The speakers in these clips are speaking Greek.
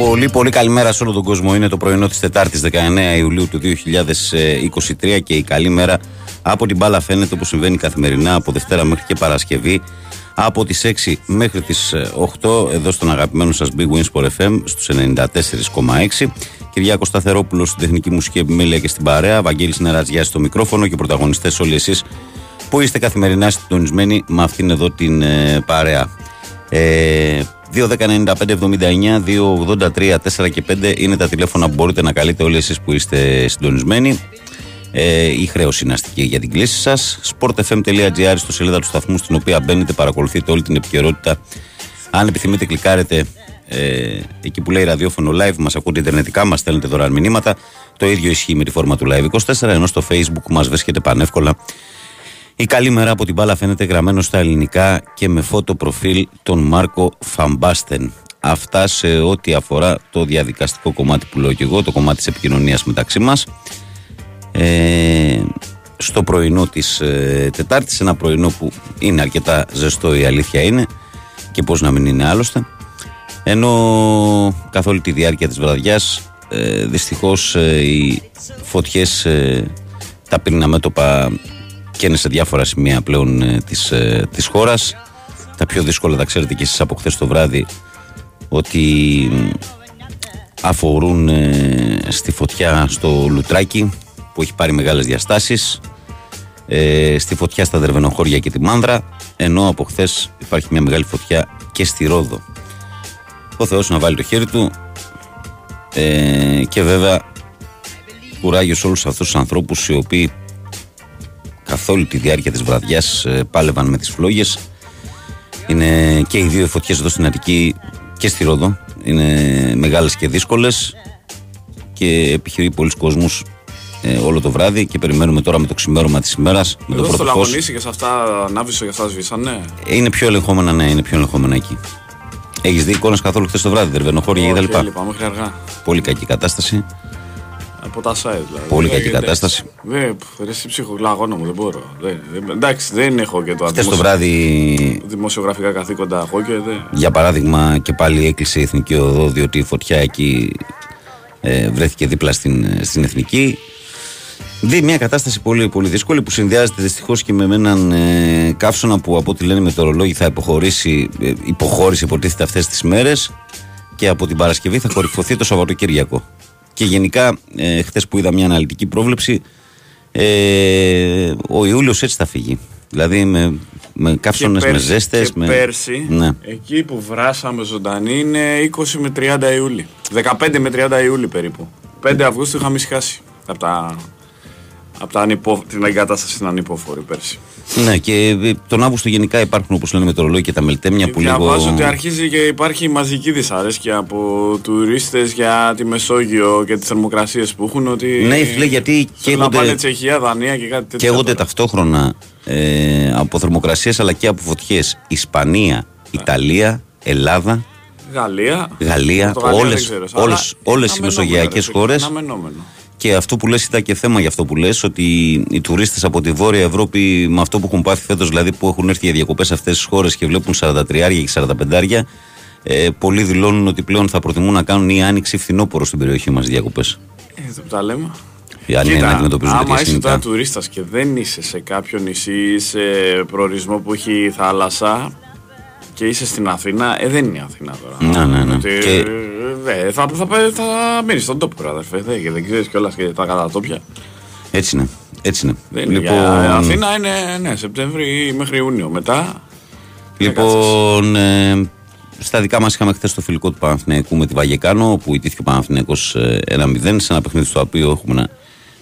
Πολύ πολύ καλημέρα σε όλο τον κόσμο. Είναι το πρωινό της Τετάρτης 19 Ιουλίου του 2023 και η καλή μέρα από την μπάλα φαίνεται όπως συμβαίνει καθημερινά από Δευτέρα μέχρι και Παρασκευή από τις 6 μέχρι τις 8 εδώ στον αγαπημένο σας Big Wins for FM στους 94,6 Κυριάκος Σταθερόπουλος στην τεχνική μουσική επιμέλεια και στην παρέα Βαγγέλης Νερατζιάς στο μικρόφωνο και πρωταγωνιστές όλοι εσείς που είστε καθημερινά συντονισμένοι με αυτήν εδώ την ε, παρέα ε, 2.195.79, 2.83, 4 και 5 είναι τα τηλέφωνα που μπορείτε να καλείτε όλοι εσείς που είστε συντονισμένοι. Ε, η χρέωση είναι αστική για την κλίση σας. sportfm.gr στο σελίδα του σταθμού στην οποία μπαίνετε, παρακολουθείτε όλη την επικαιρότητα. Αν επιθυμείτε, κλικάρετε ε, εκεί που λέει ραδιόφωνο live, μας ακούτε ιντερνετικά, μας στέλνετε δωρεάν μηνύματα. Το ίδιο ισχύει με τη φόρμα του Live 24, ενώ στο Facebook μας βρίσκεται πανεύκολα η καλή μέρα από την μπάλα φαίνεται γραμμένο στα ελληνικά και με φώτο προφίλ τον Μάρκο Φαμπάστεν. Αυτά σε ό,τι αφορά το διαδικαστικό κομμάτι που λέω και εγώ, το κομμάτι της επικοινωνίας μεταξύ μας. Ε, στο πρωινό της ε, Τετάρτης, ένα πρωινό που είναι αρκετά ζεστό η αλήθεια είναι και πώς να μην είναι άλλωστε. Ενώ καθ' όλη τη διάρκεια της βραδιάς ε, δυστυχώς ε, οι φωτιές ε, τα πυρήνα μέτωπα και είναι σε διάφορα σημεία πλέον ε, της, ε, της χώρας. Τα πιο δύσκολα τα ξέρετε και εσείς από χθες το βράδυ ότι αφορούν ε, στη φωτιά στο Λουτράκι που έχει πάρει μεγάλες διαστάσεις ε, στη φωτιά στα Δερβενοχώρια και τη Μάνδρα ενώ από χθες υπάρχει μια μεγάλη φωτιά και στη Ρόδο. Ο Θεός να βάλει το χέρι του ε, και βέβαια κουράγιος σε όλους αυτούς τους ανθρώπους οι οποίοι καθ' όλη τη διάρκεια της βραδιάς ε, πάλευαν με τις φλόγες. Είναι και οι δύο φωτιές εδώ στην Αττική και στη Ρόδο. Είναι μεγάλες και δύσκολες και επιχειρεί πολλοί κόσμος ε, όλο το βράδυ και περιμένουμε τώρα με το ξημέρωμα της ημέρας. Με Εδώ το στο πρώτο φως. Λαγωνίσι και σε αυτά ανάβησε και αυτά σβήσανε. Ε, Είναι πιο ελεγχόμενα, ναι, είναι πιο ελεγχόμενα εκεί. Έχεις δει εικόνες καθόλου χθες το βράδυ, Δερβενοχώρια Όχι, κτλ. έλειπα μέχρι αργά. Πολύ κακή κατάσταση. Από τα site δηλαδή. Πολύ Δεν κακή γίνεται. κατάσταση. Δεν, ρε, εσύ ψυχογλαγόνα μου, δεν μπορώ. Δεν, δεν- εντάξει, δεν έχω και το Χθες το δημοσιο- βράδυ δημοσιογραφικά καθήκοντα έχω και δεν. Για παράδειγμα, και πάλι έκλεισε η Εθνική Οδό, διότι η φωτιά εκεί ε, βρέθηκε δίπλα στην, στην Εθνική. Δει μια κατάσταση πολύ, πολύ δύσκολη που συνδυάζεται δυστυχώς και με έναν ε, καύσωνα που από ό,τι λένε οι μετεωρολόγοι θα υποχωρήσει, ε, υποχώρησε υποτίθεται αυτές τις μέρες και από την Παρασκευή θα κορυφωθεί το Σαββατοκύριακο. Και γενικά, ε, χθες που είδα μια αναλυτική πρόβλεψη, ε, ο Ιούλιος έτσι θα φύγει. Δηλαδή με, με καύσωνες, με πέρσι- ζέστες. και με... πέρσι, Ναι. εκεί που βράσαμε ζωντανή είναι 20 με 30 Ιούλη. 15 με 30 Ιούλη περίπου. 5 Αυγούστου είχαμε ησυχάσει από, τα, από τα ανυπο, την εγκατάσταση στην ανυπόφορη πέρσι. Ναι, και ε, τον Αύγουστο γενικά υπάρχουν όπως λένε μετεωρολόγοι και τα μελτέμια που λίγο. Διαβάζω ότι αρχίζει και υπάρχει μαζική δυσαρέσκεια από τουρίστες για τη Μεσόγειο και τις θερμοκρασίες που έχουν. Ότι Ναι, φίλε, γιατί θέλουν να καίγονται- πάνε Τσεχία, Δανία και κάτι τέτοιο. Καίγονται ταυτόχρονα ε, από θερμοκρασίες αλλά και από φωτιές. Ισπανία, Ιταλία, Ελλάδα, Γαλλία. Γαλλία, Πορτογαλία όλες- δεν ξέρω, όλες- αλλά όλες οι αναμενόμενο, μεσογειακές ρε, χώρες. αναμενόμενο. Και αυτό που λες ήταν και θέμα για αυτό που λες ότι οι τουρίστες από τη Βόρεια Ευρώπη με αυτό που έχουν πάθει φέτος δηλαδή που έχουν έρθει για διακοπές σε αυτές τις χώρες και βλέπουν 43 και 45 ε, πολλοί δηλώνουν ότι πλέον θα προτιμούν να κάνουν ή άνοιξη φθινόπωρο στην περιοχή μας διακοπές. Ε, εδώ που τα λέμε. Αν είναι να αντιμετωπίζουν τέτοια άμα είσαι σκηνικά. τώρα τουρίστας και δεν είσαι σε κάποιο νησί ή σε προορισμό που έχει θάλασσα και είσαι στην Αθήνα, ε, δεν είναι η Αθήνα τώρα. Ναι, ναι, ναι. Ότι, Και- ε, δε, θα, θα, θα, θα μείνεις στον τόπο, ρε, αδερφέ. Δεν, δεν ξέρεις κιόλας και τα κατατόπια. Έτσι είναι. Έτσι είναι. Δεν είναι. λοιπόν, Για Αθήνα είναι ναι, Σεπτέμβρη μέχρι Ιούνιο. Μετά. Λοιπόν, ε, στα δικά μας είχαμε χθες το φιλικό του Παναθηναϊκού με τη Βαγεκάνο, όπου ιτήθηκε ο Παναθηναϊκός ε, 1-0 σε ένα παιχνίδι στο οποίο έχουμε να,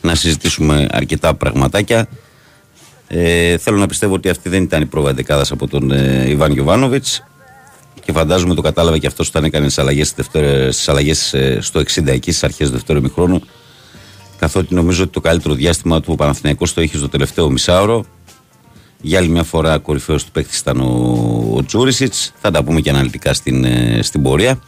να συζητήσουμε αρκετά πραγματάκια. Ε, θέλω να πιστεύω ότι αυτή δεν ήταν η πρόβα εντεκάδα από τον ε, Ιβάν Γιοβάνοβιτ και φαντάζομαι το κατάλαβε και αυτός όταν έκανε τις αλλαγές στις αλλαγές, ε, στο 60 εκεί στις αρχές του δεύτερου ημιχρόνου. Καθότι νομίζω ότι το καλύτερο διάστημα του Παναθηναϊκός το είχε στο τελευταίο μισάωρο. Για άλλη μια φορά κορυφαίος του παίκτη ήταν ο, ο Τζούρισιτς. Θα τα πούμε και αναλυτικά στην, ε, στην πορεία.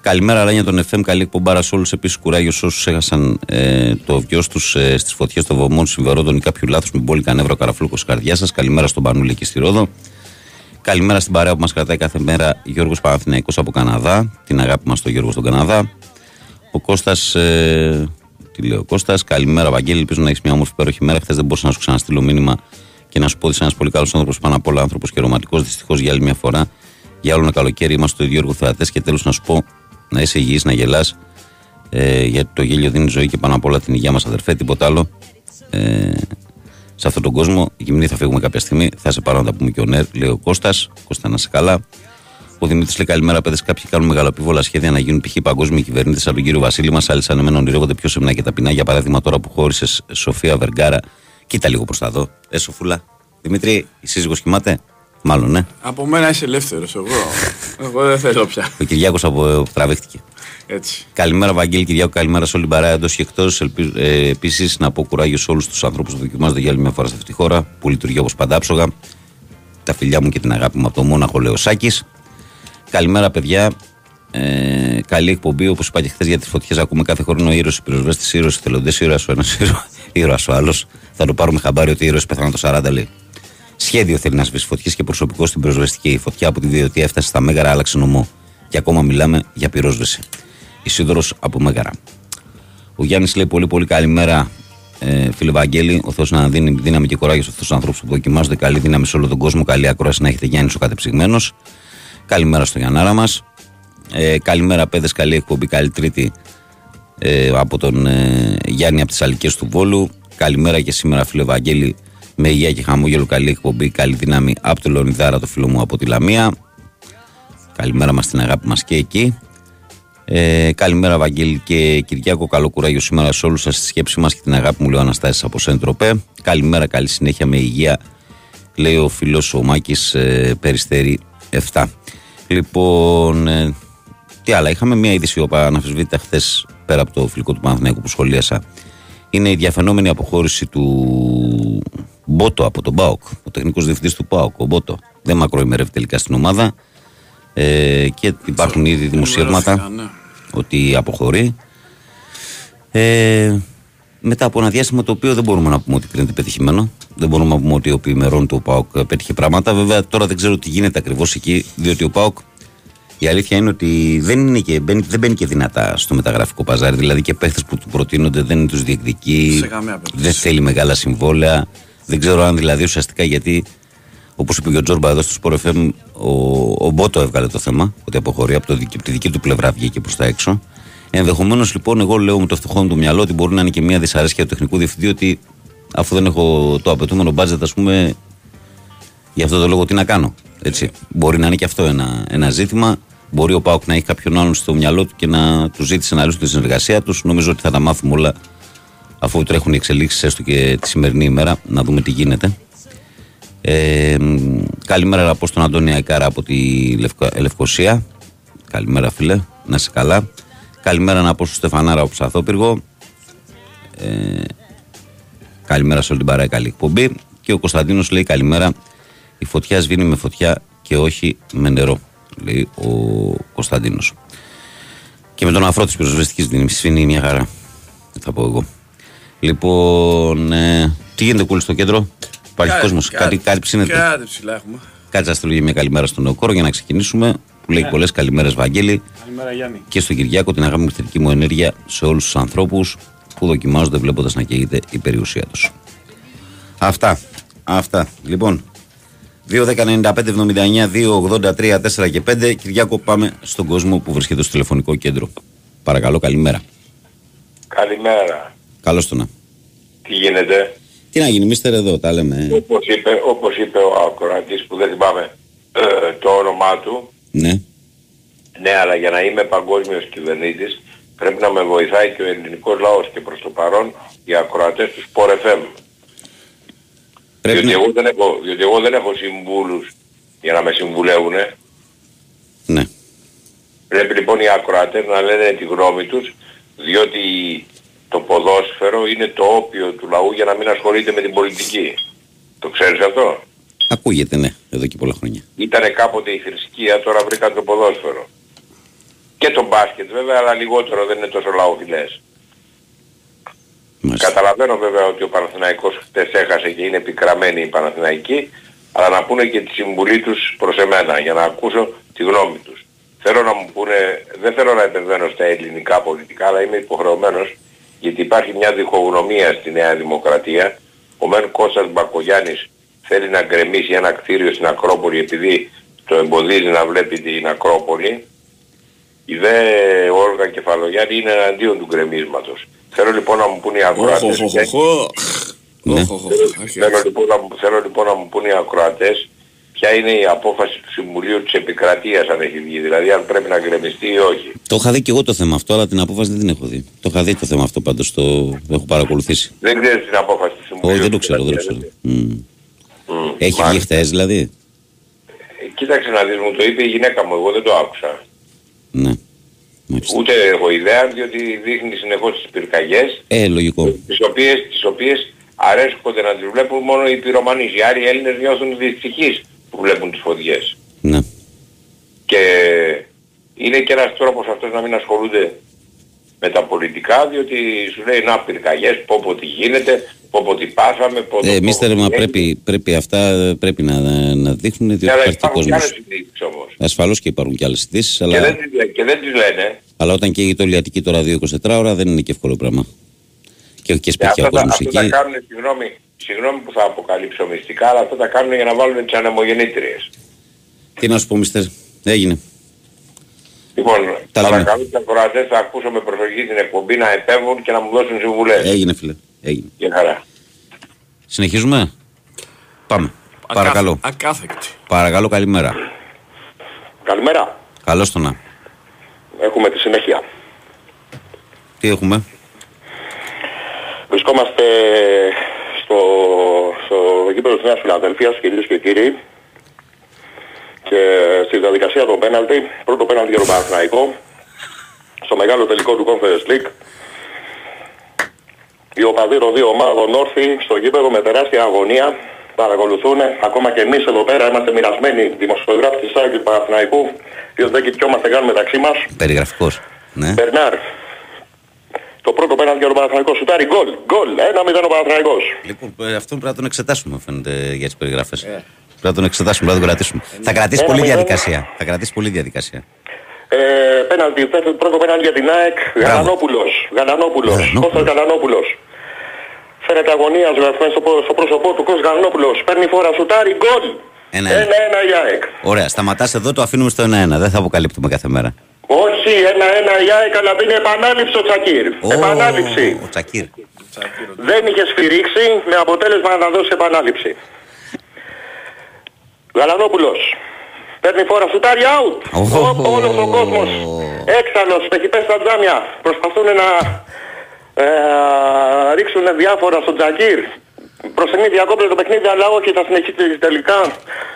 Καλημέρα, Ράνια των FM. Καλή εκπομπάρα σε όλους. Επίσης, κουράγιος σε όσους έχασαν ε, το βιός τους ε, στις φωτιές των βωμών συμφερόντων ή κάποιου λάθου με μπόλικα νεύρα καραφλούκος καρδιά σας. Καλημέρα στον Πανούλη και στη Ρόδο. Καλημέρα στην παρέα που μας κρατάει κάθε μέρα Γιώργος Παναθηναϊκός από Καναδά. Την αγάπη μας στο Γιώργο στον Καναδά. Ο Κώστας. Ε, τι λέει ο Κώστας. Καλημέρα, Βαγγέλη. Ελπίζω να έχεις μια όμορφη υπέροχη μέρα. Χθες δεν μπορούσα να σου ξαναστείλω μήνυμα και να σου πω ότι είσαι ένας πολύ καλός άνθρωπος πάνω απ' όλα άνθρωπος και ρομαντικός. Δυστυχώς για άλλη μια φορά. Για άλλο ένα καλοκαίρι είμαστε στο ίδιο έργο θεατές και τέλος να σου πω να είσαι υγιής, να γελάς. Ε, γιατί το γέλιο δίνει ζωή και πάνω απ' όλα την υγεία μας, αδερφέ. Τίποτα άλλο. Ε, σε αυτόν τον κόσμο. Η γυμνή θα φύγουμε κάποια στιγμή. Θα σε πάρω να τα πούμε και ο Νέρ, λέει ο Κώστας. Κώστα να σε καλά. Ο Δημήτρης λέει καλημέρα, παιδες. Κάποιοι κάνουν μεγαλοπίβολα σχέδια να γίνουν π.χ. παγκόσμιοι κυβερνήτες σαν τον κύριο Βασίλη μας. Άλλοι σαν εμένα ονειρεύονται πιο σεμνά και ταπεινά. Για παράδειγμα, τώρα που χώρισες Σοφία Βεργάρα. Κοίτα λίγο προς τα δω. Ε, Σοφούλα. Δημήτρη, η σύζυγος κοιμάται; Μάλλον, ναι. Από μένα είσαι ελεύθερος. Εγώ, εγώ δεν θέλω πια. Ο Κυριάκος από... τραβήχτηκε. Έτσι. Καλημέρα, Βαγγέλη Κυριάκο. Καλημέρα σε όλη την παρέα εντός και εκτός. Ε, Επίσης, να πω κουράγιο σε όλους τους ανθρώπους που δοκιμάζονται για άλλη μια φορά σε αυτή τη χώρα που λειτουργεί όπως παντάψογα. Τα φιλιά μου και την αγάπη μου από το Μόναχο Λεωσάκη. Καλημέρα, παιδιά. Ε, καλή εκπομπή. Όπως είπα και χθες για τις φωτιές, ακούμε κάθε χρόνο ήρωε, πυροσβέστη, ήρωε, θελοντές, ήρωας ο ένας, ήρωας ο άλλος. Θα το πάρουμε χαμπάρι ότι ήρωε πέθαναν το 40 λέει. Σχέδιο θέλει να σβήσει φωτιές και προσωπικό στην πυροσβεστική. Η φωτιά από τη διωτία έφτασε στα Μέγαρα, άλλαξε νομό. Και ακόμα μιλάμε για πυρόσβεση. Ισίδωρος από Μέγαρα. Ο Γιάννης λέει πολύ πολύ καλημέρα, ε, φίλε Βαγγέλη. Ο Θεός να δίνει δύναμη και κοράγιο σε αυτούς τους ανθρώπους που δοκιμάζονται. Καλή δύναμη σε όλο τον κόσμο. Καλή ακρόαση να έχετε Γιάννης ο κατεψυγμένος. Καλημέρα στο Γιαννάρα μας. Ε, καλημέρα, παιδες. Καλή εκπομπή. Καλή Τρίτη ε, από τον ε, Γιάννη από τις Αλικές του Βόλου. Καλημέρα και σήμερα, φίλε Βαγγέλη. Με υγεία και χαμόγελο. Καλή εκπομπή. Καλή δύναμη από τον Λονιδάρα, το φίλο μου από τη Λαμία. Καλημέρα μας στην αγάπη μας και εκεί. Ε, καλημέρα, Βαγγέλη και Κυριάκο. Καλό κουράγιο σήμερα σε όλους σας στη σκέψη μας και την αγάπη μου, λέει ο Αναστάσης από Σέντροπε. Καλημέρα, καλή συνέχεια με υγεία, λέει ο φίλος ο Μάκη ε, Περιστέρη 7. Λοιπόν, ε, τι άλλα, είχαμε μια είδηση που αναφεσβήτητα χθες πέρα από το φιλικό του Παναθηναϊκού που σχολίασα. Είναι η διαφαινόμενη αποχώρηση του Μπότο από τον Μπάοκ, ο τεχνικός διευθυντής του Μπάοκ, ο Μπότο. Δεν μακροημερεύει τελικά στην ομάδα. Ε, και υπάρχουν ήδη δημοσιεύματα ναι. ότι αποχωρεί. Ε, μετά από ένα διάστημα το οποίο δεν μπορούμε να πούμε ότι κρίνεται πετυχημένο. Δεν μπορούμε να πούμε ότι ο ποιημερών του ΠΑΟΚ πέτυχε πράγματα. Βέβαια τώρα δεν ξέρω τι γίνεται ακριβώς εκεί, διότι ο ΠΑΟΚ η αλήθεια είναι ότι δεν, είναι και, μπαίνει, δεν μπαίνει και δυνατά στο μεταγραφικό παζάρι. Δηλαδή και παίχτες που του προτείνονται δεν τους διεκδικεί. Δεν θέλει μεγάλα συμβόλαια. Δεν ξέρω αν δηλαδή ουσιαστικά γιατί Όπως είπε και ο Τζόρμπα εδώ στο Sport FM, ο, ο Μπότο έβγαλε το θέμα, ότι αποχωρεί από, το, από τη δική του πλευρά βγήκε προς τα έξω. Ενδεχομένως λοιπόν, εγώ λέω με το φτωχό μου το μυαλό ότι μπορεί να είναι και μια δυσαρέσκεια του τεχνικού διευθυντή ότι αφού δεν έχω το απαιτούμενο μπάτζετ, ας πούμε, για αυτό το λόγο τι να κάνω. Έτσι. Μπορεί να είναι και αυτό ένα, ένα ζήτημα. Μπορεί ο Πάουκ να έχει κάποιον άλλον στο μυαλό του και να του ζήτησε να λύσουν τη συνεργασία τους. Νομίζω ότι θα τα μάθουμε όλα αφού τρέχουν οι εξελίξεις, έστω και τη σημερινή ημέρα, να δούμε τι γίνεται. Ε, καλημέρα να πω στον Αντώνη Αϊκάρα από τη Λευκο, Λευκοσία. Καλημέρα φίλε, να είσαι καλά. Καλημέρα να πω στον Στεφανάρα από Ψαθόπυργο. Ε, καλημέρα σε όλη την παρέα, καλή εκπομπή. Και ο Κωνσταντίνος λέει καλημέρα. Η φωτιά σβήνει με φωτιά και όχι με νερό, λέει ο Κωνσταντίνος. Και με τον αφρό της πυροσβεστικής σβήνει μια χαρά. Θα πω εγώ. Λοιπόν, ε, τι γίνεται κούλης στο κέντρο; Υπάρχει κόσμος. Κάτι, κάτι ψήνεται; Κάτι ψηλά έχουμε. Κάτσε να στείλω μια καλημέρα στον Νεοκόρο για να ξεκινήσουμε. Που λέει yeah. Ναι. πολλές καλημέρες, Βαγγέλη. Καλημέρα, Γιάννη. Και στον Κυριάκο την αγάπη μου μου ενέργεια σε όλους τους ανθρώπους που δοκιμάζονται βλέποντας να καίγεται η περιουσία τους. Αυτά. Αυτά. Λοιπόν, 2.195.79.283.4 και 5. Κυριάκο, πάμε στον κόσμο που βρίσκεται στο τηλεφωνικό κέντρο. Παρακαλώ, καλημέρα. Καλημέρα. Καλώς το να. Τι γίνεται; Τι να γίνει, μίστερ εδώ, τα λέμε. Όπως είπε, όπως είπε ο ακροατής που δεν θυμάμαι ε, το όνομά του. Ναι. Ναι, αλλά για να είμαι παγκόσμιος κυβερνήτης πρέπει να με βοηθάει και ο ελληνικός λαός και προς το παρόν οι ακροατές του Sport FM. Πρέπει διότι, να... εγώ δεν έχω, διότι εγώ δεν έχω συμβούλους για να με συμβουλεύουν. Ναι. Πρέπει λοιπόν οι ακροατές να λένε τη γνώμη τους διότι το ποδόσφαιρο είναι το όπιο του λαού για να μην ασχολείται με την πολιτική. Το ξέρεις αυτό; Ακούγεται ναι, εδώ και πολλά χρόνια. Ήτανε κάποτε η θρησκεία, τώρα βρήκαν το ποδόσφαιρο. Και το μπάσκετ βέβαια, αλλά λιγότερο δεν είναι τόσο λαοφιλές. Καταλαβαίνω βέβαια ότι ο Παναθηναϊκός χτες έχασε και είναι επικραμένη η Παναθηναϊκή, αλλά να πούνε και τη συμβουλή τους προς εμένα για να ακούσω τη γνώμη τους. Θέλω να μου πούνε, δεν θέλω να επεμβαίνω στα ελληνικά πολιτικά, αλλά είμαι υποχρεωμένος γιατί υπάρχει μια διχογνωμία στη Νέα Δημοκρατία. Ο Μεν Κώστας Μπακογιάννης θέλει να γκρεμίσει ένα κτίριο στην Ακρόπολη επειδή το εμποδίζει να βλέπει την Ακρόπολη. Η δε Όλγα Κεφαλογιάννη είναι εναντίον του γκρεμίσματος. Θέλω λοιπόν να μου πούνε οι ακροατές... Ναι. Θέλω λοιπόν, να, μου- θέλω λοιπόν να μου πούνε οι ακροατές ποια είναι η απόφαση του Συμβουλίου της Επικρατείας αν έχει βγει. Δηλαδή αν πρέπει να γκρεμιστεί ή όχι. Το είχα δει και εγώ το θέμα αυτό, αλλά την απόφαση δεν την έχω δει. Το είχα δει το θέμα αυτό πάντως, το έχω παρακολουθήσει. Δεν ξέρεις την απόφαση του Συμβουλίου. Όχι, δεν το της ξέρω, δεν το ξέρω. Επικρατείας, Μμ. έτσι. Μμ, Έχει βγει μάλιστα. χτες δηλαδή. Ε, Κοίταξε να δεις, μου το είπε η γυναίκα μου, εγώ δεν το άκουσα. Ναι. Μάλιστα. Ούτε έχω ιδέα, διότι δείχνει συνεχώς τις πυρκαγιές, Ε, λογικό. τις οποίες, τις οποίες αρέσκονται να τις βλέπουν μόνο οι πυρομανείς. Οι άλλοι Έλληνες νιώθουν δυστυχείς που βλέπουν τις φωτιές. Ναι. Και είναι και ένας τρόπος αυτός να μην ασχολούνται με τα πολιτικά, διότι σου λέει να πυρκαγιές, πω πω τι γίνεται, πω πω τι πάθαμε, πω Ε, πω εμείς πω θέλουμε, τι έγινε. πρέπει, πρέπει αυτά πρέπει να, να δείχνουν διότι Ναι, αλλά υπάρχει και υπάρχουν και κόσμος. άλλες ειδήσεις όμως. Ασφαλώς και υπάρχουν και άλλες ειδήσεις, Και αλλά, δεν, τις, λέ- και δεν τις λένε. αλλά όταν καίγει το Λιατική τώρα 2-24 ώρα δεν είναι και εύκολο πράγμα. Και, και Και σπίτια ο αυτά, τα- κόσμος αυτά τα εκεί. κάνουν, συγγνώμη, συγγνώμη που θα αποκαλύψω μυστικά, αλλά αυτά τα κάνουν για να βάλουν τις ανεμογεννήτριες. Τι να σου πω, Μιστερ. Έγινε. Λοιπόν, Τα λέμε. παρακαλώ τους ακροατές θα ακούσω με προσοχή την εκπομπή να επέμβουν και να μου δώσουν συμβουλές. Έγινε, φίλε. Έγινε. Για χαρά. Συνεχίζουμε. Πάμε. Παρακαλώ. Ακάθεκτη. Παρακαλώ, καλημέρα. Καλημέρα. Καλώς το να. Έχουμε τη συνέχεια. Τι έχουμε; Βρισκόμαστε στο, στο γήπεδο της Νέας Φιλαδέλφειας, κυρίες και κύριοι. Και στη διαδικασία των πέναλτι, πρώτο πέναλτι για τον Παναθηναϊκό, στο μεγάλο τελικό του Conference League. Οι οπαδοί των δύο ομάδων όρθιοι στο γήπεδο με τεράστια αγωνία παρακολουθούν. Ακόμα και εμείς εδώ πέρα είμαστε μοιρασμένοι δημοσιογράφοι της ΑΕΚ του Παναθηναϊκού, διότι δεν κοιτιόμαστε καν μεταξύ μας. Περιγραφικός. Ναι. Μπερνάρ. Το πρώτο πέναλτι για τον Παναθηναϊκό σουτάρει γκολ. Γκολ. 1-0 ο Παναθηναϊκός. Λοιπόν, ε, αυτό πρέπει να τον εξετάσουμε, φαίνεται, για τις περιγραφές. Πρέπει να τον εξετάσουμε, πρέπει να τον κρατήσουμε. Θα κρατήσει Ένα πολύ μηδέν. διαδικασία. Θα κρατήσει πολύ διαδικασία. Ε, πέναλτι, δεύτερο, πρώτο πέναλτι για την ΑΕΚ. Γαλανόπουλος. Γαλανόπουλος. Γαλανόπουλος. Κώστας Γαλανόπουλος. Φαίνεται αγωνία γραφμένη στο, προ- στο πρόσωπό του Κώστας Γαλανόπουλος. Παίρνει φορά σουτάρει γκολ. Ένα-ένα. 1-1 η ΑΕΚ. Ωραία, σταματάς εδώ, το αφήνουμε στο 1-1. Δεν θα αποκαλύπτουμε κάθε μέρα. Όχι, 1-1 η ΑΕΚ, αλλά δίνει επανάληψη ο Τσακίρ. Επανάληψη. Ο Τσακίρ. Δεν είχε σφυρίξει με αποτέλεσμα να δώσει επανάληψη. Γαλανόπουλος. Παίρνει φόρα σουτάρει out. Ω. Ο- Όλος ο κόσμος έξαλλος, έχει πέσει στα τζάμια. Προσπαθούν να ε, ρίξουν διάφορα στον Τζακίρ. Προσεγγεί διακόπτει το παιχνίδι, αλλά όχι θα συνεχίσει τελικά.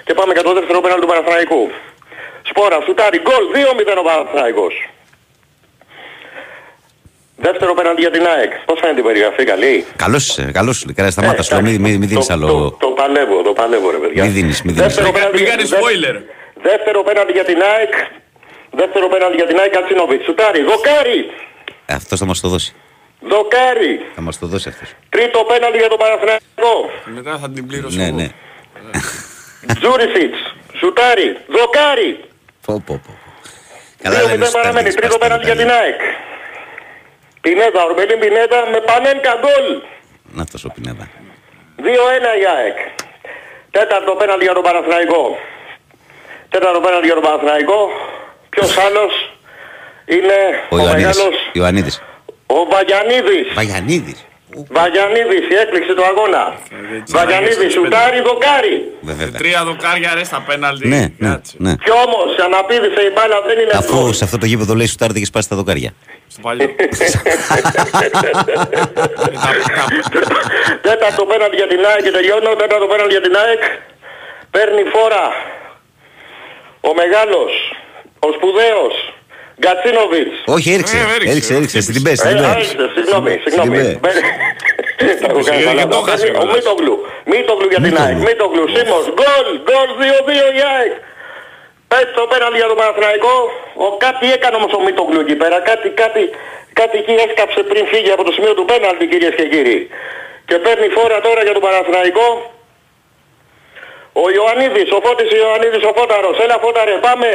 Και πάμε για το δεύτερο πέναλ του Παναθηναϊκού. Σπόρα, σουτάρει, γκολ, 2-0 ο Παναθηναϊκός. Δεύτερο πέναλτι για την ΑΕΚ. Πώς φαίνεται η περιγραφή, καλή; Καλώς είσαι, καλώς είσαι. Κράτα, σταμάτας Ε, σου. Μην, μην, μην δίνεις το- άλλο. Το, το παλεύω, το παλεύω ρε παιδιά. Μη δίνεις, μη δίνεις. Δεύτερο Μην πέναλτι- κάνεις δε- spoiler. Δεύτερο πέναλτι για την ΑΕΚ. Δεύτερο πέναλτι για την ΑΕΚ Κατσίνοβιτς. Σουτάρι. Δοκάρι. Ε, αυτός θα μας το δώσει. Δοκάρι. Θα μας το δώσει αυτός. Τρίτο πέναλτι για τον Παναθηναϊκό. Μετά θα την πλήρωσω Ναι, εγώ. ναι. Τζούρισιτς. Σουτάρι. Δοκάρι. Πω, πω, πω. Καλά 2-0 δεν είναι παραμένει. στάρτης, Τρίτο πας πέναλτι για στα την ΑΕΚ. Πινέδα. Ορμπελίν Πινέδα με πανένκα γκολ. Να αυτό ο Πινέδα. 2-1 η ΑΕΚ. Τέταρτο πέναλτι για τον Παναθηναϊκό. Τέταρτο πέναλτι για τον Παναθηναϊκό. Ποιος άλλος είναι Ο ο, Ιωαννίδης. μεγάλος Ιωαννίδης. ο Βαγιανίδης. Βαγιανίδης. Βαγιανίδης η έκπληξη του αγώνα. έτσι, Βαγιανίδης έτσι, σουτάρει δοκάρι. Βέβαια. Τρία δοκάρια ρε στα πέναλτι. Ναι, ναι, Κάτσε. ναι. Κι όμως αναπήδησε η μπάλα δεν είναι Αφού γκολ. σε αυτό το γήπεδο λέει σου τάρτε και σπάσει τα δοκάρια. Στο παλιό. Τέταρτο πέναλτι για την ΑΕΚ και τελειώνω. Τέταρτο πέναλτι για την ΑΕΚ. Παίρνει φόρα ο μεγάλος, ο σπουδαίος, Γκατσίνοβιτς. Όχι, έριξε. Ε, έριξε, Έριξε, έριξε. χτύπησε. Στην πες, Ε, στην πες. άρχισε, συγγνώμη, συγγνώμη. Στην πες. Μπαίνει- Τα έχω κάνει Ε, καλά. το χάσε Παίρνει Ο κιόλας. Μίτογλου. Μίτογλου για την ΑΕΚ. Μίτογλου. Μίτογλου. Σίμος. Γκολ. Γκολ 2-2 η ΑΕΚ. Πέτει το πέναλτι για τον Παναθηναϊκό. Ο κάτι έκανε όμως ο Μίτογλου εκεί πέρα. Κάτι, κάτι, κάτι εκεί έσκαψε πριν φύγει από το σημείο του πέναλτι κυρίες και κύριοι. Και παίρνει φόρα τώρα για τον Παναθηναϊκό. Ο Ιωαννίδης, ο Φώτης Ιωαννίδης, ο Φώταρος. Έλα Φώταρε, πάμε.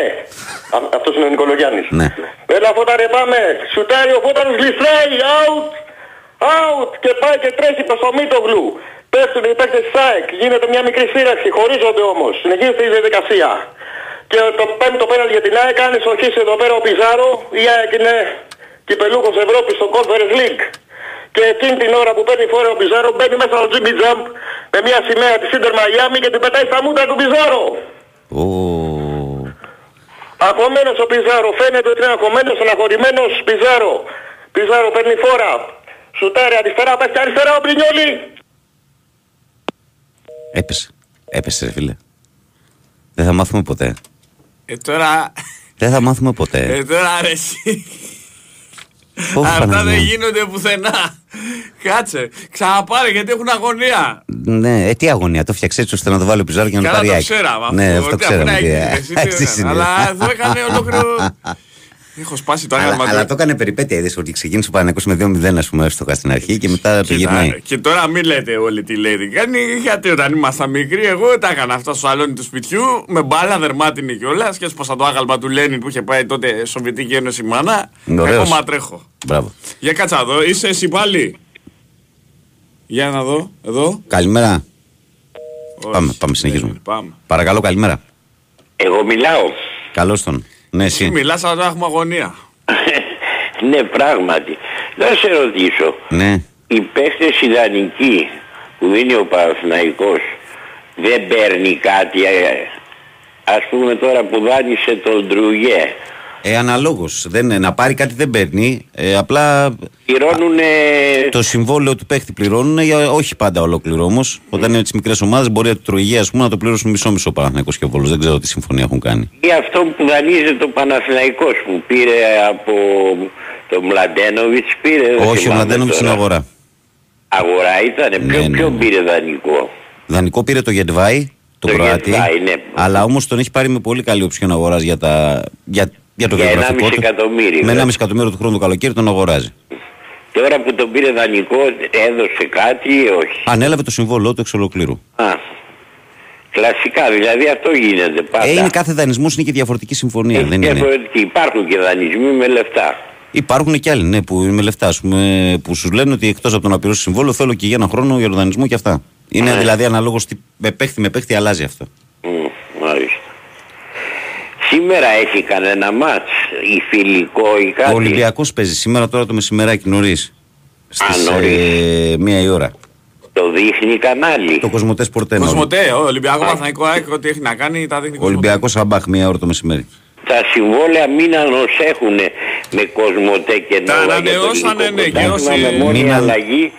Α, αυτός είναι ο Νικολογιάννης. Ναι. Έλα Φώταρε, πάμε. Σουτάρει ο Φώταρος, γλιστράει, out. Out και πάει και τρέχει προς το Μίτογλου. Πέφτουν οι παίκτες της ΑΕΚ. Γίνεται μια μικρή σύραξη, χωρίζονται όμως. Συνεχίζεται η διαδικασία. Και το πέμπτο πέναλ για την ΑΕΚ κάνει στοχίσει εδώ πέρα ο Πιζάρο. Η ΑΕΚ είναι κυπελούχος Ευρώπης στο Conference League. Και εκείνη την ώρα που παίρνει φόρο ο Πιζάρο μπαίνει μέσα στο Jimmy Jump με μια σημαία της Inter Miami και την πετάει στα μούτρα του Πιζάρο. Ω, Αγχωμένος ο Πιζάρο. Φαίνεται ότι είναι αγχωμένος, αναχωρημένος Πιζάρο. Πιζάρο παίρνει φόρα. Σουτάρει αριστερά, πέφτει αριστερά ο Πρινιόλη. έπεσε. Έπεσε, ρε φίλε. Δεν θα μάθουμε ποτέ. Ε, τώρα... Δεν θα μάθουμε ποτέ. Ε, τώρα ρε εσύ. Ω, Αυτά δεν Παναγία. γίνονται πουθενά. Κάτσε. Ξαναπάρε γιατί έχουν αγωνία. Ναι, ε, τι αγωνία. Το φτιάξε έτσι ώστε να το βάλει ο Πιζάρο για να το Καλά πάρει το άκρη. ξέραμε αυτό. Ναι, αυτό Ότι αφού ξέραμε. να τι- έγινε, εσύ τι Εξής έκανε. είναι. Αλλά εδώ έκανε ολόκληρο... Έχω σπάσει το Αλλά, άγαλμα αλλά του. το έκανε περιπέτεια. Είδες ότι ξεκίνησε ο Παναγιώτης με 2-0 ας πούμε στο στην αρχή και μετά το Κοίτα, γυρνάει. Και τώρα μην λέτε όλοι τι λέτε. Κάνει γιατί όταν ήμασταν μικροί, εγώ τα έκανα αυτά στο σαλόνι του σπιτιού με μπάλα δερμάτινη κιόλας. Και έσπασα το άγαλμα του Λένιν που είχε πάει τότε Σοβιετική Ένωση μάνα. Ωραίος. Ακόμα τρέχω. Μπράβο. Για κάτσα εδώ, είσαι εσύ πάλι. Για να δω, εδώ. Καλημέρα. Όχι. Πάμε, πάμε, συνεχίζουμε. Ναι, Πάμε. Παρακαλώ, καλημέρα. Εγώ μιλάω. Καλώς τον. Ναι, Εσύ εσύ. μιλάς αλλά τώρα έχουμε αγωνία. ναι, πράγματι. Να σε ρωτήσω. Ναι. Οι παίχτες ιδανικοί που είναι ο Παναθηναϊκός δεν παίρνει κάτι. ε, Ας πούμε τώρα που δάνεισε τον Ντρουγέ. Ε, αναλόγως. Δεν, να πάρει κάτι δεν παίρνει. Ε, απλά Πληρώνουν το συμβόλαιο του παίχτη πληρώνουν, για, όχι πάντα ολόκληρο όμως. Όταν είναι τις μικρές ομάδες, μπορεί από τη Τροηγία ας πούμε, να το πληρώσουν μισό-μισό Παναθυναϊκό και Βόλος. Δεν ξέρω τι συμφωνία έχουν κάνει. ή αυτό που δανείζεται ο Παναθηναϊκός που πήρε από τον Μλαντένοβιτς πήρε. δεν όχι, ο θυμάμαι Μλαντένοβιτς τώρα. είναι αγορά. Αγορά ήταν. Ναι, Ποιο, ναι, ποιο ναι. πήρε δανεικό; Δανεικό πήρε το Γετβάη, τον Το Κροάτι. Γετβάη, ναι. Αλλά όμως τον έχει πάρει με πολύ καλή οψιόν αγοράς για, τα, για, για το Για βιογραφικό 1,5 του. εκατομμύριο, Με ναι. 1,5 εκατομμύριο του χρόνου το καλοκαίρι τον αγοράζει. Τώρα που τον πήρε δανεικό έδωσε κάτι ή όχι; Ανέλαβε το συμβόλαιό του εξ ολοκλήρου. Α, κλασικά, δηλαδή αυτό γίνεται πάντα. Ε, είναι κάθε δανεισμός είναι και διαφορετική συμφωνία. Έχει δεν είναι; διαφορετική. Υπάρχουν και δανεισμοί με λεφτά. Υπάρχουν και άλλοι ναι, που είναι με λεφτά, ας πούμε, που σου λένε ότι εκτός από το να πληρώσεις συμβόλαιο θέλω και για ένα χρόνο για τον δανεισμό και αυτά. Είναι Ναι. δηλαδή αναλόγω με παίχτη με παίχτη αλλάζει αυτό. Μμ, μάλιστα. Σήμερα έχει κανένα μάτς ή φιλικό ή κάτι; Ο Ολυμπιακός παίζει σήμερα τώρα το μεσημεράκι νωρίς. Στις νωρίς. μία η ώρα. Το δείχνει κανάλι. Το Κοσμοτές Πορτέ. Κοσμοτέ, ο Ολυμπιακός Παθηναϊκό ΑΕΚ, ό,τι έχει να κάνει τα δείχνει Κοσμοτέ. Ολυμπιακός Αμπάχ, μία ώρα το μεσημέρι. Τα συμβόλαια μην ανοσέχουν με κοσμοτέ και Τα νόβα για το ανανεώσανε, ελληνικό ναι, και πρωτάθλημα όσοι- με μόνη Μην αν- αλλαγή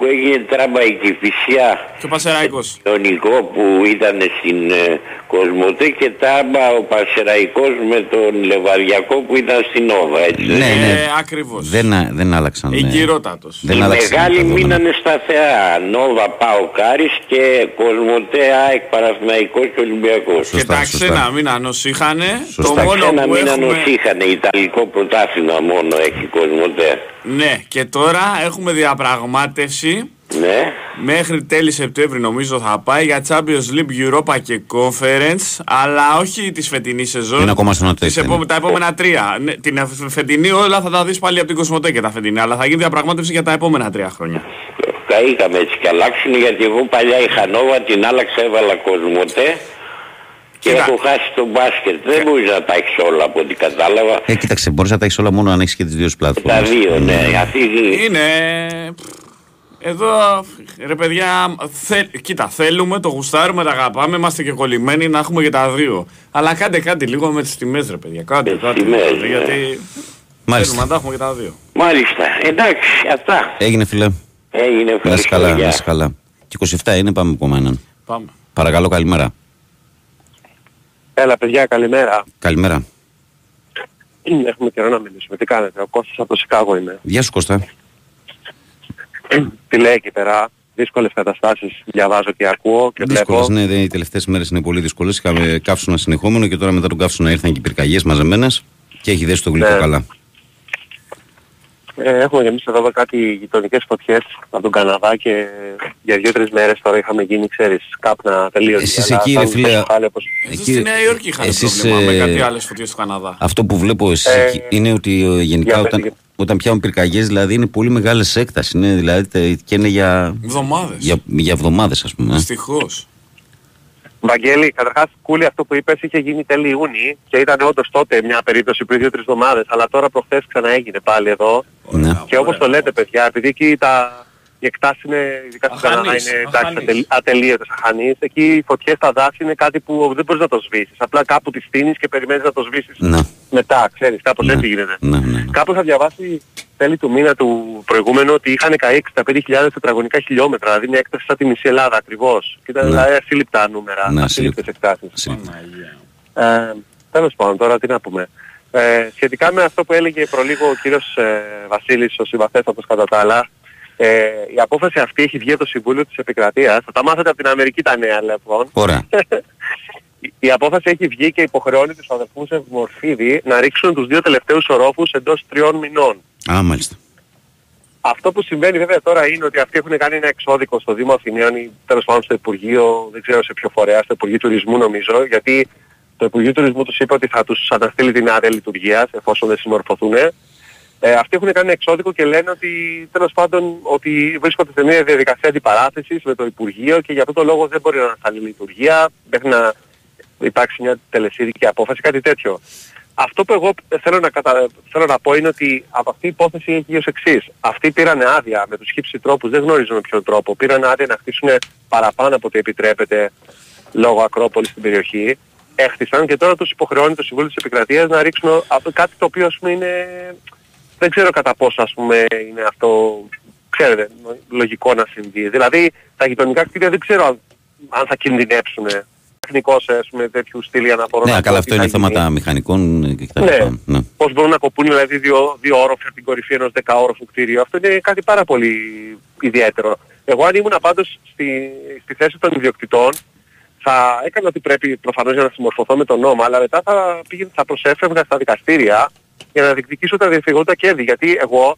που έγινε τράμπα η Κηφισιά Και ο Πασεραϊκός. το Νικό που ήταν στην ε, Κοσμοτέ και τάμπα ο Πασεραϊκός με τον Λεβαδιακό που ήταν στην Νόβα έτσι. Ναι, ναι. Ε, ακριβώς. Δεν, α- δεν άλλαξαν. ναι. Εγκυρότατος. Δεν Οι άλλαξαν μεγάλοι τα δεδομένα. μείνανε σταθερά. Νόβα Πάο Κάρης και Κοσμοτέ ΑΕΚ Παναθηναϊκός και Ολυμπιακός. Και Σωστά, τα σωστά. ξένα μήνανος είχανε. Το Σωστά. μόνο Ένα που μήνα έχουμε... είχαν Ιταλικό πρωτάθλημα μόνο έχει Κοσμοτέ. Ναι, και τώρα έχουμε διαπραγμάτευση Ναι. μέχρι τέλη Σεπτέμβρη νομίζω θα πάει για Champions League, Europa και Conference αλλά όχι τη φετινή σεζόν. Είναι ακόμα στον Τις τέσσερα, επόμε- ναι. τα επόμενα τρία. Ναι, την φετινή όλα θα τα δεις πάλι από την Κοσμοτέ και τα φετινή αλλά θα γίνει διαπραγμάτευση για τα επόμενα τρία χρόνια. Καήκαμε έτσι και αλλάξουν γιατί εγώ παλιά είχα Νόβα, την άλλαξα, έβαλα Κοσμοτέ και Κοίτα. έχω χάσει το μπάσκετ. Δεν μπορείς να τα έχεις όλα από ό,τι κατάλαβα. Ε, κοίταξε, μπορείς να τα έχεις όλα μόνο αν έχεις και τις δύο Τα πλατφόρμες. δύο, ναι. Αυτή Είναι... Εδώ, ρε παιδιά, θε, κοίτα, θέλουμε, το γουστάρουμε, τα αγαπάμε, είμαστε και κολλημένοι να έχουμε και τα δύο. Αλλά κάντε κάτι λίγο με τις τιμές, ρε παιδιά. Κάντε Με τις κάτι. τιμές, δηλαδή, ναι. γιατί θέλουμε Μάλιστα. να τα έχουμε και τα δύο. Μάλιστα. Εντάξει, αυτά. Έγινε, φιλέ. Έγινε Να είσαι ευχαριστώ. καλά, γεια. να είσαι καλά. Και 27 είναι, πάμε από έναν. Πάμε. Παρακαλώ, καλημέρα. Έλα παιδιά, καλημέρα. Καλημέρα. Έχουμε καιρό να μιλήσουμε. Τι κάνετε, ο Κώστας από το Σικάγο είμαι. Γεια σου, Κώστα. Τι λέει εκεί πέρα, δύσκολες καταστάσεις διαβάζω και ακούω και Δύσκολες, βλέπω. ναι, δε- οι τελευταίες μέρες είναι πολύ δύσκολες. Είχαμε καύσωνα συνεχόμενο και τώρα μετά τον καύσωνα ήρθαν και οι πυρκαγιές μαζεμένες και έχει δέσει το γλυκό Ναι. καλά. Ε, έχουμε και εμείς εδώ κάτι γειτονικές φωτιές από τον Καναδά και για δύο-τρεις μέρες τώρα είχαμε γίνει, ξέρεις, κάπνα τελείως. Εσείς εκεί, ρε φίλε, εκεί, στη Νέα Υόρκη είχαν εσείς, πρόβλημα με κάτι άλλες φωτιές του Καναδά; Αυτό που βλέπω εσείς ε, είναι ότι ε, γενικά όταν, όταν πιάνουν πυρκαγιές δηλαδή είναι πολύ μεγάλες έκταση, είναι, δηλαδή και είναι για... Εβδομάδες. Για, για εβδομάδες ας πούμε. Δυστυχώς. Βαγγέλη, καταρχάς κούλι αυτό που είπες είχε γίνει τέλη Ιούνιου και ήταν όντως τότε μια περίπτωση πριν δύο-τρεις εβδομάδες, αλλά τώρα προχθές ξαναέγινε πάλι εδώ. Ναι. Και όπως το λέτε παιδιά, επειδή εκεί τα, οι εκτάσεις είναι, ειδικά στην Καναδά, είναι εντάξει, ατελείωτες αχανείς. Εκεί οι φωτιές στα δάση είναι κάτι που δεν μπορείς να το σβήσεις. Απλά κάπου τις στείνεις και περιμένεις να το σβήσεις ναι. μετά, ξέρεις, κάπως ναι. έτσι γίνεται. Ναι, ναι, ναι. Κάπου θα διαβάσει τέλη του μήνα του προηγούμενου ότι είχαν καεί 65.000 τετραγωνικά χιλιόμετρα, δηλαδή μια έκταση σαν τη μισή Ελλάδα ακριβώς. Και ήταν Ναι. δηλαδή ασύλληπτα νούμερα, Ναι, ασύλληπτες εκτάσεις. Ασύλληπτα. Ε, τέλος πάντων, τώρα τι να πούμε. Ε, σχετικά με αυτό που έλεγε προλίγο ο κύριος ε, Βασίλης, ο συμπαθέστατος κατά τα άλλα, ε, η απόφαση αυτή έχει βγει από το Συμβούλιο της Επικρατείας. Θα τα μάθετε από την Αμερική τα νέα λοιπόν. Ωραία. Η- η απόφαση έχει βγει και υποχρεώνει τους αδερφούς Ευμορφίδη να ρίξουν τους δύο τελευταίους ορόφους εντός τριών μηνών. Α, μάλιστα. Αυτό που συμβαίνει βέβαια τώρα είναι ότι αυτοί έχουν κάνει ένα εξώδικο στο Δήμο Αθηναίων ή τέλος πάντων στο Υπουργείο, δεν ξέρω σε ποιο φορέα, στο Υπουργείο Τουρισμού νομίζω, γιατί το Υπουργείο Τουρισμού τους είπε ότι θα τους αναστείλει την άδεια λειτουργίας εφόσον δεν συμμορφωθούν. Ε, αυτοί έχουν κάνει ένα εξώδικο και λένε ότι τέλος πάντων ότι βρίσκονται σε μια διαδικασία αντιπαράθεσης με το Υπουργείο και για αυτό το λόγο δεν μπορεί να ανασταλεί η λειτουργία μέχρι να υπάρξει μια τελεσίδικη απόφαση, κάτι τέτοιο. Αυτό που εγώ θέλω να, κατα... θέλω να πω είναι ότι από αυτή η υπόθεση έχει ως εξής. Αυτοί πήραν άδεια με τους χύψη τρόπους, δεν γνωρίζω με ποιον τρόπο. Πήραν άδεια να χτίσουν παραπάνω από ό,τι επιτρέπεται λόγω Ακρόπολης στην περιοχή. Έχτισαν και τώρα τους υποχρεώνει το Συμβούλιο της Επικρατείας να ρίξουν από κάτι το οποίο ας πούμε είναι... Δεν ξέρω κατά πόσο ας πούμε είναι αυτό, ξέρετε, λογικό να συμβεί. Δηλαδή τα γειτονικά κτίρια δεν ξέρω αν, αν θα κινδυνεύσουν τεχνικός ας πούμε τέτοιου στυλ αναφορών. Ναι, να καλά, πω αυτό τι είναι θα γίνει. θέματα μηχανικών και τα Ναι. λοιπά. Ναι. Πώς μπορούν να κοπούν δηλαδή δύο, δύο όροφοι από την κορυφή ενός δεκαόροφου κτίριου. Αυτό είναι κάτι πάρα πολύ ιδιαίτερο. Εγώ αν ήμουν πάντως στη, στη θέση των ιδιοκτητών θα έκανα ότι πρέπει προφανώς για να συμμορφωθώ με τον νόμο, αλλά μετά θα, πήγαινε, θα προσέφευγα στα δικαστήρια για να διεκδικήσω τα διαφυγόντα κέρδη. Γιατί εγώ,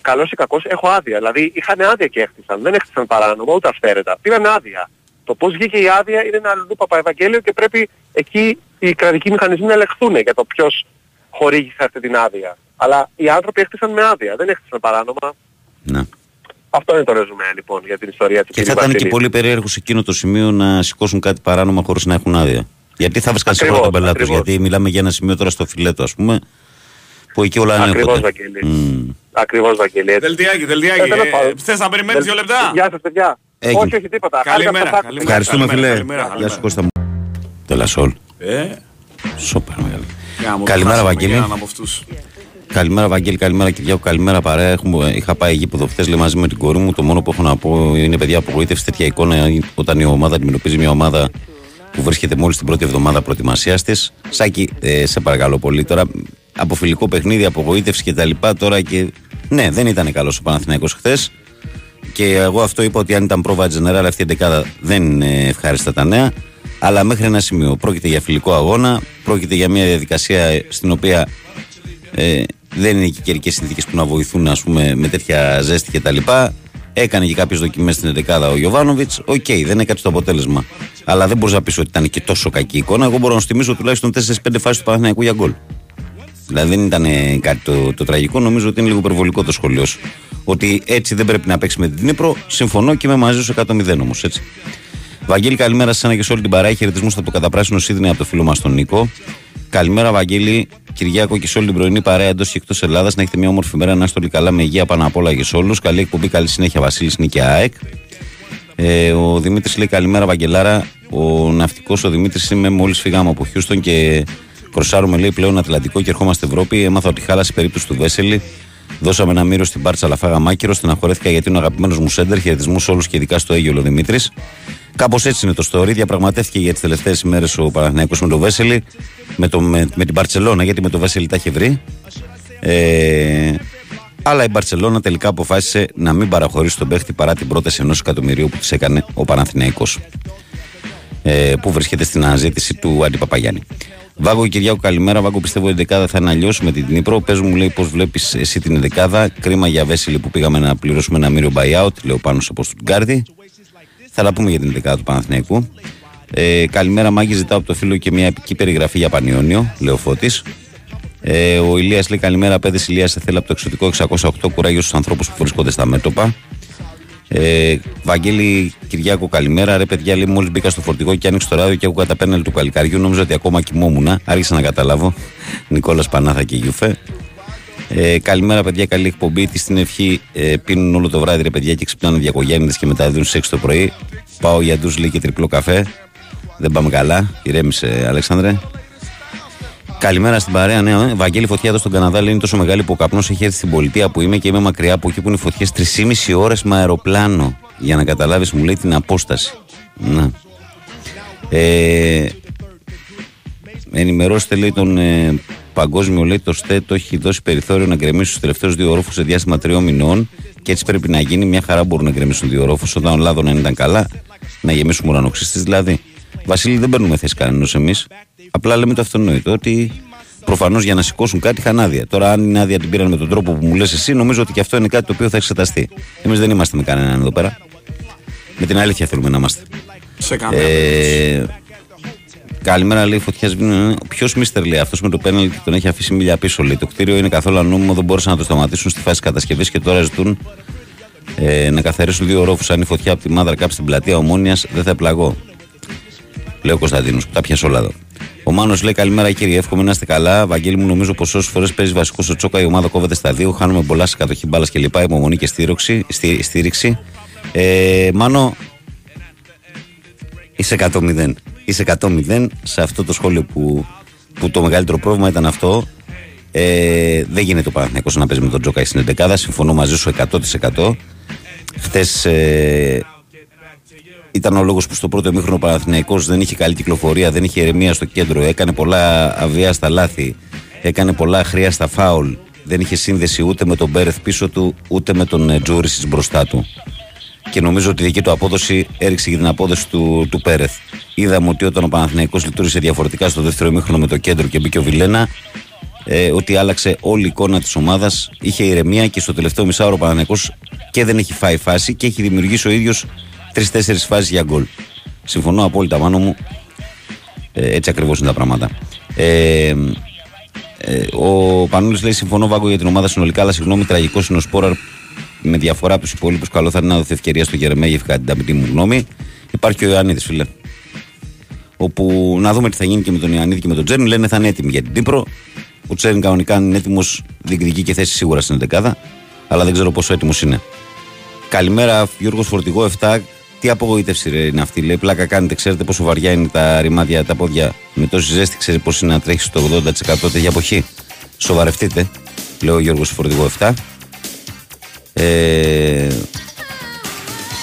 καλός ή κακός, έχω άδεια. Δηλαδή είχαν άδεια και έχτισαν. Δεν έχτισαν παράνομα ούτε αυθαίρετα. Πήραν άδεια. Το πώς βγήκε η άδεια είναι ένα αλλού παπαευαγγέλιο και πρέπει εκεί οι κρατικοί μηχανισμοί να ελεγχθούν για το ποιος χορήγησε αυτή την άδεια. Αλλά οι άνθρωποι έχτισαν με άδεια, δεν έχτισαν παράνομα. ναι. Αυτό είναι το ρεζουμέ λοιπόν για την ιστορία της Και θα κυρίου ήταν και Βασίλη. πολύ περίεργο σε εκείνο το σημείο να σηκώσουν κάτι παράνομα χωρίς να έχουν άδεια. Γιατί θα βρίσκαν σίγουρα Ακριβώς, τον πελάτη τους, ακριβώς. Γιατί μιλάμε για ένα σημείο τώρα στο φιλέτο, ας πούμε, που εκεί όλα Ακριβώς ανέχονται. Βαγγέλη. Μμμ. Ακριβώς Βαγγέλη. έτσι. Δελτιάκι, δελτιάκι. Ε, τέλος πάντων. Ε, θες να περιμένεις δύο λεπτά; Γεια σας παιδιά. Έγινε. Όχι, όχι τίποτα. Καλημέρα, Χάρηκα που σας καλημέρα. άκουσα. Ευχαριστούμε, Καλημέρα, φιλέ. καλημέρα, Γεια καλημέρα. σου, Κώστα μου. Τελασόλ. Ε, Σόπερ μεγάλη. γάμο, Καλημέρα, χάσαμε Βαγγέλη. και έναν από αυτούς. Καλημέρα, Βαγγέλη. Καλημέρα, Κυριάκο. Καλημέρα, παρέα. Έχουμε, είχα πάει γήπεδο χθε λέει, μαζί με την κόρη μου. Το μόνο που έχω να πω είναι, παιδιά, απογοήτευση τέτοια εικόνα όταν η ομάδα αντιμετωπίζει μια ομάδα που βρίσκεται μόλις την πρώτη εβδομάδα προετοιμασίας της. Σάκη, ε, σε παρακαλώ πολύ τώρα. Από φιλικό παιχνίδι, απογοήτευση κτλ. Τώρα και. Ναι, δεν ήταν καλός ο Παναθηναϊκός χθες. Και εγώ αυτό είπα ότι αν ήταν πρόβα General αυτή η δεκάδα δεν είναι ευχάριστα τα νέα. Αλλά μέχρι ένα σημείο. Πρόκειται για φιλικό αγώνα. Πρόκειται για μια διαδικασία ε, στην οποία ε, δεν είναι και καιρικές συνθήκες που να βοηθούν ας πούμε, με τέτοια ζέστη κτλ. Έκανε και κάποιες δοκιμές στην 11 ο Γιοβάνοβιτς. Οκ, δεν έκατσε το αποτέλεσμα. Αλλά δεν μπορείς να πεις ότι ήταν και τόσο κακή εικόνα. Εγώ μπορώ να σου θυμίσω τουλάχιστον 4-5 φάσεις του Παναθηναϊκού για γκολ. Δηλαδή δεν ήταν ε, κάτι το, το τραγικό. Νομίζω ότι είναι λίγο υπερβολικό το σχόλιό σου. Ότι έτσι δεν πρέπει να παίξεις με την Ντνίπρο. Συμφωνώ και είμαι μαζί σου 100 όμως. Έτσι. Βαγγέλη, καλημέρα σε εσένα και σε όλη την παρέα. Χαιρετισμούς από το καταπράσινο Σίδνεϊ από το φίλο μας τον Νίκο. Καλημέρα, Βαγγέλη, Κυριάκο και σε όλη την πρωινή παρέα εντός και εκτός Ελλάδας. Να έχετε μια όμορφη μέρα, να είστε όλοι καλά με υγεία πάνω απ' όλα και σε όλους. Καλή εκπομπή, καλή συνέχεια, Βασίλη Νίκη ΑΕΚ. Ε, ο Δημήτρης λέει καλημέρα, Βαγγελάρα. Ο ναυτικός ο Δημήτρης είμαι μόλις φύγαμε από Χιούστον και κροσάρουμε λέει πλέον Ατλαντικό και ερχόμαστε Ευρώπη. Έμαθα ότι χάλασε η περίπτωση του Βέσελη. Δώσαμε ένα μύρο στην Πάρτσα, αλλά φάγα μάκυρο. Στεναχωρέθηκα γιατί είναι ο αγαπημένος μου σέντερ. Χαιρετισμούς σε όλους και ειδικά στο Αίγυο Δημήτρη. Κάπως έτσι είναι το story. Διαπραγματεύτηκε για τις τελευταίες ημέρες ο Παναθηναϊκός με τον Βέσελη, με, το, με, με την Παρσελώνα, γιατί με τον Βέσελη τα είχε βρει. Ε, αλλά η Μπαρσελόνα τελικά αποφάσισε να μην παραχωρήσει τον παίχτη παρά την πρόταση ενός εκατομμυρίου που της έκανε ο Παναθηναϊκός ε, που βρίσκεται στην αναζήτηση του Αντιπαπαγιάννη. Βάγκο Κυριάκο, καλημέρα. Βάγκο, πιστεύω η δεκάδα θα είναι αλλιώς με την Νύπρο. Πες μου, λέει, πώς βλέπεις εσύ την δεκάδα. Κρίμα για Βέσιλη που πήγαμε να πληρώσουμε ένα μύριο buyout. Λέω πάνω από Στουτγκάρδη. Θα τα πούμε για την δεκάδα του Παναθηναϊκού. Ε, καλημέρα, Μάγκη. Ζητάω από το φίλο και μια επική περιγραφή για Πανιόνιο. Λέω φώτης. Ε, ο Ηλίας λέει καλημέρα. Πέδε Ηλίας σε θέλει από το εξωτικό 608 κουράγιο στους ανθρώπους που βρίσκονται στα μέτωπα. Ε, Βαγγέλη Κυριάκο, καλημέρα. Ρε παιδιά, λέει μόλις μπήκα στο φορτηγό και άνοιξε το ράδιο και άκουγα τα πέναλ του παλικαριού. Νόμιζα ότι ακόμα κοιμόμουν. Άρχισα να καταλάβω. Νικόλας Πανάθα και Γιουφέ. Ε, καλημέρα, παιδιά. Καλή εκπομπή. Τι στην ευχή ε, πίνουν όλο το βράδυ, ρε παιδιά, και ξυπνάνε διακογέννητες και μετά δίνουν σε 6 το πρωί. Πάω για ντους λέει και τριπλό καφέ. Δεν πάμε καλά. Ηρέμησε, Αλέξανδρε. Καλημέρα στην παρέα. Ναι, ε. Βαγγέλη Φωτιά εδώ στον Καναδά λέει είναι τόσο μεγάλη που ο καπνός έχει έρθει στην πολιτεία που είμαι και είμαι μακριά από εκεί που είναι οι φωτιές 3,5 ώρες με αεροπλάνο. Για να καταλάβεις, μου λέει την απόσταση. Να. Ε, ενημερώστε λέει τον ε, παγκόσμιο λέει το ΣΤΕ το έχει δώσει περιθώριο να γκρεμίσει τους τελευταίους δύο ορόφου σε διάστημα τριών μηνών και έτσι πρέπει να γίνει. Μια χαρά μπορούν να γκρεμίσουν δύο ορόφου όταν ο Λάδο ήταν καλά, να γεμίσουμε ουρανοξύστη δηλαδή. Βασίλη, δεν παίρνουμε θέση κανένας εμείς. Απλά λέμε το αυτονόητο ότι προφανώς για να σηκώσουν κάτι είχαν άδεια. Τώρα, αν είναι άδεια την πήραν με τον τρόπο που μου λες εσύ, νομίζω ότι και αυτό είναι κάτι το οποίο θα εξεταστεί. Εμείς δεν είμαστε με κανέναν εδώ πέρα. Με την αλήθεια θέλουμε να είμαστε. Σε καμία ε, Καλημέρα, λέει Φωτιά Ποιος μίστερ λέει αυτός με το πέναλ και τον έχει αφήσει μίλια πίσω. Λέει. Το κτίριο είναι καθόλου ανώμιμο, δεν μπόρεσαν να το σταματήσουν στη φάση κατασκευής και τώρα ζητούν ε, να καθαρίσουν δύο ρόφους. Αν η φωτιά από τη μάδρα κάψει την πλατεία ομόνοια, δεν θα πλαγώ. Λέει ο Κωνσταντίνος, τα πιάσω όλα εδώ. Ο Μάνος λέει καλημέρα κύριε, εύχομαι να είστε καλά. Βαγγέλη μου, νομίζω πως όσες φορές παίζει βασικό στο τσόκα η ομάδα κόβεται στα δύο. Χάνουμε πολλά σε κατοχή μπάλας και λοιπά. Υπομονή και στήριξη. στήριξη. Ε, Μάνο, είσαι 100-0. Είσαι 100-0 σε αυτό το σχόλιο που, που το μεγαλύτερο πρόβλημα ήταν αυτό. Ε, δεν γίνεται ο Παναθηναϊκός να παίζει με τον Τζόκα στην 11. Συμφωνώ μαζί σου 100%. Χθες ε, ήταν ο λόγος που στο πρώτο εμίχρονο ο Παναθηναϊκός δεν είχε καλή κυκλοφορία, δεν είχε ηρεμία στο κέντρο, έκανε πολλά αβιάστα λάθη, έκανε πολλά αχρίαστα φάουλ. Δεν είχε σύνδεση ούτε με τον Μπέρεθ πίσω του, ούτε με τον ε, Τζούρισι μπροστά του. Και νομίζω ότι η δική του απόδοση έριξε και την απόδοση του, του Πέρεθ. Είδαμε ότι όταν ο Παναθηναϊκός λειτουργήσε διαφορετικά στο δεύτερο ημίχρονο με το κέντρο και μπήκε ο Βιλένα, ε, ότι άλλαξε όλη η εικόνα της ομάδας. Είχε ηρεμία και στο τελευταίο μισάωρο ο Παναθηναϊκός και δεν έχει φάει φάση και έχει δημιουργήσει ο ίδιος τρει-τέσσερι φάσεις για γκολ. Συμφωνώ απόλυτα πάνω μου. Ε, έτσι ακριβώς είναι τα πράγματα. Ε, ε, ο Πανούλης λέει: Συμφωνώ, Βάγκο για την ομάδα συνολικά, αλλά συγγνώμη, τραγικός είναι ο Σπόραρ με διαφορά από τους υπόλοιπους. Καλό θα είναι να δοθεί ευκαιρία στο Γερεμέγεφ, κατά την ταπειτή μου γνώμη. Υπάρχει και ο Ιωαννίδης, φίλε. Όπου να δούμε τι θα γίνει και με τον Ιωαννίδη και με τον Τζέρν. Λένε θα είναι έτοιμοι για την Τύπρο. Ο Τζέρν κανονικά είναι έτοιμος, διεκδικεί και θέση σίγουρα στην 11 αλλά δεν ξέρω πόσο έτοιμος είναι. Καλημέρα, Γιώργος Φορτηγό 7. Τι απογοήτευση ρε, είναι αυτή. Λέει πλάκα κάνετε, ξέρετε πόσο βαριά είναι τα ρημάδια τα πόδια. Με τόση ζέστη, ξέρει πώ είναι να τρέχει στο 80% τέτοια εποχή. Σοβαρευτείτε, λέει ο Γιώργος Φορτηγό 7. Ε,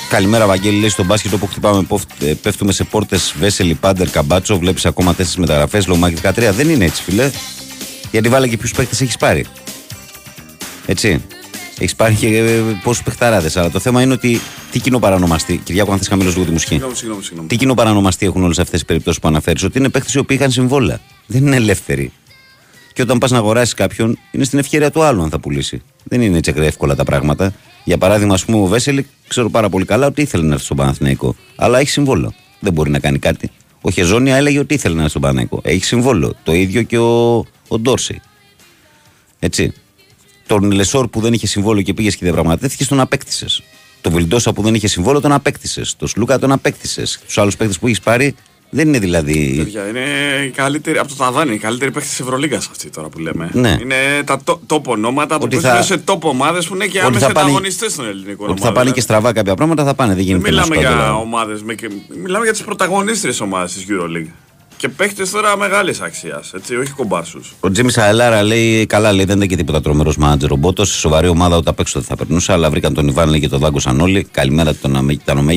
καλημέρα, Βαγγέλη. Λέει στον μπάσκετ όπου χτυπάμε, ε, πέφτουμε σε πόρτες Βέσελη, Πάντερ, Καμπάτσο. Βλέπεις ακόμα τέσσερις μεταγραφές. Λομάκι 13. Δεν είναι έτσι, φιλέ. Γιατί βάλε και ποιους παίχτε έχεις πάρει. Έτσι. Έχεις πάρει και ε, πόσους παιχταράδες. Αλλά το θέμα είναι ότι τι κοινό παρανομαστή. Κυριάκο, αν θες χαμηλός λίγο τη μουσική. Συγγνώμη, συγγνώμη, συγγνώμη. Τι κοινό παρανομαστή έχουν όλες αυτές τις περιπτώσεις που αναφέρεις. Ότι είναι παίχτες οι οποίοι είχαν συμβόλαια. Δεν είναι ελεύθεροι. Και όταν πας να αγοράσεις κάποιον, είναι στην ευκαιρία του άλλου αν θα πουλήσει. Δεν είναι έτσι εύκολα τα πράγματα. Για παράδειγμα, ας πούμε, ο Βέσελη, ξέρω πάρα πολύ καλά ότι ήθελε να έρθει στον Παναθηναϊκό. Αλλά έχει συμβόλαιο. Δεν μπορεί να κάνει κάτι. Ο Χεζόνια έλεγε ότι ήθελε να έρθει στον Παναθηναϊκό. Έχει συμβόλαιο. Το ίδιο και ο, ο Ντόρση. Έτσι. Τον Λεσόρ που δεν είχε συμβόλαιο και πήγες και διαπραγματεύτηκες, τον απέκτησες. Το Βιλντόσα που δεν είχε συμβόλαιο τον απέκτησες. Το Σλούκα τον απέκτησες. Τους άλλους παίκτες που έχεις πάρει δεν είναι δηλαδή. Παιδιά, είναι η καλύτερη, από το Ταβάνι, η καλύτερη παίκτης της Ευρωλίγα αυτή τώρα που λέμε. Ναι. Είναι τα τόπο ονόματα που παίζουν θα... σε τόπο ομάδες που είναι και άμεσα ανταγωνιστές στον ελληνικό Ότι θα πάνε και στραβά κάποια πράγματα θα πάνε. Δεν γίνεται δεν μιλάμε για ομάδες. Μιλάμε για τις πρωταγωνίστριες ομάδες της Euroleague. Και παίχτες τώρα μεγάλης αξίας, έτσι, όχι κομπάσου. Ο Τζίμις Αελάρα λέει: Καλά, λέει, δεν είναι και τίποτα τρομερός μάνατζερ ο Μπότο. Σοβαρή ομάδα ούτε απ' έξω δεν θα περνούσε, αλλά βρήκαν τον Ιβάν λέει, και τον δάγκωσαν όλοι. Καλημέρα, τον ήταν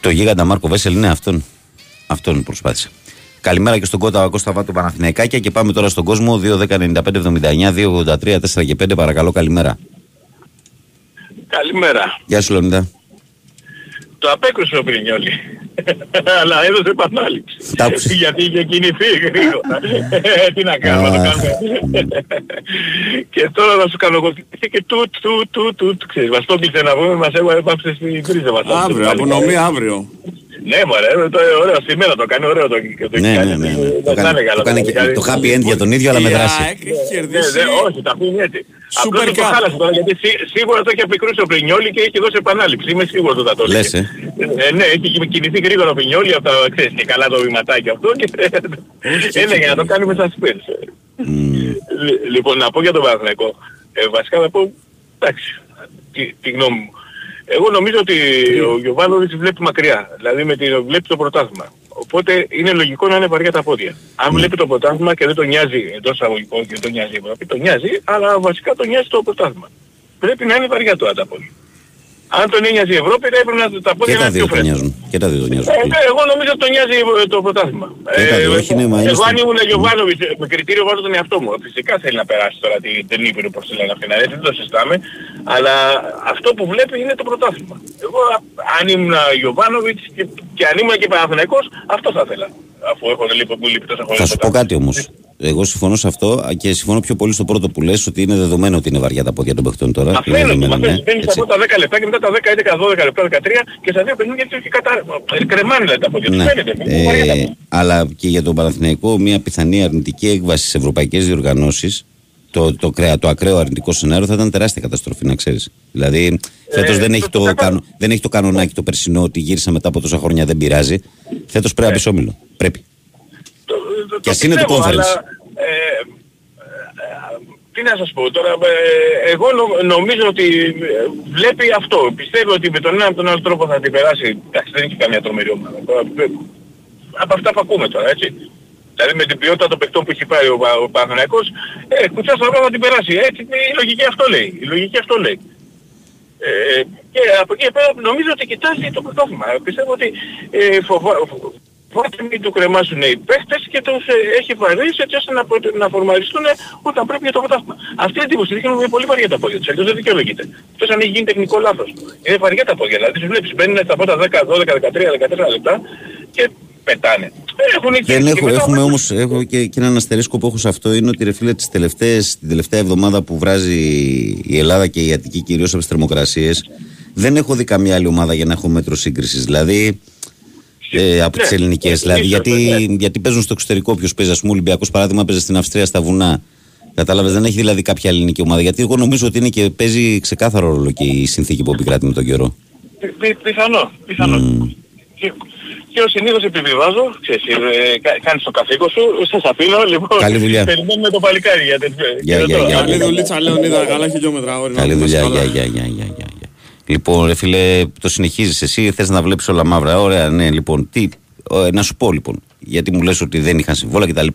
Το γίγαντα Μάρκο Βέσελ είναι αυτόν. Αυτόν προσπάθησε. Καλημέρα και στον Κότα Κώστα Βάτου Παναθηναϊκάκια και πάμε τώρα στον κόσμο 2-10-95-79, 2-83, 4 και 5. Παρακαλώ, καλημέρα. Καλημέρα. Γεια σου, Λονίδα. Το απέκρουσε ο Πρινιόλη. Αλλά έδωσε επανάληψη. Γιατί είχε κινηθεί γρήγορα. Ε, τι να κάνουμε, να κάνουμε. και τώρα θα σου κάνω εγώ και τούτ, τούτ, τούτ, τούτ, ξέρεις, μας το έπισε να πούμε, μας έβαψε στην κρίζα μας. Αύριο, απονομή αύριο. Ναι, μωρέ, το ωραίο σήμερα το κάνει, ωραίο το, το ναι, ναι, ναι, ναι. Το, κάνει, το, κάνει και το happy end για τον ίδιο, αλλά με δράση. Ναι, ναι, όχι, τα αφήνει έτσι. Απλώς το χάλασε τώρα, γιατί σίγουρα το έχει απεικρούσει ο Πρινιόλη και έχει δώσει επανάληψη. Είμαι σίγουρος ότι θα το Λες, ε. ε. Ναι, έχει κινηθεί γρήγορα ο Πρινιόλη από τα, ξέρεις, και καλά το βηματάκι αυτό και έλεγε να το κάνουμε σαν σπίτι. Λοιπόν, να πω για τον Παναθηναϊκό. Ε, βασικά να πω, εντάξει, τη γνώμη μου. Εγώ νομίζω ότι ο Γιωβάνοβιτς βλέπει μακριά. Δηλαδή με την, βλέπει το πρωτάθλημα. Οπότε είναι λογικό να είναι βαριά τα πόδια. Αν βλέπει το πρωτάθλημα και δεν τον νοιάζει εντός αγωγικών και δεν τον νοιάζει η Ευρώπη, τον νοιάζει, αλλά βασικά τον νοιάζει το πρωτάθλημα. Πρέπει να είναι βαριά το τα πόδια. Αν τον ένοιαζε η Ευρώπη, θα έπρεπε να τα πόδια και τα δύο τον νοιάζουν. Και τα δύο τον νοιάζουν. Ε, εγώ νομίζω ότι τον νοιάζει το πρωτάθλημα. Και τα δύο, όχι, ναι, μα εγώ αν ήμουν Γιωβάνοβιτς, με κριτήριο βάζω τον εαυτό μου. Φυσικά θέλει να περάσει τώρα την Ήπειρο όπως λένε αυτήν. Δεν το συζητάμε. Αλλά αυτό που βλέπει είναι το πρωτάθλημα. Εγώ αν ήμουν Γιωβάνοβιτς και, και αν ήμουν και Παναθηναϊκός, αυτό θα ήθελα. Αφού έχω λείπει, μου λείπει τόσα χρόνια. Θα σου πω κάτι όμως. Εγώ συμφωνώ σε αυτό και συμφωνώ πιο πολύ στο πρώτο που λες ότι είναι δεδομένο ότι είναι βαριά τα πόδια των παιχτών τώρα. Μας φαίνεται, μας φαίνεται. Παίρνεις από τα 10 λεπτά και μετά τα 10, 11, 12 λεπτά, 13 και στα δύο παιχνίδια έχει κατα... κρεμάνε δηλαδή, τα πόδια. Ναι. Φαίνεται, ε, αλλά και για τον Παναθηναϊκό μια πιθανή αρνητική έκβαση στις ευρωπαϊκές διοργανώσεις το, το, κρέα, το ακραίο αρνητικό σενάριο θα ήταν τεράστια καταστροφή, να ξέρεις. Δηλαδή, φέτος ε, δεν, έχει το, κανο, δεν έχει το κανονάκι το περσινό ότι γύρισα μετά από τόσα χρόνια δεν πειράζει. Φέτος πρέπει να μπεις όμιλο. Πρέπει. Και ας είναι το conference. Ε, ε, τι να σας πω τώρα, ε, εγώ νομίζω ότι βλέπει αυτό. Πιστεύω ότι με τον ένα από τον άλλο τρόπο θα την περάσει. Εντάξει, δεν έχει καμία τρομερή ομάδα. Από αυτά που ακούμε τώρα, έτσι. Δηλαδή με την ποιότητα των παιχτών που έχει πάρει ο, ο Παναθηναϊκός, ε, κουτσά στο θα την περάσει. Έτσι η λογική αυτό λέει. Η λογική αυτό λέει. Ε, και από εκεί πέρα νομίζω ότι κοιτάζει το πρωτόφημα. Πιστεύω ότι ε, φοβά, Πρώτα μην του κρεμάσουν οι παίχτες και τους ε, έχει βαρύσει έτσι ώστε να, να φορμαριστούν όταν πρέπει για το πρωτάθλημα. Αυτή η εντύπωση δείχνει με πολύ βαριά τα πόδια τους, αλλιώς δεν δικαιολογείται. Αυτός αν έχει γίνει τεχνικό λάθος. Είναι βαριά τα πόδια, δηλαδή τους βλέπεις μπαίνουν στα πρώτα 10, 12, 13, 14 λεπτά και πετάνε. Έχουν δεν έχω, έχουμε όμως έχω και, και έναν αστερίσκο που έχω σε αυτό είναι ότι ρε φίλε τις τελευταίες, την τελευταία εβδομάδα που βράζει η Ελλάδα και η Αττική κυρίως από τις θερμοκρασίες δεν έχω δει καμία άλλη ομάδα για να έχω μέτρο σύγκρισης. Δηλαδή ε, από ναι, τι ελληνικέ. Δηλαδή, γιατί, ναι. γιατί παίζουν στο εξωτερικό. Ποιο παίζει, ας πούμε, Ολυμπιακός παράδειγμα, παίζει στην Αυστρία στα βουνά. Κατάλαβες, δεν έχει δηλαδή κάποια ελληνική ομάδα. Γιατί εγώ νομίζω ότι είναι και παίζει ξεκάθαρο ρόλο και η συνθήκη που επικράτει με τον καιρό. Πι, πιθανό, πιθανό. Mm. Και, και ως συνήθως επιβιβάζω, ξέρεις, ε, κάνεις το καθήκο σου, σας αφήνω, λοιπόν, Καλή δουλειά. περιμένουμε το παλικάρι για τέτοιο. Καλή δουλίτσα, Λεωνίδα, καλά χιλιόμετρα. Καλή δουλειά, γεια, γεια, γεια, γεια. Λοιπόν, ρε φίλε, το συνεχίζεις εσύ, θες να βλέπεις όλα μαύρα. Ωραία, ναι, λοιπόν. Τι, να σου πω λοιπόν, γιατί μου λες ότι δεν είχαν συμβόλα κτλ.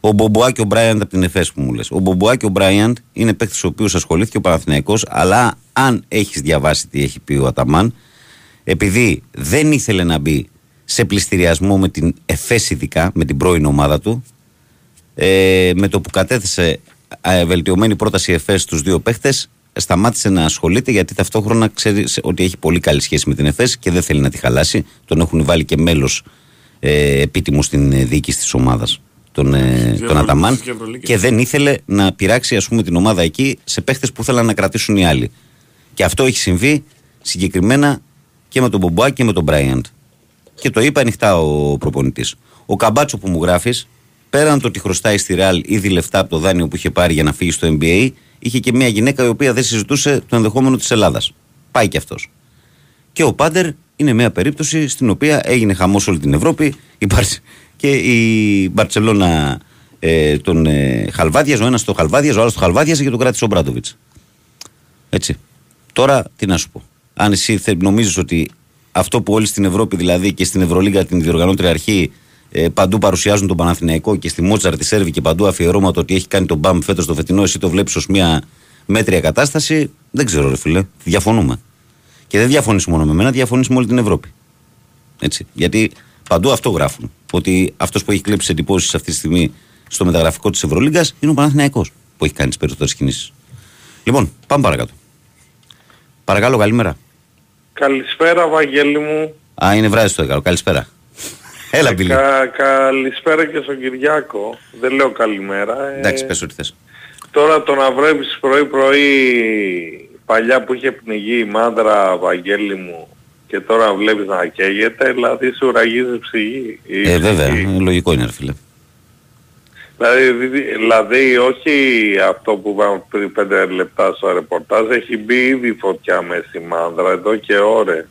Ο Μπομπουά και ο Μπράιαντ από την ΕΦΕΣ που μου λες. Ο Μπομπουά και ο Μπράιαντ είναι παίκτη ο οποίο ασχολήθηκε ο Παναθηναϊκός, αλλά αν έχεις διαβάσει τι έχει πει ο Αταμάν, επειδή δεν ήθελε να μπει σε πληστηριασμό με την ΕΦΕΣ ειδικά, με την πρώην ομάδα του, ε, με το που κατέθεσε ε, βελτιωμένη πρόταση ΕΦΕΣ στους δύο παίχτες σταμάτησε να ασχολείται γιατί ταυτόχρονα ξέρει ότι έχει πολύ καλή σχέση με την ΕΦΕΣ και δεν θέλει να τη χαλάσει. Τον έχουν βάλει και μέλος ε, επίτιμο στην ε, διοίκηση της ομάδας, τον, ε, τον Αταμάν. Και δεν ήθελε να πειράξει ας πούμε, την ομάδα εκεί σε παίχτες που θέλαν να κρατήσουν οι άλλοι. Και αυτό έχει συμβεί συγκεκριμένα και με τον Μπομπουά και με τον Μπράιαντ. Και το είπε ανοιχτά ο προπονητής. Ο Καμπάτσο που μου γράφεις, πέραν το ότι χρωστάει στη Ρεάλ ήδη λεφτά από το δάνειο που είχε πάρει για να φύγει στο NBA, είχε και μια γυναίκα η οποία δεν συζητούσε το ενδεχόμενο της Ελλάδας. Πάει και αυτός. Και ο Πάντερ είναι μια περίπτωση στην οποία έγινε χαμός όλη την Ευρώπη. Και η Μπαρσελόνα ε, τον ε, Χαλβάδιαζε, ο ένας το Χαλβάδιαζε, ο άλλος το Χαλβάδιαζε και τον κράτησε ο Μπράντοβιτς. Έτσι. Τώρα τι να σου πω. Αν εσύ νομίζεις ότι αυτό που όλοι στην Ευρώπη δηλαδή και στην Ευρωλίγα την διοργανώτρια αρχή ε, παντού παρουσιάζουν τον Παναθηναϊκό και στη Μότσαρ τη Σέρβη και παντού αφιερώματα ότι έχει κάνει τον Μπαμ φέτος το φετινό, εσύ το βλέπεις ως μια μέτρια κατάσταση. Δεν ξέρω, ρε φίλε. Διαφωνούμε. Και δεν διαφωνείς μόνο με μένα, διαφωνείς με όλη την Ευρώπη. Έτσι. Γιατί παντού αυτό γράφουν. Ότι αυτός που έχει κλέψει εντυπώσεις αυτή τη στιγμή στο μεταγραφικό της Ευρωλίγκας είναι ο Παναθηναϊκός που έχει κάνει τις περισσότερες κινήσεις. Λοιπόν, πάμε παρακάτω. Παρακαλώ, καλημέρα. Καλησπέρα, Βαγγέλη μου. Α, είναι βράδυ στο Δεκάλο. Καλησπέρα. Έλα, Μπιλί. Κα, καλησπέρα και στον Κυριάκο. Δεν λέω καλημέρα. Ε, Εντάξει, πες ό,τι θες. Τώρα το να βλέπεις πρωί-πρωί παλιά που είχε πνιγεί η μάντρα Βαγγέλη μου και τώρα βλέπεις να καίγεται, δηλαδή σου ραγίζει ψυχή. η Ε, βέβαια, ψυχή. ε, λογικό είναι, ρε φίλε. Δηλαδή, δι- δηλαδή όχι αυτό που είπαμε πριν πέντε λεπτά στο ρεπορτάζ, έχει μπει ήδη φωτιά μέσα στη μάνδρα εδώ και ώρες.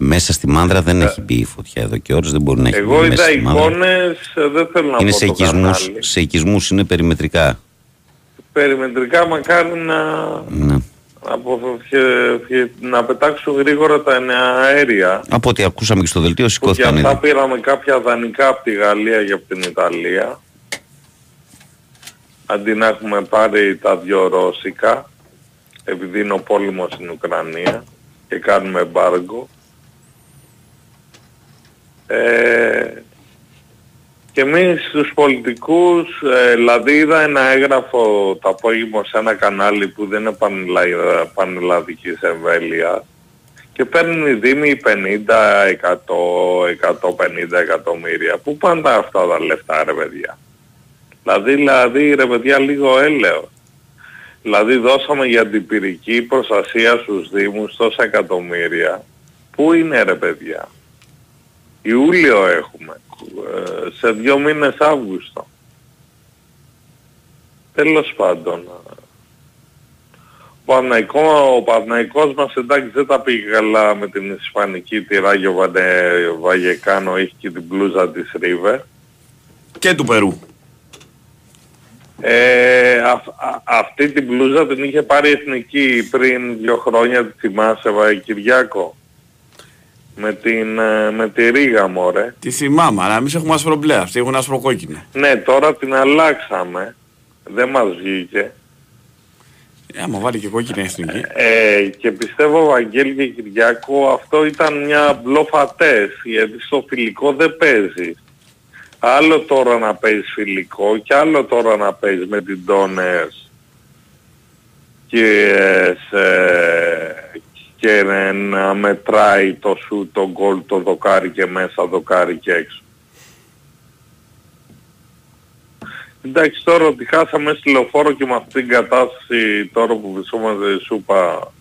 Μέσα στη μάνδρα δεν έχει μπει η φωτιά εδώ και ώρες δεν μπορεί να έχει Ε, Εγώ μπει μέσα είδα στη μάνδρα. εικόνες, ε, δεν θέλω να Είναι πω σε το οικισμούς, κανάλι. σε οικισμούς είναι περιμετρικά. Περιμετρικά μακάρι να, Ναι. να, αποφευχε- φυ- να πετάξουν γρήγορα τα αέρια. Από ό,τι ακούσαμε και στο δελτίο Που και σηκώθηκαν αυτά ήδη. πήραμε κάποια δανεικά από τη Γαλλία και από την Ιταλία. Αντί να έχουμε πάρει τα δυο ρώσικα, επειδή είναι ο πόλεμος στην Ουκρανία και κάνουμε εμπάργκο. Ε, και εμείς τους πολιτικούς, ε, δηλαδή είδα ένα έγγραφο το απόγευμα σε ένα κανάλι που δεν είναι πανελλα- πανελλαδικής εμβέλειας και παίρνουν οι Δήμοι 50, 100, 150 εκατομμύρια. Πού πάνε τα αυτά τα λεφτά ρε παιδιά. Δηλαδή, δηλαδή ρε παιδιά λίγο έλεος. Δηλαδή δώσαμε για την πυρική προστασία στους Δήμους τόσα εκατομμύρια. Πού είναι ρε παιδιά. Ιούλιο έχουμε. Ε, σε δύο μήνες Αύγουστο. Τέλος πάντων. Ο Παναϊκό, ο Παναϊκός μας εντάξει δεν τα πήγε καλά με την Ισπανική τη Ράγιο Βανε, Βαγεκάνο, έχει και την πλούζα της Ρίβερ. Και του Περού. Ε, αυ- α- αυτή την πλούζα την είχε πάρει η Εθνική πριν δύο χρόνια, τη θυμάσαι Βα- Κυριάκο; Με, την, ε, με τη Ρίγα μωρέ. Τι θυμάμαι, αλλά εμείς έχουμε άσπρο μπλε, αυτοί έχουν άσπρο κόκκινο. Ναι, τώρα την αλλάξαμε. Δεν μας βγήκε. Ε, άμα βάλει και κόκκινη εθνική. Ε, και πιστεύω Βαγγέλη και Κυριάκο αυτό ήταν μια μπλόφα τεστ γιατί στο φιλικό δεν παίζεις. Άλλο τώρα να παίζεις φιλικό και άλλο τώρα να παίζεις με την Doners και, σε, και να μετράει το σου, το γκολ, το δοκάρι και μέσα, δοκάρι και έξω. Εντάξει τώρα ότι χάσαμε στη λεωφόρο και με αυτή την κατάσταση τώρα που βρισκόμαστε σου είπα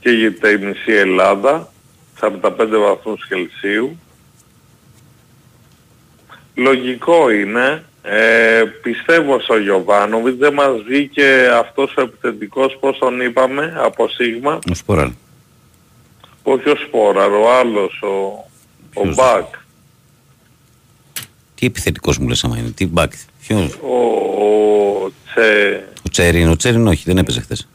καίγεται η μισή Ελλάδα 45 βαθμούς Κελσίου. Λογικό είναι. Ε, πιστεύω στο Γιωβάνοβιτς δεν μας βγήκε αυτός ο επιθετικός πώς τον είπαμε από Σίγμα. Ο Σπόραρ. Όχι ο Σπόραρ, ο άλλος, ο, ο Ποιος; Μπακ. Τι επιθετικός μου λες άμα είναι, τι μπακ. Ποιος, Ο, ο Τσε ο Τσέριν, ο Τσέριν όχι, δεν έπαιζε χθες.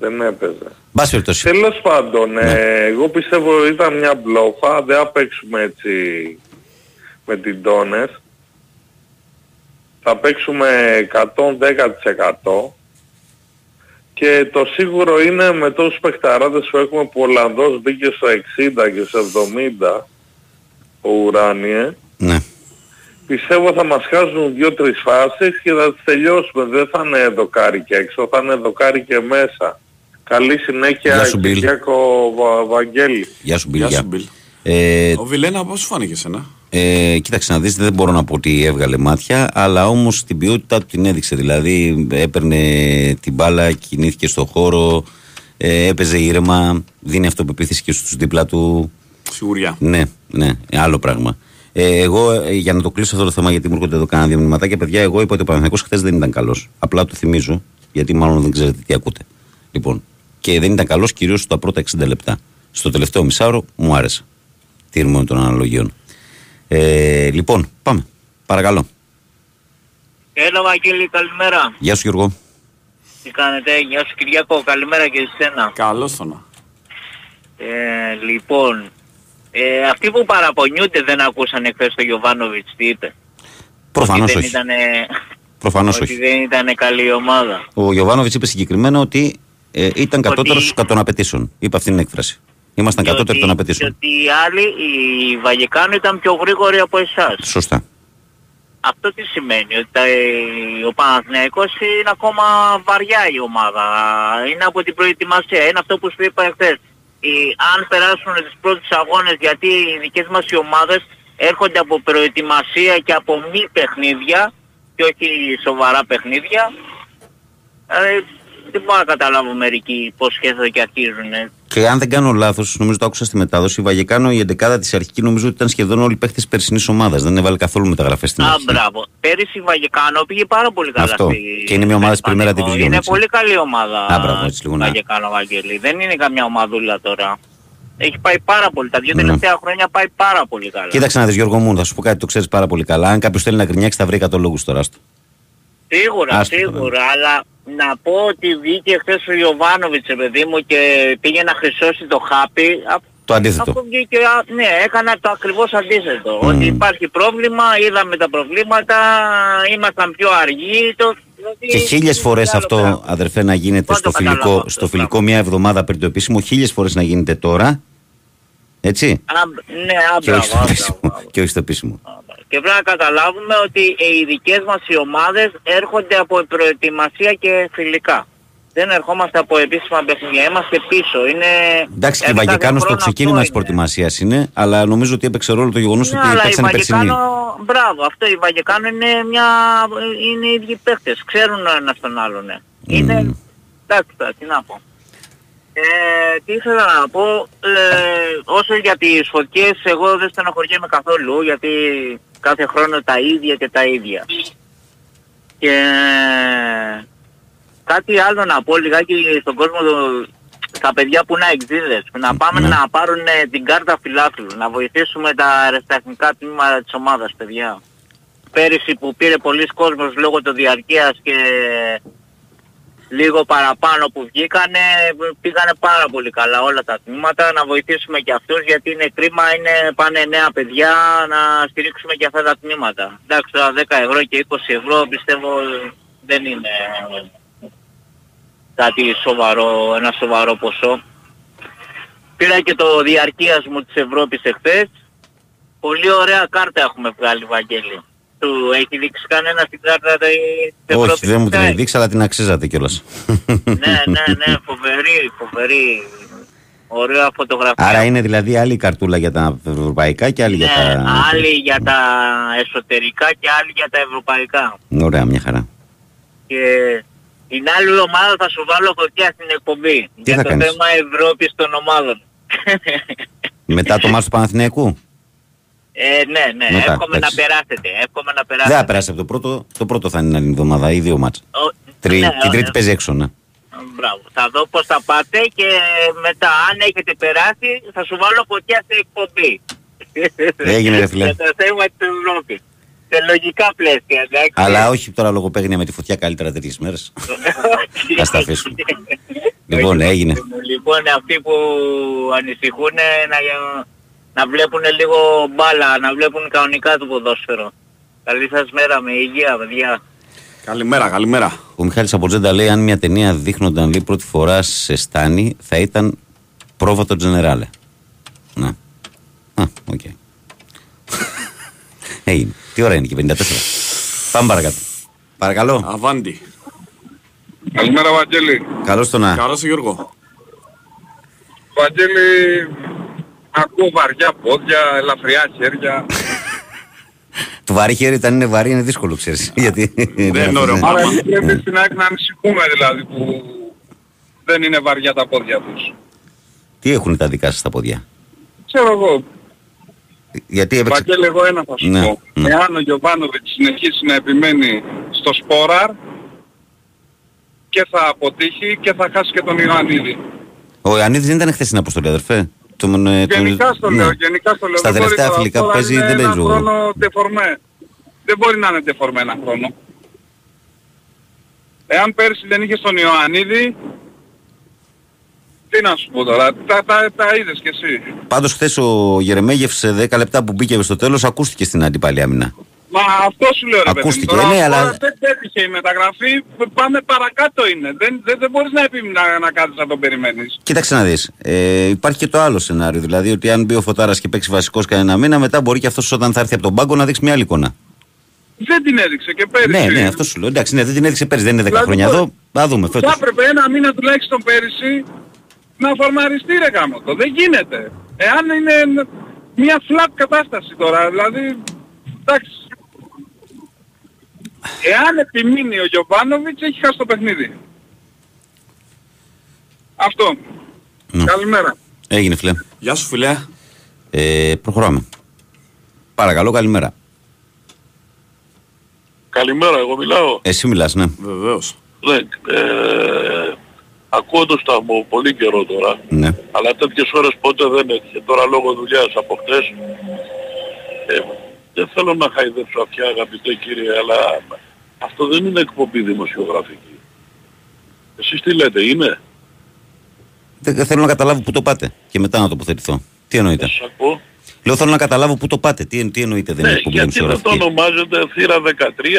δεν έπαιζε. Μπας περιπτώσει. Τέλος πάντων, Ναι. ε, εγώ πιστεύω ήταν μια μπλόφα, δεν θα παίξουμε έτσι με την Τόνες. Θα παίξουμε 110% και το σίγουρο είναι με τόσους παιχταράδες που έχουμε που ο Ολλανδός μπήκε στο 60 και στο 70 ο Ουράνιε. Ναι. Πιστεύω θα μας χάσουν δύο-τρεις φάσεις και θα τις τελειώσουμε. Δεν θα είναι δοκάρι και έξω, θα είναι δοκάρι και μέσα. Καλή συνέχεια, Γεια σου, Μπιλ. Κυριάκο Βα- Βαγγέλη. Γεια σου Γεια Μπιλ. σου, γεια. Μπιλ. Ε, Ο Βιλένα πώς σου φάνηκε εσένα; Ε, κοίταξε να δεις, δεν μπορώ να πω ότι έβγαλε μάτια, αλλά όμως την ποιότητά του την έδειξε. Δηλαδή έπαιρνε την μπάλα, κινήθηκε στο χώρο, ε, έπαιζε ήρεμα, δίνει αυτοπεποίθηση και στους δίπλα του. Σιγουριά. Ναι, ναι, άλλο πράγμα. Ε, εγώ ε, για να το κλείσω αυτό το θέμα, γιατί μου έρχονται εδώ κάνα δύο μηνυματάκια, παιδιά, εγώ είπα ότι ο Παναθηναϊκός χθες δεν ήταν καλός. Απλά το θυμίζω, γιατί μάλλον δεν ξέρετε τι ακούτε. Λοιπόν, και δεν ήταν καλός κυρίως στα πρώτα 60 λεπτά. Στο τελευταίο μισάωρο μου άρεσε. Τήρημα των αναλογιών. Ε, λοιπόν, πάμε. Παρακαλώ. Έλα Βαγγέλη, καλημέρα. Γεια σου Γιώργο. Τι κάνετε, γεια σου Κυριακό, καλημέρα και εσένα. Καλώς το να. Ε, λοιπόν, ε, αυτοί που παραπονιούνται δεν ακούσαν χθες τον Γιωβάνοβιτς τι είπε; Προφανώς ότι δεν όχι. Ήτανε, Προφανώς ότι όχι. δεν ήταν καλή ομάδα. Ο Γιωβάνοβιτς είπε συγκεκριμένα ότι ε, ήταν Ότι- κατώτερος κατ' των απαιτήσεων. Είπε αυτή την έκφραση. Ήμασταν Και κατώτεροι ότι- των Και απαιτήσεων. ότι οι άλλοι, οι Βαγεκάνοι ήταν πιο γρήγοροι από εσάς. Σωστά. Αυτό τι σημαίνει, ότι τα- ε, ο Παναθηναϊκός είναι ακόμα βαριά η ομάδα. Είναι από την προετοιμασία. Είναι αυτό που σου είπα εχθές. οι- αν περάσουν τις πρώτες αγώνες γιατί οι δικές μας οι ομάδες έρχονται από προετοιμασία και από μη παιχνίδια και όχι σοβαρά παιχνίδια. Ε, δεν μπορώ να καταλάβω μερικοί πώς σκέφτονται και αρχίζουν. Ε. Και αν δεν κάνω λάθος, νομίζω το άκουσα στη μετάδοση, η Βαγεκάνο η 11η της αρχική νομίζω ότι ήταν σχεδόν όλοι οι παίχτε περσινής ομάδας. Δεν έβαλε καθόλου μεταγραφές στην Α, αρχή. μπράβο. Πέρυσι η Βαγεκάνο πήγε πάρα πολύ καλά. Αυτό. στη- Και είναι μια ομάδα στο στην Primera Ισπανικό. Division, Είναι έτσι. πολύ καλή ομάδα. Α, μπράβο, έτσι λίγο να- Βαγεκάνο, Βαγγέλη. Δεν είναι καμιά ομαδούλα τώρα. Έχει πάει πάρα πολύ. Τα δύο Ναι. τελευταία χρόνια πάει πάρα πολύ καλά. Κοίταξε να δεις, Γιώργο μου, θα σου πω κάτι, το ξέρεις πάρα πολύ καλά. Αν κάποιος θέλει να γκρινιάξει, θα βρει 100 λόγους τώρα. άστο. Σίγουρα, Άστο, σίγουρα, αλλά να πω ότι βγήκε χθες ο Ιωβάνοβιτς, ρε παιδί μου, και πήγε να χρυσώσει το χάπι. Α- Το αντίθετο. Αυτό βγήκε, α, ναι, έκανα το ακριβώς αντίθετο. Ότι υπάρχει πρόβλημα, είδαμε τα προβλήματα, ήμασταν πιο αργοί. Το, δηλαδή, Και χίλιες φορές άλλο αυτό, πράγμα. αδερφέ, να γίνεται Πώς στο το καταλάβω φιλικό, αυτό, στο φιλικό μια εβδομάδα πριν το επίσημο, χίλιες φορές να γίνεται τώρα. Έτσι; Α, ναι, α, Και όχι, μπράβο, στο α, επίσημο, μπράβο. και όχι στο επίσημο. Και πρέπει να καταλάβουμε ότι οι δικές μας οι ομάδες έρχονται από προετοιμασία και φιλικά. Δεν ερχόμαστε από επίσημα παιχνίδια. Είμαστε πίσω. Είναι... Εντάξει, και η δηλαδή, κάθε Βαγεκάνο στο χρόνο ξεκίνημα αυτό της είναι. προετοιμασίας είναι, αλλά νομίζω ότι έπαιξε ρόλο το γεγονός Ναι, ότι αλλά η παίξανε περσινή. Βαγεκάνο, μπράβο, αυτό η Βαγεκάνο είναι μια, είναι οι ίδιοι παίχτες, ξέρουν ο ένας τον άλλον. ναι. Είναι, εντάξει τώρα, τι να πω. Ε, τι ήθελα να πω, ε, όσο για τις φωτιές, εγώ δεν στενοχωριέμαι καθόλου, γιατί κάθε χρόνο τα ίδια και τα ίδια. Και κάτι άλλο να πω λιγάκι στον κόσμο, το- στα παιδιά που είναι εξήδες, να πάμε Ναι. να πάρουν ε, την κάρτα φιλάθλου, να βοηθήσουμε τα αεραστεχνικά τμήματα της ομάδας, παιδιά. Πέρυσι που πήρε πολλοί κόσμος λόγω του διαρκείας και λίγο παραπάνω που βγήκανε, πήγανε πάρα πολύ καλά όλα τα τμήματα, να βοηθήσουμε και αυτούς γιατί είναι κρίμα, είναι, πάνε νέα παιδιά να στηρίξουμε και αυτά τα τμήματα. Εντάξει τώρα 10 ευρώ και 20 ευρώ πιστεύω δεν είναι κάτι σοβαρό, ένα σοβαρό ποσό. Πήρα και το διαρκείας μου της Ευρώπης εχθές. Πολύ ωραία κάρτα έχουμε βγάλει, Βαγγέλη. Του έχει δείξει κανένα την κάρτα της Ευρώπης. Όχι, δεν μου την Ναι. έχει δείξει, αλλά την αξίζατε κιόλας. Ναι, ναι, ναι, φοβερή, φοβερή. Ωραία φωτογραφία. Άρα είναι δηλαδή άλλη η καρτούλα για τα ευρωπαϊκά και άλλη για Ναι, τα. άλλη για τα εσωτερικά και άλλη για τα ευρωπαϊκά. Ωραία, μια χαρά. Και την άλλη ομάδα θα σου βάλω φωτιά στην εκπομπή. για θα το κάνεις; θέμα Ευρώπης των ομάδων. Μετά το μάτς του Παναθηναϊκού; Ε, ναι, ναι, Μετά, εύχομαι να εντάξει. περάσετε. Εύχομαι να Δεν περάσετε. θα περάσει από το πρώτο. Το πρώτο θα είναι άλλη εβδομάδα ή δύο μάτς. Ο- Τρι... ναι, Την τρίτη ε, παίζει έξω, ναι. Μπράβο. Θα δω πώς θα πάτε και μετά αν έχετε περάσει θα σου βάλω φωτιά στην εκπομπή. Έγινε, ρε φίλε. Για το θέμα της Ευρώπης. Σε λογικά πλαίσια, εντάξει. Αλλά όχι τώρα λογοπαίγνια με τη φωτιά καλύτερα τέτοιες μέρες. Ας τα αφήσουμε. Λοιπόν, Όχι, έγινε. Λοιπόν, αυτοί που ανησυχούν να, να βλέπουν λίγο μπάλα, να βλέπουν κανονικά το ποδόσφαιρο. Καλή σας μέρα, με υγεία, παιδιά. Καλημέρα, καλημέρα. Ο Μιχάλης Αποτζέντα λέει: Αν μια ταινία δείχνονταν λέει, πρώτη φορά σε στάνη, θα ήταν πρόβατο Τζενεράλε. Ναι. Α, οκ. Έγινε. Τι ώρα είναι και 54. Πάμε παρακάτω. Παρακαλώ. Αβάντι. Καλημέρα Βαγγέλη. Καλώς το να. Καλώς Γιώργο. Βαγγέλη, ακούω βαριά πόδια, ελαφριά χέρια. Το βαρύ χέρι όταν είναι βαρύ είναι δύσκολο, ξέρεις. Γιατί Δεν είναι ωραίο ναι. Άρα πράγμα. πρέπει στην ΑΕΚ να ανησυχούμε δηλαδή που δεν είναι βαριά τα πόδια τους. Τι έχουν τα δικά σας τα πόδια; Ξέρω εγώ, Γιατί έπαιξε. Βαγγέλη εγώ ένα θα σου Ναι, πω. ναι. Εάν ο Γιωβάνοβιτς συνεχίσει να επιμένει στο Σπόραρ και θα αποτύχει και θα χάσει και τον Ιωαννίδη. Ο Ιωαννίδης δεν ήταν χθες στην αποστολή, αδερφέ. Τον, ε, τον- Γενικά στο ναι. λέω, γενικά στο λέω. Στα Δεν μπορεί τελευταία τώρα, φιλικά που τώρα παίζει είναι δεν ένα παίζει ο- χρόνο ντεφορμέ. Δεν μπορεί να είναι ντεφορμέ ένα χρόνο. Εάν πέρσι δεν είχε τον Ιωαννίδη, τι να σου πω τώρα, τα, τα, τα είδες κι εσύ. Πάντως χθες ο Γερεμέγεφς σε 10 λεπτά που μπήκε στο τέλος ακούστηκε στην αντιπαλή άμυνα. Μα αυτό σου λέω ρε παιδί μου. Ακούστηκε, Τώρα, ναι, αλλά- τώρα δεν πέτυχε η μεταγραφή, πάμε παρακάτω είναι. Δεν, δεν, δεν μπορείς να, επι, να, να κάτσεις να τον περιμένεις. Κοίταξε να δεις. Ε, υπάρχει και το άλλο σενάριο. Δηλαδή ότι αν μπει ο Φωτάρας και παίξει βασικός κανένα μήνα, μετά μπορεί και αυτός όταν θα έρθει από τον πάγκο να δείξει μια άλλη εικόνα. Δεν την έδειξε και πέρυσι. Ναι, ναι, αυτό σου λέω. Εντάξει, ναι, δεν την έδειξε πέρυσι, δεν είναι 10 Δηλαδή, χρόνια μπορεί- εδώ. Θα δούμε Θα φέτος. έπρεπε ένα μήνα τουλάχιστον πέρυσι να φορμαριστεί ρε γάμο το. Δεν γίνεται. Εάν είναι μια flat κατάσταση τώρα, δηλαδή, εντάξει. Εάν επιμείνει ο Γιωβάνοβιτς έχει χάσει το παιχνίδι. Αυτό. Ναι. Καλημέρα. Έγινε φίλε. Γεια σου φιλέ. Ε, προχωράμε. Παρακαλώ, καλημέρα. Καλημέρα, εγώ μιλάω. Εσύ μιλάς, ναι. Βεβαίως. Ναι, ε, ακούω το σταθμό πολύ καιρό τώρα, ναι. αλλά τέτοιες ώρες ποτέ δεν έτυχε. Τώρα λόγω δουλειάς από χτες, ε, δεν θέλω να χαϊδέψω αυτιά αγαπητέ κύριε, αλλά αυτό δεν είναι εκπομπή δημοσιογραφική. Εσείς τι λέτε, είναι; Δεν δεν θέλω να καταλάβω πού το πάτε και μετά να τοποθετηθώ. Τι εννοείτε; Σας ακούω. Λέω θέλω να καταλάβω πού το πάτε. Τι, τι εννοείτε δεν είναι Ναι, εκπομπή γιατί δεν το δημοσιογραφική; ονομάζετε θύρα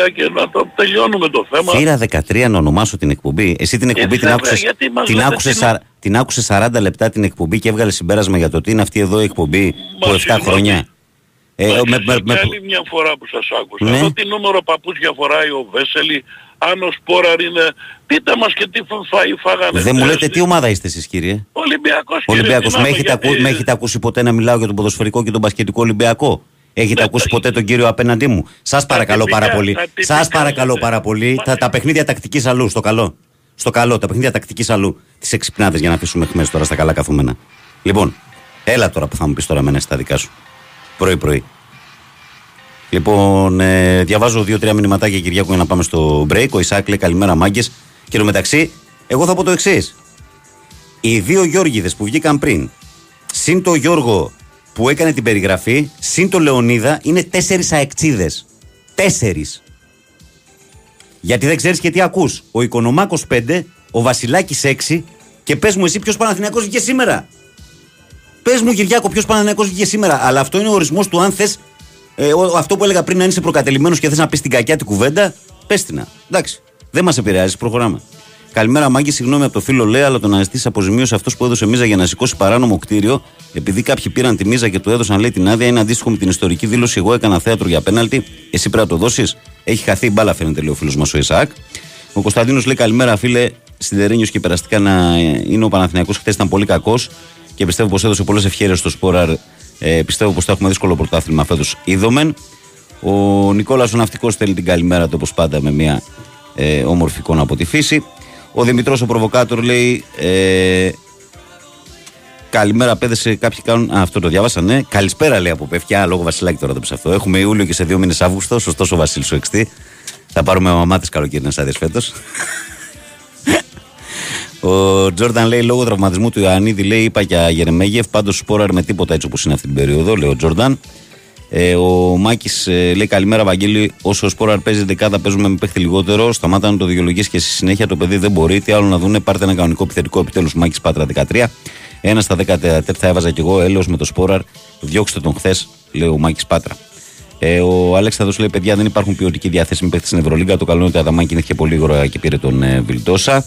13 και να το τελειώνουμε το θέμα. Θύρα 13 να ονομάσω την εκπομπή. Εσύ την εκπομπή την βέβαια, άκουσες, γιατί μας την, λέτε άκουσες, τι σα- την άκουσες 40 λεπτά την εκπομπή και έβγαλες συμπέρασμα για το τι είναι αυτή εδώ η εκπομπή Μα που 7 συγγνώμη. χρόνια; Ε, Μα με- και με- σε με- άλλη μια φορά που σας άκουσα. Ναι. Αυτό τι νούμερο παπούτσια φοράει ο Βέσελη, αν ο Σπόραρ είναι... Πείτε μας και τι φα- φαΐ φάγανε. δεν μου χθες. λέτε τι ομάδα είστε εσείς κύριε. Ολυμπιακός κύριε, Ολυμπιακός. τι να Με πω, έχετε, γιατί- ακού, με έχετε ακούσει ποτέ να μιλάω για τον ποδοσφαιρικό και τον πασχετικό Ολυμπιακό; Έχετε Ναι, ακούσει τα- ποτέ τον κύριο απέναντί μου; Σας παρακαλώ τυπικά, πάρα πολύ. τα τυπικά Σας παρακαλώ λέτε. πάρα πολύ. Μα Τα, τι- τα παιχνίδια τακτικής αλλού, στο καλό. Στο καλό, τα παιχνίδια τακτικής αλλού. Τις εξυπνάδες για να αφήσουμε χμές τώρα στα καλά καθούμενα. Λοιπόν, έλα τώρα που θα μου πεις τώρα μένα στα δικά σου. Πρωί-πρωί. Λοιπόν, ε, διαβάζω δύο-τρία μηνυματάκια Κυριάκου για να πάμε στο break. Ο Ισάκ λέει καλημέρα μάγκες. Και εν μεταξύ, εγώ θα πω το εξής. Οι δύο Γιώργιδε που βγήκαν πριν, συν το Γιώργο που έκανε την περιγραφή, συν το Λεωνίδα, είναι τέσσερις αεξίδε. Τέσσερις. Γιατί δεν ξέρεις και τι ακούς. Ο Οικονομάκος 5, ο Βασιλάκης 6 και πες μου εσύ ποιος Παναθηναϊκός βγήκε σήμερα. Πες μου, Κυριάκο, ποιος Παναθηναϊκός βγήκε σήμερα. Αλλά αυτό είναι ο ορισμός του αν θες. Ε, ο- αυτό που έλεγα πριν, αν είσαι προκατελημένος και θες να πεις την κακιά την κουβέντα, πες την. να. Εντάξει. Δεν μας επηρεάζει, προχωράμε. Καλημέρα, Μάγκη. Συγγνώμη από το φίλο Λέα, αλλά το να ζητήσει αποζημίωση αυτός που έδωσε μίζα για να σηκώσει παράνομο κτίριο, επειδή κάποιοι πήραν τη μίζα και του έδωσαν λέει την άδεια, είναι αντίστοιχο με την ιστορική δήλωση. Εγώ έκανα θέατρο για πέναλτι. Εσύ πρέπει να το δώσεις. Έχει χαθεί η μπάλα, φαίνεται, λέει ο φίλος μας ο Ισαάκ. Ο Κωνσταντίνος λέει καλημέρα, φίλε. Σιδερένιο και περαστικά να είναι ο Παναθηναϊκός χθες ήταν πολύ κακός και πιστεύω πως έδωσε πολλές ευχαίρειε στο Σπόραρ. Ε, πιστεύω πως θα έχουμε δύσκολο πρωτάθλημα φέτος. Είδομεν. Ο Νικόλας ο Ναυτικός θέλει την καλημέρα του όπως πάντα με μια ε, όμορφη εικόνα από τη φύση. Ο Δημητρός ο Προβοκάτορ λέει. Ε, Καλημέρα, παιδες. Κάποιοι κάνουν. Α, αυτό το διάβασα, ναι. Καλησπέρα, λέει από παιδιά. Λόγω Βασιλάκη τώρα το πει αυτό. Έχουμε Ιούλιο και σε δύο μήνες Αύγουστο. Σωστός ο Βασίλης ο Εξτή. Θα πάρουμε μαμάτε καλοκαιρινέ άδειε φέτος. Ο Τζόρνταν λέει λόγω τραυματισμού του Ιωαννίδη, λέει είπα για Γερεμέγεφ. Πάντως σπόραρ με τίποτα έτσι όπως είναι αυτή την περίοδο, λέει ο Τζόρνταν. Ε, ο Μάκης ε, λέει καλημέρα, Βαγγέλη. Όσο ο Σπόραρ παίζει δεκάδα, παίζουμε με παίχτη λιγότερο. Σταμάτα να το δικαιολογείς και στη συνέχεια το παιδί δεν μπορεί. Τι άλλο να δούνε, πάρτε ένα κανονικό επιθετικό επιτέλους. Μάκης Πάτρα 13. Ένα στα 14 θα έβαζα κι εγώ, έλεος με το Σπόραρ. Διώξτε τον χθες, λέει ο Μάκης Πάτρα. Ε, ο Αλέξανδρος λέει: Παιδιά, δεν υπάρχουν ποιοτικοί διαθέσιμοι παίχτε στην Ευρωλίγκα. Το καλό είναι ότι ο Αδαμάκη είναι και πολύ γρήγορα και πήρε τον ε, Βιλτόσα.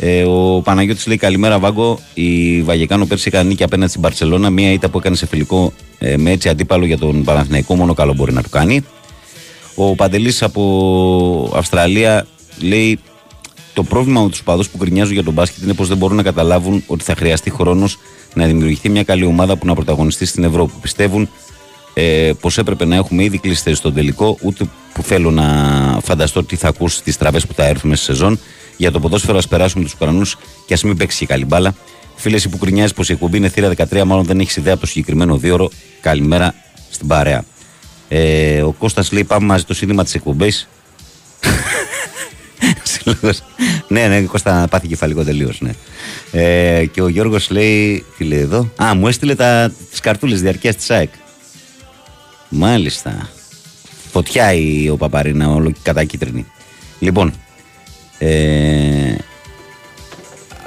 Ε, ο Παναγιώτης λέει καλημέρα Βάγκο. Η Βαγεκάνο πέρσι έκανε νίκη απέναντι στην Παρσελώνα. Μία ήττα που έκανε σε φιλικό ε, με έτσι αντίπαλο για τον Παναθηναϊκό. Μόνο καλό μπορεί να του κάνει. Ο Παντελής από Αυστραλία λέει το πρόβλημα με τους παδούς που γκρινιάζουν για τον μπάσκετ είναι πως δεν μπορούν να καταλάβουν ότι θα χρειαστεί χρόνος να δημιουργηθεί μια καλή ομάδα που να πρωταγωνιστεί στην Ευρώπη. Πιστεύουν ε, πως έπρεπε να έχουμε ήδη κλείσει θέση στον τελικό, ούτε που θέλω να φανταστώ τι θα ακούσει τις τραβές που θα έρθουν στη σεζόν. Για το ποδόσφαιρο, ας περάσουμε τους Ουκρανούς και ας μην παίξει και καλή μπάλα. Φίλες, εσύ που κρινιάζει πως η εκπομπή είναι θύρα 13, μάλλον δεν έχεις ιδέα από το συγκεκριμένο δίωρο. Καλημέρα στην παρέα. Ε, ο Κώστας λέει: Πάμε μαζί το σύνδημα της εκπομπής. Σύλλογος. ναι, ναι, Κώστα πάθη κεφαλικό τελείως. Ναι. Ε, και ο Γιώργος λέει: Τι λέει εδώ; Α, μου έστειλε τις καρτούλες διαρκείας της ΑΕΚ. Μάλιστα. Φωτιά η, ο Παπαρίνα, όλο κατά κίτρινη. Λοιπόν, ε,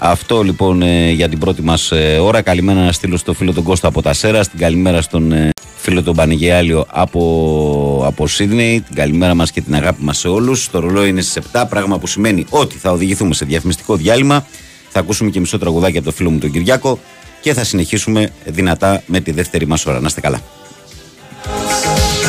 αυτό λοιπόν ε, για την πρώτη μας ε, ώρα. Καλημέρα να στείλω στο φίλο τον Κώστα από τα Σέρας, την καλημέρα στον ε, φίλο τον Πανηγιάλιο από, από Σίδνεϊ, την καλημέρα μας και την αγάπη μας σε όλους. Το ρολόι είναι στις 7, πράγμα που σημαίνει ότι θα οδηγηθούμε σε διαφημιστικό διάλειμμα. Θα ακούσουμε και μισό τραγουδάκι από το φίλο μου τον Κυριάκο και θα συνεχίσουμε δυνατά με τη δεύτερη μας ώρα. Να είστε καλά. Είμαστε,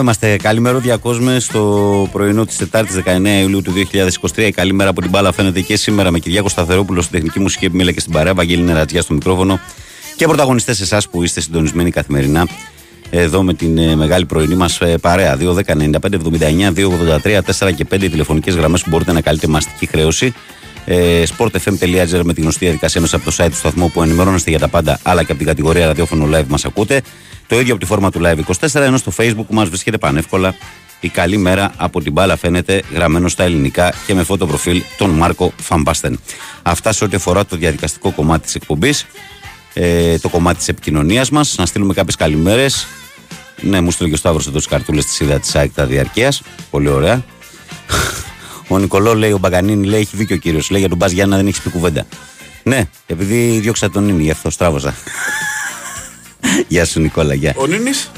εδώ είμαστε. Καλημέρα κόσμο στο πρωινό της Τετάρτης 19 Ιουλίου του 2023. Καλημέρα από την μπάλα φαίνεται και σήμερα με Κυριάκο Σταθερόπουλο στην τεχνική μουσική επιμέλεια και στην παρέα. Βαγγέλη Νερατζιά στο μικρόφωνο. Και πρωταγωνιστές εσάς που είστε συντονισμένοι καθημερινά εδώ με την ε, μεγάλη πρωινή μας ε, παρέα. 2, 10, 95, 79, 283, 4 και 5 τηλεφωνικές γραμμές που μπορείτε να καλείτε μαστική χρέωση. Ε, sportfm.gr με τη γνωστή διαδικασία μέσα από το site του σταθμού που ενημερώνεστε για τα πάντα, αλλά και από την κατηγορία ραδιόφωνο live μας ακούτε. Το ίδιο από τη φόρμα του Live 24, ενώ στο Facebook που μας βρίσκεται πανεύκολα η καλή μέρα από την μπάλα φαίνεται γραμμένο στα ελληνικά και με φώτο προφίλ τον Μάρκο Φαμπάστεν. Αυτά σε ό,τι αφορά το διαδικαστικό κομμάτι της εκπομπής, ε, το κομμάτι της επικοινωνίας μας. Να στείλουμε κάποιες καλημέρες. Ναι, μου στείλει και ο Σταύρος εδώ τις καρτούλες της είδα της ΑΕΚ τα διαρκείας. Πολύ ωραία. Ο Νικολό λέει: Ο Μπαγκανίνη λέει: Έχει δίκιο ο κύριος. Λέει για τον Μπα Γιάννα δεν έχεις πει κουβέντα. Ναι, επειδή διώξα τον Νίνη, γι' αυτό στράβωζα. Γεια σου Νικόλα, γεια. Ο Νίνης;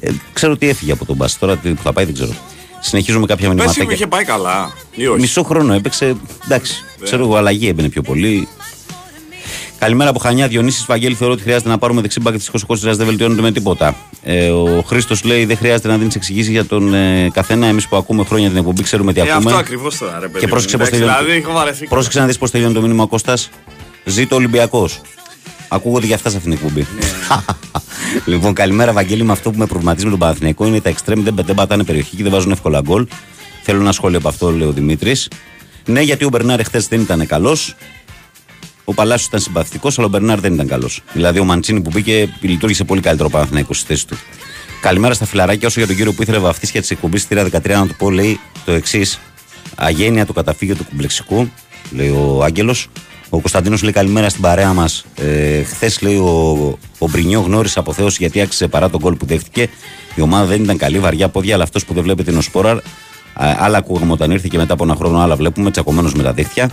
Ε, ξέρω ότι έφυγε από τον Μπα. Τώρα τι που θα πάει δεν ξέρω. Συνεχίζουμε κάποια μηνύματα. Πες είχε πάει καλά. Ή όχι; Μισό χρόνο έπαιξε. Εντάξει, Ναι. ξέρω εγώ, αλλαγή έμπαινε πιο πολύ. Καλημέρα από Χανιά, Διονύσης Βαγγέλη. Θεωρώ ότι χρειάζεται να πάρουμε δεξιμπάκ τη Κώστα δεν βελτιώνεται με τίποτα. Ε, ο Χρήστος λέει: Δεν χρειάζεται να δίνεις εξηγήσεις για τον ε, καθένα. Εμείς που ακούμε χρόνια την εκπομπή ξέρουμε τι Ε, ακούμε. αυτό ακριβώς τώρα, ρε παιδί. Και μου. πρόσεξε πώς Εντάξει, τελειώνει. Δηλαδή, έχω βαρεθεί. Πρόσεξε να δεις πώς τελειώνει το μήνυμα ο Κώστας. Ζήτω Ολυμπιακός. Ακούγονται για αυτά σε αυτήν την εκπομπή. λοιπόν, καλημέρα, Βαγγέλη. Με αυτό που με προβληματίζει με τον Παναθηναϊκό είναι τα extreme δεν, δεν πατάνε περιοχή και δεν βάζουν εύκολα γκολ. Θέλω ένα σχόλιο από αυτό, λέει ο Δημήτρης. Ναι, γιατί ο Μπερνάρ χθε δεν ήταν καλός. Ο Παλάσιος ήταν συμπαθητικός, αλλά ο Μπερνάρ δεν ήταν καλός. Δηλαδή, ο Μαντσίνη που μπήκε λειτουργήσε πολύ καλύτερο ο Παναθηναϊκός στη θέση του. Καλημέρα στα φιλαράκια. Όσο για τον κύριο που ήθελε βαφτίσια της εκπομπής στη 13 να του πω, λέει το εξής. Αγένεια το καταφύγιο του κουμπλεξικού, λέει ο Άγγελος. Ο Κωνσταντίνος λέει καλημέρα στην παρέα μας. Ε, Χθες λέει ο, ο Μπρινιό γνώρισε αποθέωση γιατί άξιζε παρά τον κόλ που δέχτηκε. Η ομάδα δεν ήταν καλή, βαριά πόδια, αλλά αυτός που δεν βλέπετε είναι ο Σπόραρ. Α, Άλλα ακούγαμε όταν ήρθε και μετά από ένα χρόνο, άλλα βλέπουμε, τσακωμένος με τα δίχτυα.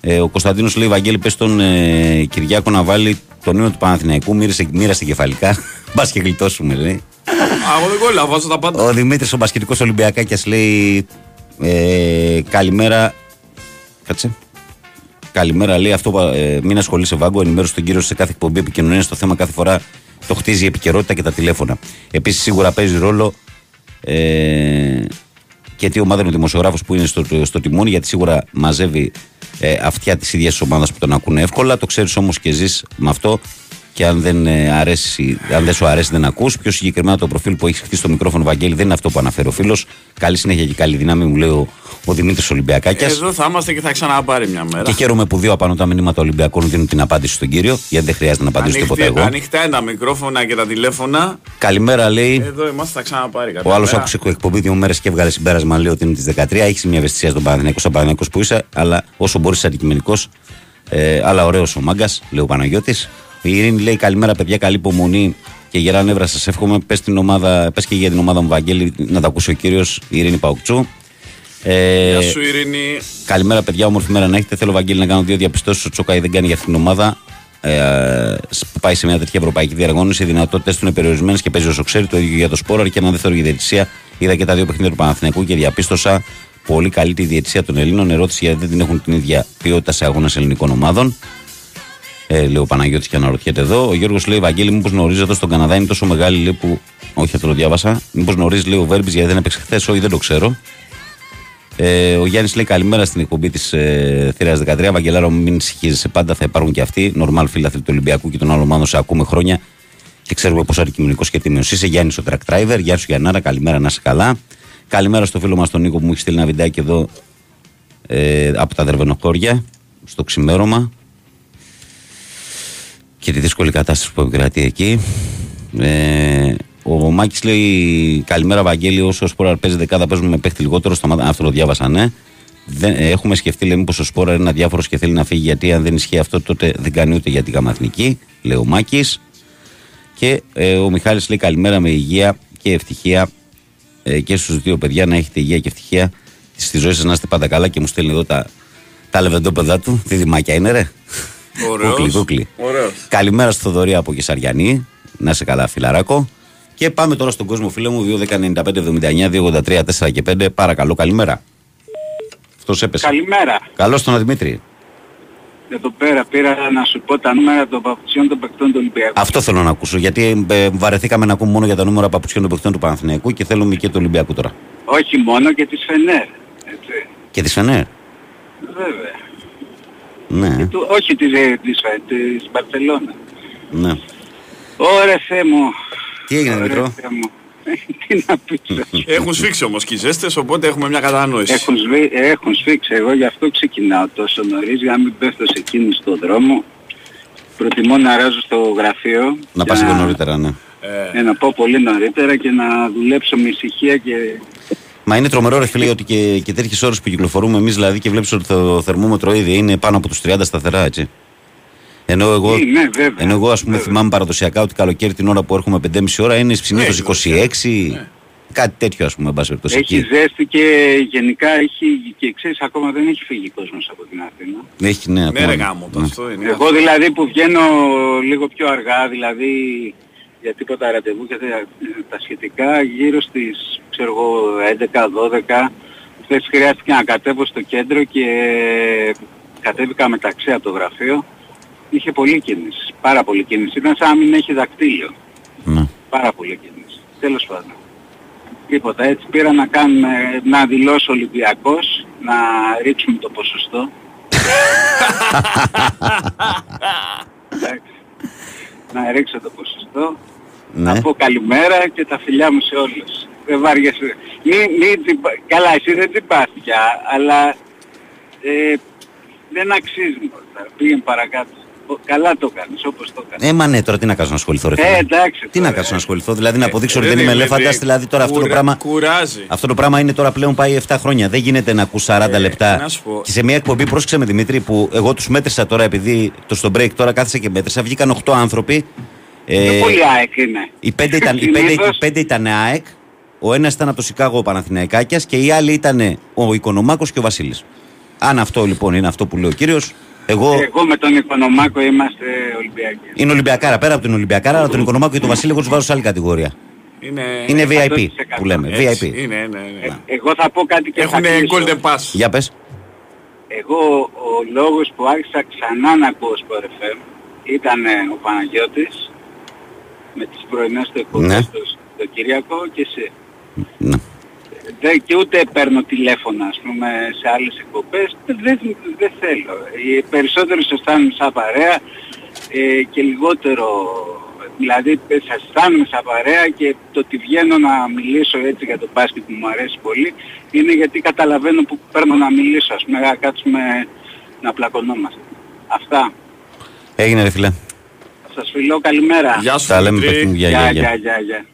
Ε, ο Κωνσταντίνος λέει: Βαγγέλη, πες τον ε, Κυριάκο να βάλει τον ίνο του Παναθηναϊκού, μοίρασε, μοίρασε κεφαλικά. Μπας και γλιτώσουμε, λέει. Α, εγώ δεν κόλλα, βάζω τα πάντα. Ο Δημήτρης, ο μπασκετικός Ολυμπιακάκιας, λέει: ε, Καλημέρα. Κάτσε. Καλημέρα, λέει αυτό. Ε, μην ασχολείσαι, Βάγκο. Ενημέρωσε τον κύριο σε κάθε εκπομπή επικοινωνίας. Στο θέμα κάθε φορά το χτίζει η επικαιρότητα και τα τηλέφωνα. Επίσης, σίγουρα παίζει ρόλο ε, και τι ομάδα είναι ο δημοσιογράφος που είναι στο, στο τιμόνι, γιατί σίγουρα μαζεύει ε, αυτιά της ίδιας ομάδας που τον ακούνε εύκολα. Το ξέρεις όμως και ζεις με αυτό. Και αν δεν, ε, αρέσει, αν δεν σου αρέσει, δεν ακούς. Πιο συγκεκριμένα το προφίλ που έχεις χτίσει στο μικρόφωνο, Βαγγέλη, δεν είναι αυτό που αναφέρει ο φίλος. Καλή συνέχεια και καλή δύναμη, μου λέει ο, ο Δημήτρης Ολυμπιακάκιας. Εδώ θα είμαστε και θα ξαναπάρει μια μέρα. Και χαίρομαι που δύο απάνω τα μηνύματα Ολυμπιακών δίνουν την απάντηση στον κύριο, γιατί δεν χρειάζεται να απαντήσω τίποτα Ανοιχτή- εγώ. Ανοιχτά είναι τα μικρόφωνα και τα τηλέφωνα. Καλημέρα, λέει. Εδώ είμαστε, θα ξαναπάρει κάποια Ο άλλος μέρα. άκουσε εκπομπή δύο μέρες και έβγαλε συμπέρασμα, λέει ότι είναι της 13. Έχεις μια ευαισθησία στον Παναγενικό, σαν Παναγενικό που είσαι, αλλά όσο μπορείς αντικειμενικός. Ε, αλλά ωραίος ο μάγκας, λέει ο Παναγιώτης. Η Ειρήνη λέει καλημέρα, παιδιά, καλή υπομονή και γερά νεύρα σας εύχομαι. Πες πες και για την ομάδα μου, Βαγγέλη, να τα ακούσει ο κύριος Ειρήνη Παουκτσού. Ε, Γεια σου, Ειρήνη. Καλημέρα, παιδιά. Όμορφη μέρα να έχετε. Θέλω, Βαγγέλη, να κάνω δύο διαπιστώσεις. Ο Τσοκάη δεν κάνει για αυτήν την ομάδα. Ε, που πάει σε μια τέτοια ευρωπαϊκή διαργώνηση. Οι δυνατότητες του είναι περιορισμένες και παίζει όσο ξέρει. Το ίδιο για το Σπόραρ και ένα δεύτερο για τη διαιτησία. Είδα και τα δύο παιχνίδια του Παναθηναϊκού και διαπίστωσα πολύ καλή τη διαιτησία των Ελλήνων. Ερώτηση γιατί δεν την έχουν την ίδια ποιότητα σε αγώνα ελληνικών ομάδων. Ε, λέει ο Παναγιώτης και αναρωτιέται εδώ. Ο Γιώργος λέει: Βαγγέλη, μήπως γνωρίζεις εδώ στον Καναδά είναι τόσο μεγάλη λέει, που. Όχι, αυτό το διάβασα. Μήπως γνωρίζεις, λέει ο Βέρμπης, γιατί δεν έπαιξε χθες. Όχι, δεν το ξέρω. Ε, ο Γιάννης λέει καλημέρα στην εκπομπή της ε, Θηρία 13. Βαγγελάρο, μην συγχύζεσαι πάντα, θα υπάρχουν και αυτοί. Νορμάλ φίλαθλοι του Ολυμπιακού και των άλλων ομάδων σε ακούμε χρόνια και ξέρουμε πόσο αντικειμενικός και τίμιος είσαι. Γιάννης ο Track Driver, Γεια σου Γιαννάρα, καλημέρα να είσαι καλά. Καλημέρα στο φίλο μας τον Νίκο που μου έχει στείλει ένα βιντεάκι εδώ ε, από τα Δερβενοχώρια στο ξημέρωμα και τη δύσκολη κατάσταση που επικρατεί εκεί. Ε, ο Μάκης λέει: Καλημέρα, Βαγγέλη. Όσο ο Σπόρα παίζει δεκάδα, παίζουμε με παίχτη λιγότερο. Σταμάτα... Αυτό το διάβασα, ναι. Δεν, ε, έχουμε σκεφτεί, λέει, μήπω ο Σπόρα είναι αδιάφορος και θέλει να φύγει. Γιατί αν δεν ισχύει αυτό, τότε δεν κάνει ούτε για την καμαθνική, λέει ο Μάκης. Και ε, ο Μιχάλης λέει: Καλημέρα με υγεία και ευτυχία ε, και στους δύο παιδιά να έχετε υγεία και ευτυχία στη ζωή σας να είστε πάντα καλά. Και μου στέλνει εδώ τα, τα λεβεντόπεδα του. Τι δημάκια είναι, ρε. Ωραίος. Δούκλι, δούκλι. Ωραίος. Καλημέρα στο Θοδωρή από Κεσαριανή. Να σε καλά, φιλαράκο. Και πάμε τώρα στον κόσμο, φίλε μου. 2.195.79, 283, 4 και 5. Παρακαλώ, καλημέρα. Αυτός έπεσε. Καλημέρα. Καλώς τον Δημήτρη. εδώ πέρα πήρα να σου πω τα νούμερα των παπουτσιών των παικτών του Ολυμπιακού. Αυτό θέλω να ακούσω. Γιατί ε, βαρεθήκαμε να ακούμε μόνο για τα νούμερα παπουτσιών των παιχτών του Παναθηναϊκού και θέλουμε και του Ολυμπιακού τώρα. Όχι μόνο και της Φενέρ. Έτσι. Και της Φενέρ; Βέβαια. Ναι, Του, όχι της, ε, της, Φε- της Μπαρσελόνα. ναι. Ωραία Θεέ μου. Τι έγινε Ωραία Δημητρό. Θεέ μου. Τι να πεις. Έχουν σφίξει όμως και οι ζέστες, οπότε έχουμε μια κατανόηση. Έχουν, σβή, έχουν σφίξει. Εγώ γι' αυτό ξεκινάω τόσο νωρίς για να μην πέφτω σε εκείνη στον δρόμο. Προτιμώ να ράζω στο γραφείο. Να και πας λίγο νωρίτερα, ναι. Ε, να πάω πολύ νωρίτερα και να δουλέψω με ησυχία και... Μα είναι τρομερό ρε φίλε ότι και, και τέτοιες ώρες που κυκλοφορούμε εμείς δηλαδή και βλέπεις ότι το θερμόμετρο ήδη είναι πάνω από τους 30 σταθερά έτσι. Ενώ εγώ, Ε, ναι, βέβαια. ενώ εγώ ας πούμε θυμάμαι παραδοσιακά ότι καλοκαίρι την ώρα που έρχομαι 5,5 ώρα είναι συνήθως 26, κάτι τέτοιο ας πούμε εν πάση περιπτώσει, Έχει εκεί. ζέστη και γενικά έχει και ξέρεις ακόμα δεν έχει φύγει κόσμος από την Αθήνα. Έχει ναι, Ναι ακόμα. ρε γάμο, το Ναι. αυτό είναι. Εγώ δηλαδή που βγαίνω λίγο πιο αργά, δηλαδή για τίποτα ραντεβού και τα, τα σχετικά, γύρω στις, ξέρω εγώ, 11-12, χθες χρειάστηκε να κατέβω στο κέντρο και κατέβηκα μεταξύ από το γραφείο. Είχε πολύ κίνηση, πάρα πολύ κίνηση. Ήταν σαν να μην έχει δακτύλιο. Ναι. Πάρα πολύ κίνηση. Τέλος πάντων. Τίποτα. Έτσι πήρα να κάνουμε, να δηλώσω Ολυμπιακός, να ρίξουμε το ποσοστό. Εντάξει. να ρίξω το ποσοστό. Ναι. Να πω καλημέρα και τα φιλιά μου σε όλους. Δεν βάριεσαι. Μη, μη τσιμπα- Καλά, εσύ δεν τσιμπάς πια, αλλά ε, δεν αξίζει. μωρέ. Πήγαινε παρακάτω. Ο- Καλά το κάνεις, όπως το κάνεις. Ε, μα ναι, τώρα τι να κάνω να ασχοληθώ, ρε Ε, φίλε. εντάξει. Τι να τώρα, κάνω να ε. ασχοληθώ, δηλαδή να αποδείξω ότι Ε, δεν είμαι Δημήτρη, ελέφαντα, δηλαδή τώρα αυτό το κουρα- πράγμα. Κουράζει. Αυτό το πράγμα είναι τώρα πλέον πάει 7 χρόνια. Δεν γίνεται να ακούς 40 Ε, λεπτά. να σου πω. Και σε μια εκπομπή, πρόσεξε με Δημήτρη, που εγώ τους μέτρησα τώρα επειδή το στο break τώρα κάθισα και μέτρησα. Βγήκαν 8 άνθρωποι. Ε, Πιο πολύ ΑΕΚ είναι. οι 5 ήταν, οι πέντε, Συνήθως- οι πέντε ήταν ΑΕΚ. Ο ένας ήταν από το Σικάγο ο Παναθηναϊκάκιας και οι άλλοι ήταν ο Οικονομάκος και ο Βασίλης. Αν αυτό λοιπόν είναι αυτό που λέει ο κύριος, εγώ. Εγώ με τον Οικονομάκο είμαστε Ολυμπιακοί. Είναι Ολυμπιακάρα. Πέρα από την Ολυμπιακάρα, αλλά τον Οικονομάκο και τον Βασίλη εγώ τους βάζω σε άλλη κατηγορία. Είναι, Είναι VIP 100%. που λέμε. έτσι, VIP. Είναι, ναι, ναι. Εγώ θα πω κάτι και Έχουν θα κλείσω. golden pass. Για πες. Εγώ ο λόγος που άρχισα ξανά να ακούω Sport FM ήταν ε, ο Παναγιώτης με τις πρωινές του εκπομπές Ναι. του το Κυριακό και σε Ναι. Δεν, και ούτε παίρνω τηλέφωνα ας πούμε σε άλλες εκπομπές δεν, δεν, δεν θέλω οι περισσότεροι σε αισθάνομαι σαν παρέα ε, και λιγότερο δηλαδή ε, σας αισθάνομαι σαν παρέα και το ότι βγαίνω να μιλήσω έτσι για το μπάσκετ που μου αρέσει πολύ είναι γιατί καταλαβαίνω που παίρνω να μιλήσω ας πούμε να κάτσουμε να πλακωνόμαστε αυτά Έγινε ρε φίλε. σας φιλώ καλημέρα Γεια σου, Τα λέμε Δημήτρη. παιχνίδια. γεια, Γεια, γεια, γεια. γεια, γεια.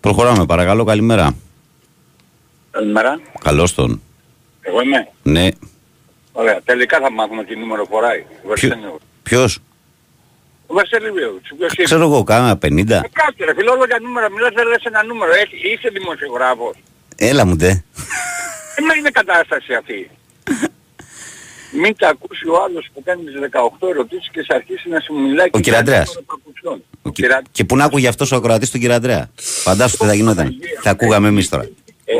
Προχωράμε παρακαλώ. Καλημέρα. Καλημέρα. Καλώς τον. Εγώ είμαι. Ναι. Ωραία. Τελικά θα μάθουμε τι νούμερο φοράει. Ο Βαρσέλιο. Ποιος; Ο Βαρσέλιο. Ποιος είναι; Ξέρω εγώ, κάνα 50. Ε, Κάτσε ρε φίλε, όλο για νούμερα. Μιλάς δεν λες ένα νούμερο. Έχει, είσαι δημοσιογράφος. Έλα μου ντε. Ε, μα είναι κατάσταση αυτή. Μην τα ακούσει ο άλλος που κάνεις τις 18 ερωτήσεις και σε αρχίσει να σου μιλάει. Ο και κύριε για Αντρέας. νούμερο παπουτσιών. Ο Ο κυ- κυρα- Και που να άκουγε αυτός ο ακροατής τον κύριο Αντρέα. Φαντάσου τι θα γινόταν. Θα ακούγαμε εμείς τώρα.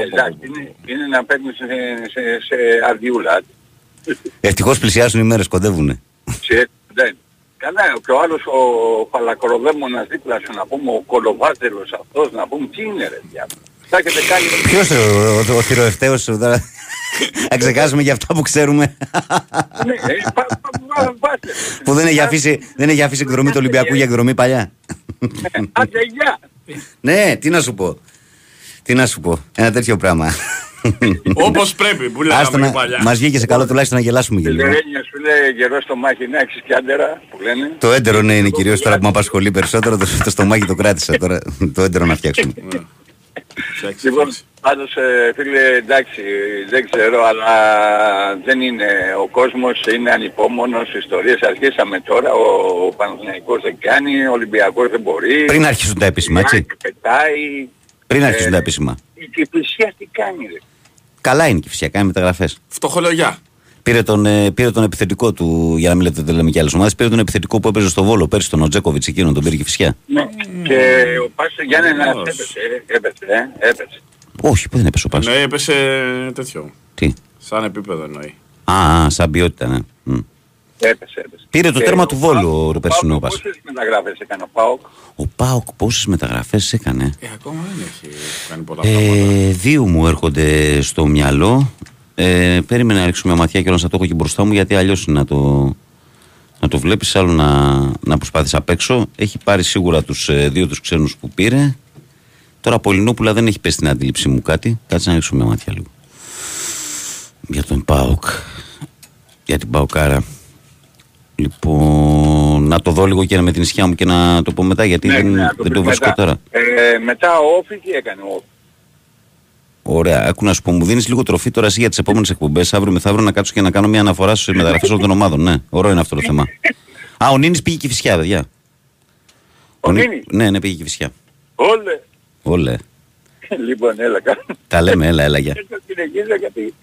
Ε, εντάξει, είναι, είναι να παίρνεις σε, σε, σε αρδιούλα. Ευτυχώς πλησιάζουν οι μέρες, κοντεύουνε. Σε, δεν. Καλά, και ο άλλος ο φαλακροδαίμονας δίπλα σου να πούμε, ο κολοβάτελος αυτός να πούμε, τι είναι ρε διάβολο. Θα έχετε κάνει... Ποιος ο, ο, ο θηροευταίος σου τώρα. Να ξεχάσουμε για αυτά που ξέρουμε. Ναι, ε, πα- πα- πα- πάτε. που δεν έχει αφήσει, δεν έχει αφήσει εκδρομή του Ολυμπιακού για εκδρομή παλιά. Άντε, γεια. ναι, τι να σου πω. Τι να σου πω. Ένα τέτοιο πράγμα. Όπως πρέπει, που Άστο λέγαμε να, και παλιά. μας βγήκε σε καλό τουλάχιστον να γελάσουμε και λίγο. Λερένια σου λέει γερό στο μάχη να έχεις και άντερα που λένε. Το έντερο ναι, είναι κυρίως τώρα που με απασχολεί περισσότερο. Το, το στομάχι το κράτησα τώρα. το έντερο να φτιάξουμε. Φτιάξει, Λοιπόν, φτιάξει. πάντως ε, φίλε εντάξει δεν ξέρω αλλά δεν είναι ο κόσμος είναι ανυπόμονος ιστορίες αρχίσαμε τώρα ο, ο Παναθηναϊκός δεν κάνει ο Ολυμπιακός δεν μπορεί Πριν αρχίσουν τα επίσημα, έτσι. και πετάει Πριν αρχίσουν Ε, τα επίσημα. η Κηφισιά τι κάνει ρε; Καλά είναι και φυσικά, κάνει μεταγραφές. Φτωχολογιά. Πήρε τον, ε, πήρε τον επιθετικό του, για να μην λέτε ότι δεν λέμε και άλλες ομάδες, πήρε τον επιθετικό που έπαιζε στο Βόλο πέρσι, τον Οτζέκοβιτς εκείνον, τον πήρε και φυσικά. ναι. και ο Πάσος Γιάννενας Βεβαίως. έπεσε ε, έπεσε ε, έπεσε Όχι, που δεν έπεσε ο Πάσος; Εννοεί έπεσε τέτοιο. Τι; Σαν επίπεδο εννοεί. Α, α, σαν ποιότητα, ναι. Μμ. Έπεσε, έπεσε. Πήρε το Και τέρμα ο του Βόλου ο Πάοκ- περσινό Πάοκ Πας. Πόσες μεταγράφες έκανε ο ΠΑΟΚ. Ο Πάοκ πόσες μεταγραφές έκανε; Ε, ακόμα δεν έχει κάνει πολλά πράγματα. Ε, δύο μου έρχονται στο μυαλό. Ε, περίμενα να ρίξω μια ματιά και να το έχω εκεί μπροστά μου γιατί αλλιώς να το, να το βλέπεις άλλο να, να προσπάθεις απ' έξω. Έχει πάρει σίγουρα τους ε, δύο τους ξένους που πήρε. Τώρα Πολυνόπουλα δεν έχει πέσει στην αντίληψή μου κάτι. Κάτσε να ρίξω μια ματιά λίγο. Για τον ΠΑΟΚ. Για την ΠΑΟΚάρα. Λοιπόν, να το δω λίγο και με την ισχύα μου και να το πω μετά γιατί Ναι, δεν, ναι, να δεν πεις το βρίσκω μετά. τώρα. Ε, μετά ο Όφη τι έκανε ο Όφη; Ωραία. Άκου να σου πω, μου δίνεις λίγο τροφή τώρα εσύ για τις επόμενες εκπομπές. Αύριο μεθαύριο να κάτσω και να κάνω μια αναφορά στι μεταγραφέ όλων των ομάδων. Ναι, ωραίο είναι αυτό το θέμα. Α, ο Νίνης πήγε και φυσιά, παιδιά. Ο Νί- Νίνης; Ναι, ναι, πήγε και φυσιά. Όλες. Όλε. λοιπόν, έλα κάνω. Τα λέμε, έλα, έλα, γεια. Δεν το συνεχίζω γιατί...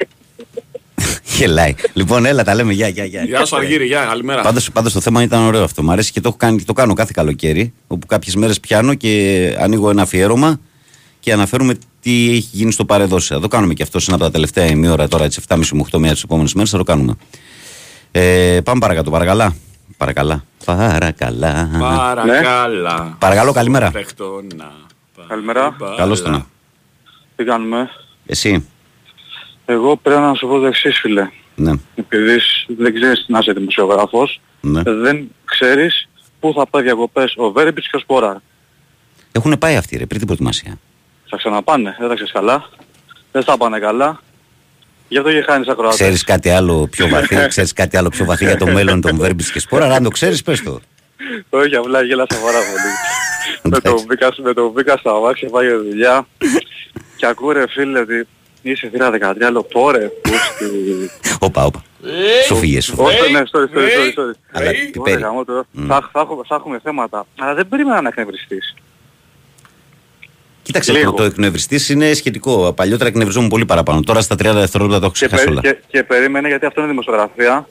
Γελάει. Λοιπόν, έλα, τα λέμε, γεια, γεια, γεια. Γεια σου Αργύρι, γεια, καλημέρα. Πάντως, πάντως το θέμα ήταν ωραίο αυτό. Μ' αρέσει και το, έχω κάνει, το κάνω κάθε καλοκαίρι. Όπου κάποιες μέρες πιάνω και ανοίγω ένα αφιέρωμα και αναφέρουμε τι έχει γίνει στο παρεδόση. Θα το κάνουμε και αυτό σε ένα από τα τελευταία ημίωρα τώρα, τι 7.30 με 8 μία τις επόμενες μέρες. Θα το κάνουμε. Ε, πάμε παρακάτω, παρακαλά. Παρακαλά. Παρακαλά. Παρακάλα. Παρακαλώ, καλημέρα. Παιχτόνα. Καλημέρα. Καλώς το να. Τι κάνουμε; Εσύ. Εγώ πρέπει να σου πω το εξής φίλε. Ναι. Επειδή σ- δεν ξέρεις να είσαι δημοσιογράφος, ναι. δεν ξέρεις πού θα πάει διακοπές ο Βέρμπιτς και ο Σπόραρ. Έχουν πάει αυτοί ρε, πριν την προετοιμασία. Θα ξαναπάνε, δεν τα ξέρεις καλά. Δεν θα πάνε καλά. Γι' αυτό και χάνεις ακροατές. Ξέρεις κάτι άλλο πιο βαθύ, ξέρεις κάτι άλλο πιο βαθύ για το μέλλον των Βέρμπιτς και Σπόρα. Αν το ξέρεις, πες το. Όχι, απλά γέλασα πάρα πολύ. με το μπήκα, με το μπήκα στα αμάξια, πάει για δουλειά. και ακούω ρε φίλε ότι είσαι θύρα 13, λέω πόρε, πούστη. Όπα, όπα. Σου φύγε, σου Όχι, φύγε. ναι, sorry, sorry, sorry, sorry. Αλλά Ωραία, πιπέρι. γαμώ το. Μμ. Θα, θα, έχουμε- θα έχουμε θέματα. Αλλά δεν περίμενα να εκνευριστείς. Κοίταξε, Λίγο. το, το εκνευριστή είναι σχετικό. Παλιότερα εκνευριζόμουν πολύ παραπάνω. Τώρα στα 30 δευτερόλεπτα το έχω Και, ξεχάσει περί- όλα. και, και περίμενε γιατί αυτό είναι δημοσιογραφία.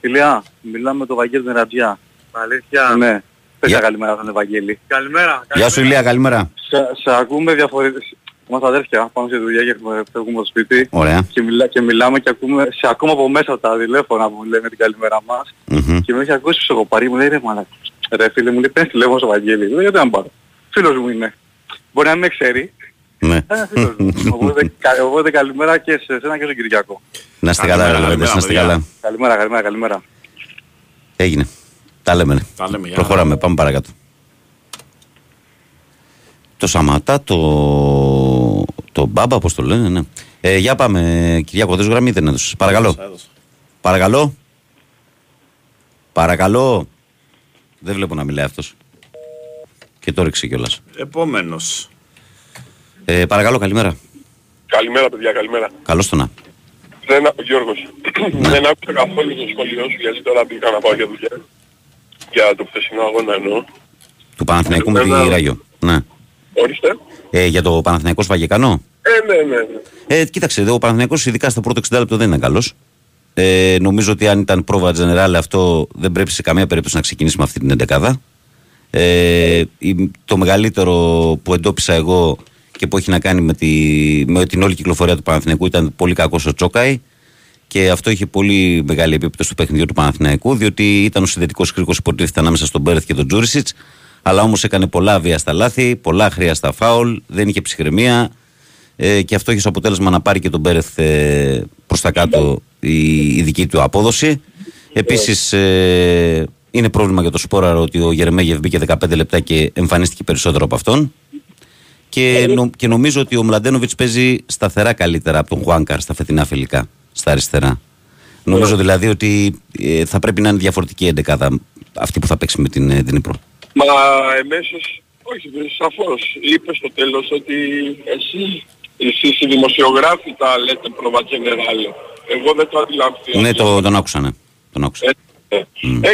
Ηλιά, μιλάμε με τον Βαγγέλη Νερατζιά. Αλήθεια. Ναι. Πες Γεια. μια καλημέρα στον Ευαγγέλη. Καλημέρα. Γεια σου, Ηλία, καλημέρα. Σε, σε ακούμε διαφορετικά. Είμαστε αδέρφια, πάμε σε δουλειά και έχουμε- φεύγουμε από το σπίτι. Ωραία. Και, μιλά, και μιλάμε και ακούμε, σε ακούμε από μέσα από τα τηλέφωνα που λέμε την καλημέρα μας. Μμμ. Και με έχει ακούσει ψυχοπαρή μου λέει ρε μαλάκα. Ρε φίλε μου λέει πες τηλέφωνο στο Βαγγέλη. Λέω γιατί να πάρω. Φίλος μου είναι. Μπορεί να μην με ξέρει. Ναι. Ε, φίλος μου. οπότε, κα- οπότε καλημέρα και σε εσένα και στον Κυριακό. Να είστε καλά, Καλημέρα, ρε Λεβέντε, καλημέρα, να είστε παιδιά. καλά. Καλημέρα, καλημέρα, καλημέρα. Έγινε. Τα λέμε. Τα λέμε, γεια. Προχωράμε, πάμε παρακάτω. Το Σαματά, το, το Μπάμπα, πώς το λένε, ναι. Ε, για πάμε, Κυριάκο, δεν σου γραμμή δεν έδωσες. Παρακαλώ. Παρακαλώ. Παρακαλώ. Δεν βλέπω να μιλάει αυτός. Και το ρίξε κιόλας. Επόμενος. Ε, παρακαλώ, καλημέρα. Καλημέρα παιδιά, καλημέρα. Καλώς το να. Δεν, α- Γιώργος, δεν άκουσα καθόλου το σχόλιο σου γιατί τώρα πήγα να πάω για δουλειά. Για το χθεσινό αγώνα εννοώ. Του Παναθηναϊκού με τη Ένα- Ράγιο. Ναι. Ορίστε. Ε, για το Παναθηναϊκό Σβαγεκανό. Ε, ναι, ναι. ναι. Ε, κοίταξε, εδώ ο Παναθηναϊκός ειδικά στο πρώτο 60 λεπτό δεν είναι καλός. Ε, νομίζω ότι αν ήταν πρόβα General αυτό δεν πρέπει σε καμία περίπτωση να ξεκινήσει με αυτή την 11. Ε, η- το μεγαλύτερο που εντόπισα εγώ και που έχει να κάνει με, τη, με την όλη κυκλοφορία του Παναθηναϊκού ήταν πολύ κακός ο Τσόκαη και αυτό είχε πολύ μεγάλη επίπτωση στο παιχνιδιού του Παναθηναϊκού διότι ήταν ο συνδετικός κρίκος υποτίθεται ανάμεσα στον Μπέρεθ και τον Τζούρισιτς. Αλλά όμως έκανε πολλά αβίαστα λάθη, πολλά χρειαστά φάουλ, δεν είχε ψυχραιμία ε, και αυτό έχει ως αποτέλεσμα να πάρει και τον Μπέρεθ ε, προς τα κάτω η, η δική του απόδοση. Επίσης ε, είναι πρόβλημα για το Σπόρα ότι ο Γερμέγεφ μπήκε 15 λεπτά και εμφανίστηκε περισσότερο από αυτόν. Και, νο- και νομίζω ότι ο Μλαντένοβιτς παίζει σταθερά καλύτερα από τον Χουάνκαρ στα φετινά φιλικά, στα αριστερά. Νομίζω δηλαδή ότι ε, θα πρέπει να είναι διαφορετική η εντεκάδα αυτή που θα παίξει με την ε, Δνήπρο. Μα εμέσως, όχι, σαφώς, είπες στο τέλος ότι εσύ, εσείς οι δημοσιογράφοι τα λέτε προβα generale. Εγώ δεν το αντιλαμβάνω. Ναι, το, τον άκουσα, ναι. Τον άκουσα. Ε, ε, ε,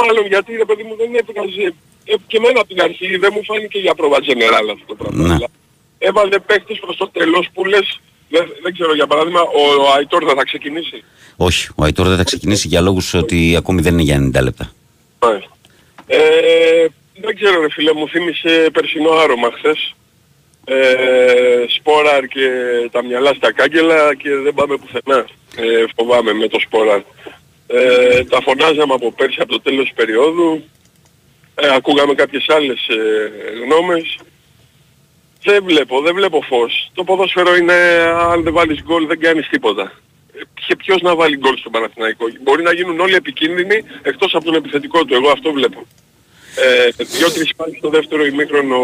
μάλλον γιατί ρε παιδί μου δεν έβγαζε, ε, και εμένα από την αρχή δεν μου φάνηκε για προβα generale αυτό το πράγμα. Ναι. Δηλαδή, Έβαλε παίχτες προς το τέλος που λες, δεν, δεν ξέρω για παράδειγμα, ο, ο Αϊτόρ δεν θα ξεκινήσει. Όχι, ο Αϊτόρ δεν θα ξεκινήσει για λόγους ότι ακόμη δεν είναι για 90 λεπτά. Μάλιστα. Ε, δεν ξέρω ρε φίλε, μου θύμισε περσινό άρωμα χθες. Ε, σπόραρ και τα μυαλά στα κάγκελα και δεν πάμε πουθενά. Ε, φοβάμαι με το σπόραρ. Ε, τα φωνάζαμε από πέρσι από το τέλος της περίοδου. Ε, ακούγαμε κάποιες άλλες ε, γνώμες. Δεν βλέπω, δεν βλέπω φως. Το ποδόσφαιρο είναι αν δεν βάλεις γκολ δεν κάνεις τίποτα. Ε, Και ποιος να βάλει γκολ στον Παναθηναϊκό. Μπορεί να γίνουν όλοι επικίνδυνοι εκτός από τον επιθετικό του. Εγώ αυτό βλέπω. Ε, Δύο-τρεις πάλι στο δεύτερο ημίχρονο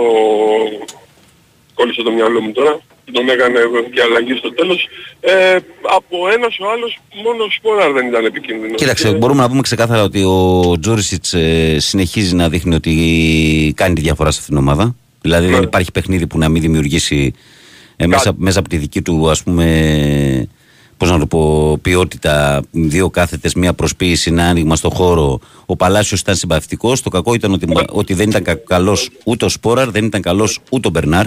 κόλλησε το μυαλό μου τώρα. Τον έκανε και αλλαγή στο τέλος. Ε, από ένας ο άλλος μόνο ο Σπόραρ δεν ήταν επικίνδυνος. Κοίταξε, Ε, μπορούμε να πούμε ξεκάθαρα ότι ο Τζόρισιτς ε, συνεχίζει να δείχνει ότι κάνει τη διαφορά σε αυτήν την ομάδα. Δηλαδή Ναι. δεν υπάρχει παιχνίδι που να μην δημιουργήσει ε, μέσα, μέσα από τη δική του ας πούμε πώς να το πω, ποιότητα, δύο κάθετες, μία προσποίηση, ένα άνοιγμα στο χώρο. Ο Παλάσιος ήταν συμπαθητικός. Το κακό ήταν ότι, ότι δεν ήταν κα- καλός ούτε ο Σπόραρ, δεν ήταν καλός ούτε ο Μπερνάρ.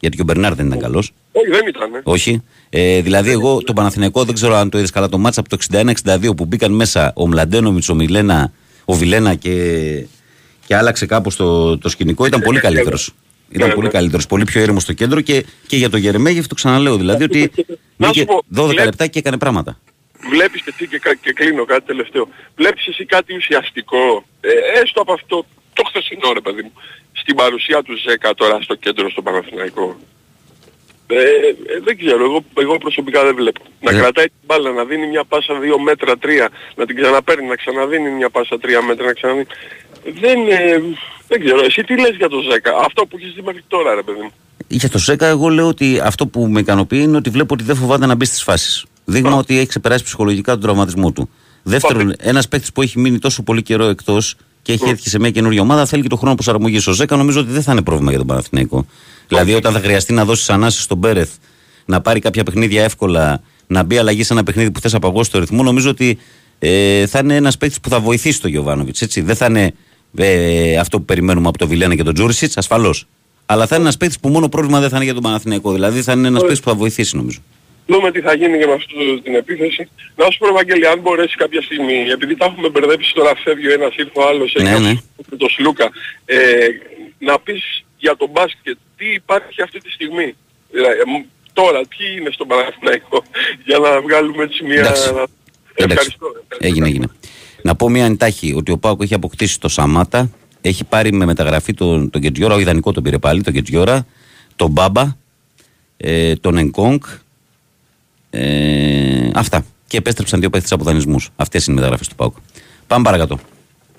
Γιατί και ο Μπερνάρ δεν ήταν καλός. Όχι δεν ήταν. Ε. Όχι. Ε, δηλαδή, εγώ τον Παναθηναϊκό δεν ξέρω αν το είδες καλά το μάτσα από το 61-62 που μπήκαν μέσα ο Μλαντένοβιτ, ο Μιλένα, ο Βιλένα και, και άλλαξε κάπως το, το σκηνικό. Ήταν πολύ καλύτερος. Ήταν Ναι, πολύ ναι. καλύτερος, πολύ πιο ήρεμο στο κέντρο και, και για το Γερεμέγεφ το ξαναλέω. Δηλαδή ότι Να σου μπήκε πω, 12 βλέπ- λεπτά και έκανε πράγματα. Βλέπεις και εσύ και, κα- και κλείνω κάτι τελευταίο. Βλέπεις εσύ κάτι ουσιαστικό, ε, έστω από αυτό το χθεσινό ρε παιδί μου, στην παρουσία του Ζέκα τώρα στο κέντρο στο Παναθηναϊκό. Ε, ε, δεν ξέρω, εγώ, εγώ προσωπικά δεν βλέπω. Να Ε. κρατάει την μπάλα, να δίνει μια πάσα 2 μέτρα 3, να την ξαναπαίρνει, να ξαναδίνει μια πάσα 3 μέτρα, να ξαναδίνει. Δεν, ε, δεν ξέρω, εσύ τι λες για το Ζέκα, αυτό που έχεις δει μέχρι τώρα ρε παιδί μου. Για το ΣΕΚΑ, εγώ λέω ότι αυτό που με ικανοποιεί είναι ότι βλέπω ότι δεν φοβάται να μπει στις φάσεις. Δείγμα ότι έχει ξεπεράσει ψυχολογικά τον τραυματισμό του. Δεύτερον, ένας παίκτης που έχει μείνει τόσο πολύ καιρό εκτός και έχει έρθει σε μια καινούργια ομάδα θέλει και τον χρόνο προσαρμογής. Ο Ζέκα νομίζω ότι δεν θα είναι πρόβλημα για τον Παναθηναϊκό. Δηλαδή, όταν θα χρειαστεί να δώσεις ανάσει στον Μπέρεθ, να πάρει κάποια παιχνίδια εύκολα, να μπει αλλαγή σε ένα παιχνίδι που θες να παγώσει το ρυθμό, νομίζω ότι ε, θα είναι ένας παίκτης που θα βοηθήσει τον Γιωβάνοβιτς. Δεν θα είναι ε, αυτό που περιμένουμε από τον Βιλένα και τον Τζούρισιτς, ασφαλώς. Αλλά θα είναι ένας παίκτης που μόνο πρόβλημα δεν θα είναι για τον Παναθηναϊκό. Δηλαδή θα είναι ένας παίκτης που θα βοηθήσει νομίζω. Δούμε τι θα γίνει και με αυτή την επίθεση. Να σου πω Ευαγγέλη, αν μπορέσει κάποια στιγμή, επειδή τα έχουμε μπερδέψει τώρα φεύγει ο ένας ήρθε ο άλλος Ναι, έχει ναι. με τον Σλούκα, ε, να πεις για τον μπάσκετ τι υπάρχει αυτή τη στιγμή; Δηλαδή, ε, μ, τώρα, τι είναι στον Παναθηναϊκό, για να βγάλουμε έτσι μια... Εντάξει. να- Εντάξει. Ευχαριστώ. Έγινε, έγινε. Να πω μια εντάχει ότι ο Πάουκ έχει αποκτήσει το Σαμάτα, έχει πάρει με μεταγραφή τον, τον Κετζιόρα, ο ιδανικό τον πήρε πάλι, τον Κετζιόρα, τον Μπάμπα, ε, τον Εγκόγκ. Ε, αυτά. Και επέστρεψαν δύο παίχτε από δανεισμούς. Αυτές είναι οι μεταγραφές του Πάουκ. Πάμε παρακάτω.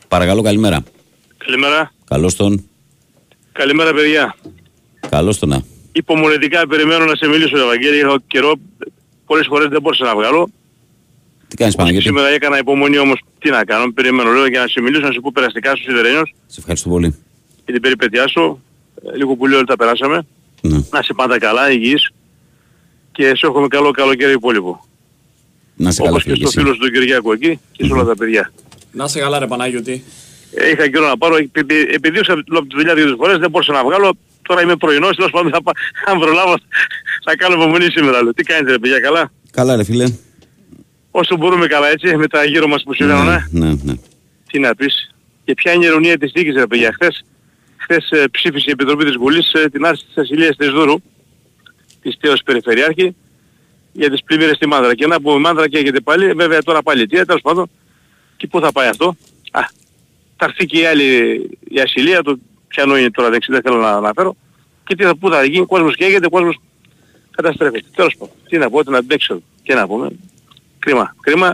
Παρακαλώ, καλημέρα. Καλημέρα. Καλώς τον. Καλημέρα παιδιά. Καλώς τον. να. Υπομονετικά περιμένω να σε μιλήσω Ευαγγέλη. Έχω καιρό, πολλές φορές δεν μπορούσα να βγάλω. Τι κάνεις, Παναγιώτη; Σήμερα έκανα υπομονή όμως τι να κάνω. Περιμένω λέω για να σε μιλήσω, να σε πω περαστικά σου σιδερένιος Σε ευχαριστώ πολύ. για την περιπέτειά σου. Ε, Λίγο πολύ όλοι τα περάσαμε. Ναι. Να σε πάντα καλά, υγιής. Και σε έχουμε καλό καλοκαίρι υπόλοιπο. Να σε καλά, Όπως και φίλε. και στο εσύ. φίλο σου τον Κυριάκο εκεί και σε όλα τα παιδιά. Να είσαι καλά ρε Πανάγιωτη. Ε, Είχα καιρό να πάρω, επει- επειδή ήρθα από τη δουλειά δύο φορές δεν μπορούσα να βγάλω. Τώρα είμαι πρωινός, τέλος πάντων θα, πά- αν προλάβω θα κάνω υπομονή σήμερα. Λέω. Τι κάνετε ρε παιδιά, καλά; Καλά, ρε φίλε. Όσο μπορούμε καλά έτσι, με τα γύρω μας που συμβαίνουν, ε. Ναι, ναι. Τι να πεις. Και ποια είναι η ειρωνία της δίκης ρε παιδιά. Χθες, χθες ε, ψήφισε η Επιτροπή της Βουλής ε, την άρση της ασυλίας της Δούρου, της τέος Περιφερειάρχη, για τις πλημμύρες στη Μάνδρα. Και να πούμε Μάνδρα και έχετε πάλι, βέβαια τώρα πάλι τι, τέλος πάντων. Και πού θα πάει αυτό. Α, θα έρθει και η άλλη η ασυλία, το πιανό είναι τώρα δεξί, δεν θέλω να αναφέρω. Και τι θα, πού θα γίνει, κόσμος καίγεται, κόσμος καταστρέφεται. Τέλος πάντων. Τι να πω, τι να αντέξω, τι να πούμε. Κρίμα, κρίμα.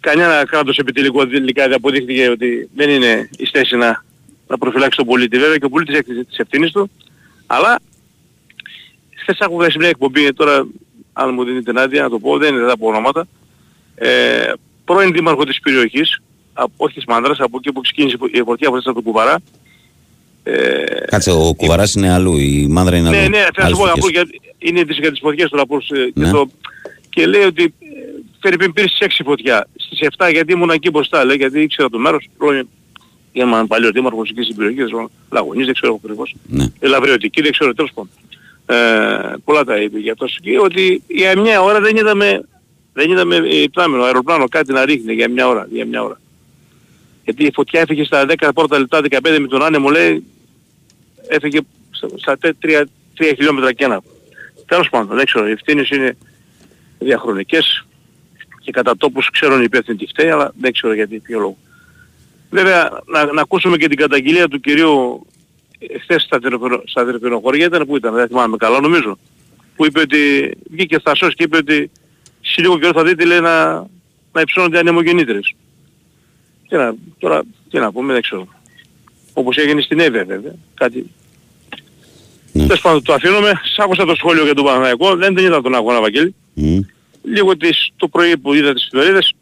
Κανένα κράτος επιτελικό τελικά δεν αποδείχθηκε ότι δεν είναι η θέση να, να προφυλάξει τον πολίτη. Βέβαια και ο πολίτης έχει τις ευθύνες του. Αλλά χθες άκουγα σε μια εκπομπή τώρα, αν μου δίνετε την άδεια να το πω, δεν είναι θα πω ονόματα, ε, πρώην δήμαρχο της περιοχής, από, όχι της Μάνδρας, από εκεί που ξεκίνησε η εφορτία από από τον Κουβαρά. Ε, Κάτσε, ο Κουβαράς είναι αλλού, η Μάνδρα είναι αλλού. ναι, ναι, θέλω να Άλλες σου πω, φωτιές. από, για, είναι τις, για τις φωτιές του Λαπούς ε, και, Ναι. το, και λέει ότι ε, Φερρυπίν πήρε στις 6 φωτιά. Στις 7 γιατί ήμουν εκεί μπροστά, λέει, γιατί ήξερα το μέρος, πρώην ήμουν παλιό δήμαρχος εκεί στην περιοχή, δεν ξέρω, Λαγωνής, δεν ξέρω ακριβώς. Ναι. Ελαβριωτική, δεν ξέρω, τέλος πάντων. Ε, πολλά τα είπε για τόσο και ότι για μια ώρα δεν είδαμε, δεν είδαμε ε, πλάμενο, αεροπλάνο, κάτι να ρίχνει για μια ώρα, για μια ώρα. Γιατί η φωτιά έφυγε στα 10 πρώτα λεπτά, 15 με τον άνεμο, λέει, έφυγε στα- στα 3, 3 χιλιόμετρα και ένα. Τέλος πάντων, δεν ξέρω, οι ευθύνες είναι διαχρονικές. και κατά τόπους ξέρουν οι υπεύθυνοι τι φταίει, αλλά δεν ξέρω γιατί, ποιο λόγο. Βέβαια, να, να ακούσουμε και την καταγγελία του κυρίου ε, χθες στα, τηλεφωνο- στα τηλεφωνοχωρία ήταν που ήταν, δεν θυμάμαι καλά νομίζω. Που είπε ότι βγήκε Στασός και είπε ότι σε λίγο καιρό θα δείτε λέει να, να υψώνονται ανεμογεννήτρες. Τι να, τώρα, τι να πούμε, δεν ξέρω. Όπως έγινε στην Εύε βέβαια. Κάτι. Ναι. Τέλος πάντων, το αφήνουμε. Σ' άκουσα το σχόλιο για τον Παναθηναϊκό. Δεν την είδα τον αγώνα, Βαγγέλη. Μμ. Λίγο τις, το πρωί που είδα τις εφημερίδες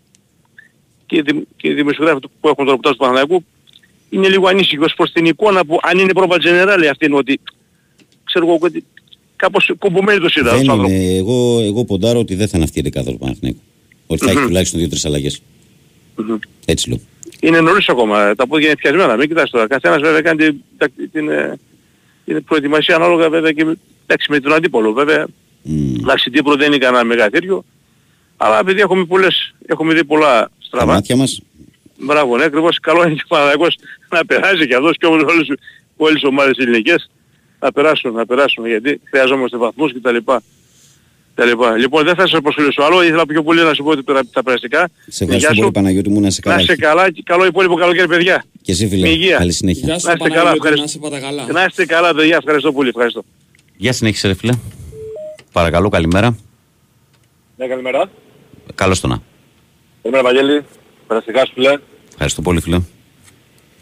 και, οι δημ- και οι δημοσιογράφοι του- που έχουν το ρεπορτάζ του Παναθηναϊκού είναι λίγο ανήσυχος προς την εικόνα που αν είναι πρόβα generale αυτή είναι ότι ξέρω εγώ ότι κάπως κομπομένη το σειρά. Δεν είναι. Εγώ, εγώ ποντάρω ότι δεν θα είναι αυτή η δεκάδα του Παναθηναϊκού. Ότι θα έχει Μμμ. τουλάχιστον δύο-τρεις αλλαγές. Έτσι λέω. Είναι νωρίς ακόμα, τα πόδια είναι πιασμένα, μην κοιτάς τώρα. Καθένας βέβαια κάνει την, τα- την, ε, την προετοιμασία ανάλογα βέβαια και με- εντάξει, με τον αντίπολο βέβαια. Εντάξει, Τύπρο δεν είναι κανένα μεγαθύριο, αλλά επειδή έχουμε πολλές, έχουμε δει πολλά Τα στραβά. μάτια μας. Μπράβο, ναι, ακριβώς καλό είναι και ο Παναγιακός να περάσει και αυτός και όλες, όλες, όλες οι ομάδες ελληνικές να περάσουν, να περάσουν γιατί χρειαζόμαστε βαθμούς κτλ. τα λοιπά. Λοιπόν, δεν θα σας αποσχολήσω άλλο, ήθελα πιο πολύ να σου πω ότι τα, τα περαστικά. Σε ευχαριστώ πολύ, Παναγιώτη μου, να σε Να καλά. είστε καλά και καλό υπόλοιπο καλοκαίρι, παιδιά. Και εσύ, Με φίλε. υγεία. Καλή συνέχεια. Να είστε καλά, ευχαριστώ. Να είστε καλά, παιδιά, ευχαριστώ πολύ, ευχαριστώ. Γεια συνέχισε, ρε φίλε. Παρακαλώ, καλημέρα. Ναι, καλημέρα. Καλώς το να. Καλημέρα, Βαγγέλη. Περαστικά σου, φίλε. Ευχαριστώ πολύ, φίλε.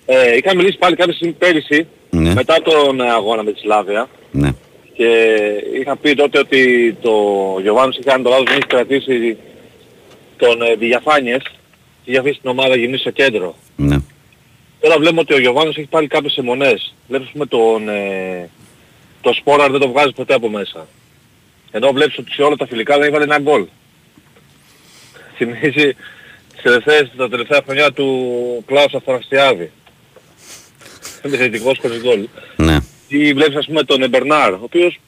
Ε, είχα μιλήσει πάλι κάποια στιγμή πέρυσι, Ναι. μετά τον ε, αγώνα με τη Σλάβια. Ναι. Και είχα πει τότε ότι το Γιωβάνος είχε κάνει το λάθος, δεν είχε κρατήσει τον ε, Διαφάνιες και είχε αφήσει την ομάδα γυμνή στο κέντρο. Ναι. Τώρα βλέπουμε ότι ο Γιωβάνος έχει πάλι κάποιες αιμονές. Βλέπεις με τον... Ε, το Σπόραρ δεν το βγάζει ποτέ από μέσα. Ενώ βλέπεις ότι σε όλα τα φιλικά δεν έβαλε ένα γκολ. Θυμίζει τις τελευταίες, τα τελευταία χρονιά του Κλάους Αθαναστιάδη. Είναι θετικός χωρίς γκολ. Ναι. Ή βλέπεις ας πούμε τον Εμπερνάρ, ο οποίος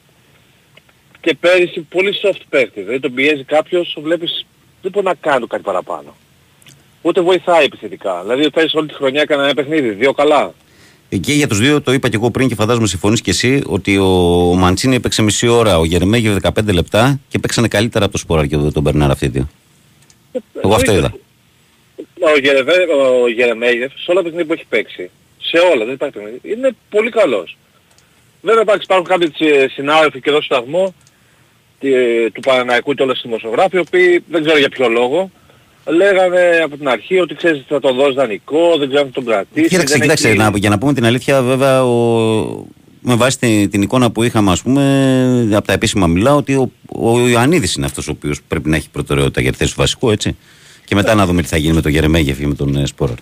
και πέρυσι πολύ soft παίχτη. Δηλαδή τον πιέζει κάποιος, βλέπεις δεν μπορεί να κάνει κάτι παραπάνω. Ούτε βοηθάει επιθετικά. Δηλαδή ο Τάις όλη τη χρονιά έκανε ένα παιχνίδι, δύο καλά. Ε, Και για τους δύο, το είπα και εγώ πριν και φαντάζομαι συμφωνείς και εσύ, ότι ο Μαντσίνη έπαιξε μισή ώρα, ο Γερμέγεφ 15 λεπτά και παίξανε καλύτερα από το Σπόρα και τον Μπερνάρ αυτή τη δύο. Εγώ αυτό είδα. Ο, Γερεβέ, ο Γερεμέγεφ σε όλα τα παιχνίδια που έχει παίξει, σε όλα, δεν υπάρχει παιχνίδι, είναι πολύ καλός. Βέβαια εντάξει, υπάρχουν κάποιοι ε, συνάδελφοι και εδώ στο σταθμό ε, του Παναναϊκού και όλα στις δημοσιογράφοι, οι οποίοι δεν ξέρω για ποιο λόγο, λέγανε από την αρχή ότι ξέρεις θα τον δώσει δανεικό, δεν ξέρω αν θα τον κρατήσει. Κοίταξε, δεν κοίταξε, έχει- να, για να πούμε την αλήθεια, βέβαια, ο, με βάση την, την εικόνα που είχαμε, ας πούμε, από τα επίσημα μιλάω, ότι ο, ο Ιωαννίδης είναι αυτός ο οποίος πρέπει να έχει προτεραιότητα για τη θέση του βασικού, έτσι. Και μετά να δούμε τι θα γίνει με τον Γερεμέγεφ και με τον ε, Σπόρα.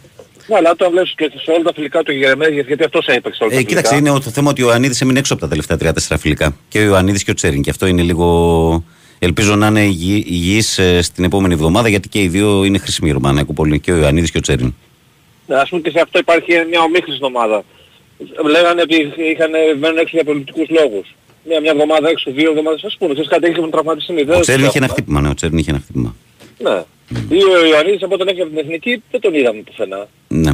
Ναι, αλλά όταν βλέπεις και σε όλα τα φιλικά του Γερεμέγεφ, γιατί αυτός έπαιξε όλα τα Ε, φιλικά. κοίταξε, είναι το θέμα ότι ο Ιωαννίδης έμεινε έξω από τα τελευταία 3-4 φιλικά. Και ο Ιωαννίδης και ο Τσέριν. Και αυτό είναι λίγο. Ελπίζω να είναι υγιή- υγιείς ε, στην επόμενη εβδομάδα, γιατί και οι δύο είναι χρήσιμοι Ρωμανάκου πολύ. Και ο Ιωαννίδης και ο Τσέριν. Ναι, ας πούμε και σε αυτό υπάρχει μια ομίχληση ομάδα. Λέγανε ότι είχαν μένουν έξω για πολιτικούς λόγους. Μια, μια εβδομάδα έξω, δύο εβδομάδες, ας πούμε. Ξέρεις κάτι, είχε με τραυματισμή. Ο Τσέριν είχε ένα χτύπημα, ναι, ο Τσέριν είχε ένα χτύπημα. Ναι. Ή ο Ιωαννίδης από όταν έφυγε από την Εθνική δεν τον είδαμε πουθενά. Ναι.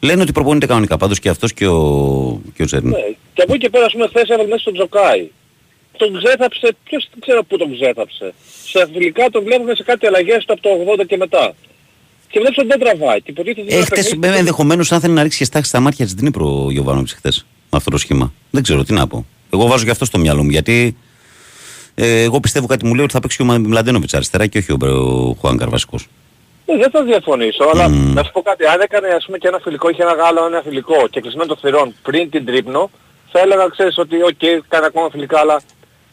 Λένε ότι προπονείται κανονικά πάντως και αυτός και ο, και ο Τσέριν. Ναι. Και από εκεί και πέρα, ας πούμε, χθες έβαλε μέσα στον Τζοκάι. Τον ξέθαψε, ποιος δεν ξέρω πού τον ξέθαψε. Σε φιλικά τον βλέπουμε σε κάτι αλλαγές του από το 80 και μετά. Και βλέπεις ότι δεν τραβάει. Και υποτίθεται ότι Ε, είναι χτες, παιχνίδι- ενδεχομένως αν θέλει να ρίξει και στάχη στα μάτια της Δνήπρο ο Γιωβάνοβιτς χθες. Με αυτό το σχήμα. Δεν ξέρω τι να πω. Εγώ βάζω και αυτό στο μυαλό μου γιατί ε, εγώ πιστεύω κάτι μου λέει ότι θα παίξει και ο Μλαντένοβιτς αριστερά και όχι ο, Μπρε- ο Χουάνκαρ βασικό. Ε, δεν θα διαφωνήσω, αλλά να σου πω κάτι. Αν έκανε ας πούμε και ένα φιλικό, είχε ένα γάλα, ένα φιλικό και κλεισμένο των θυρών πριν την τρίπνο, θα έλεγα, ξέρεις, ότι οκ, κάνει ακόμα φιλικά, αλλά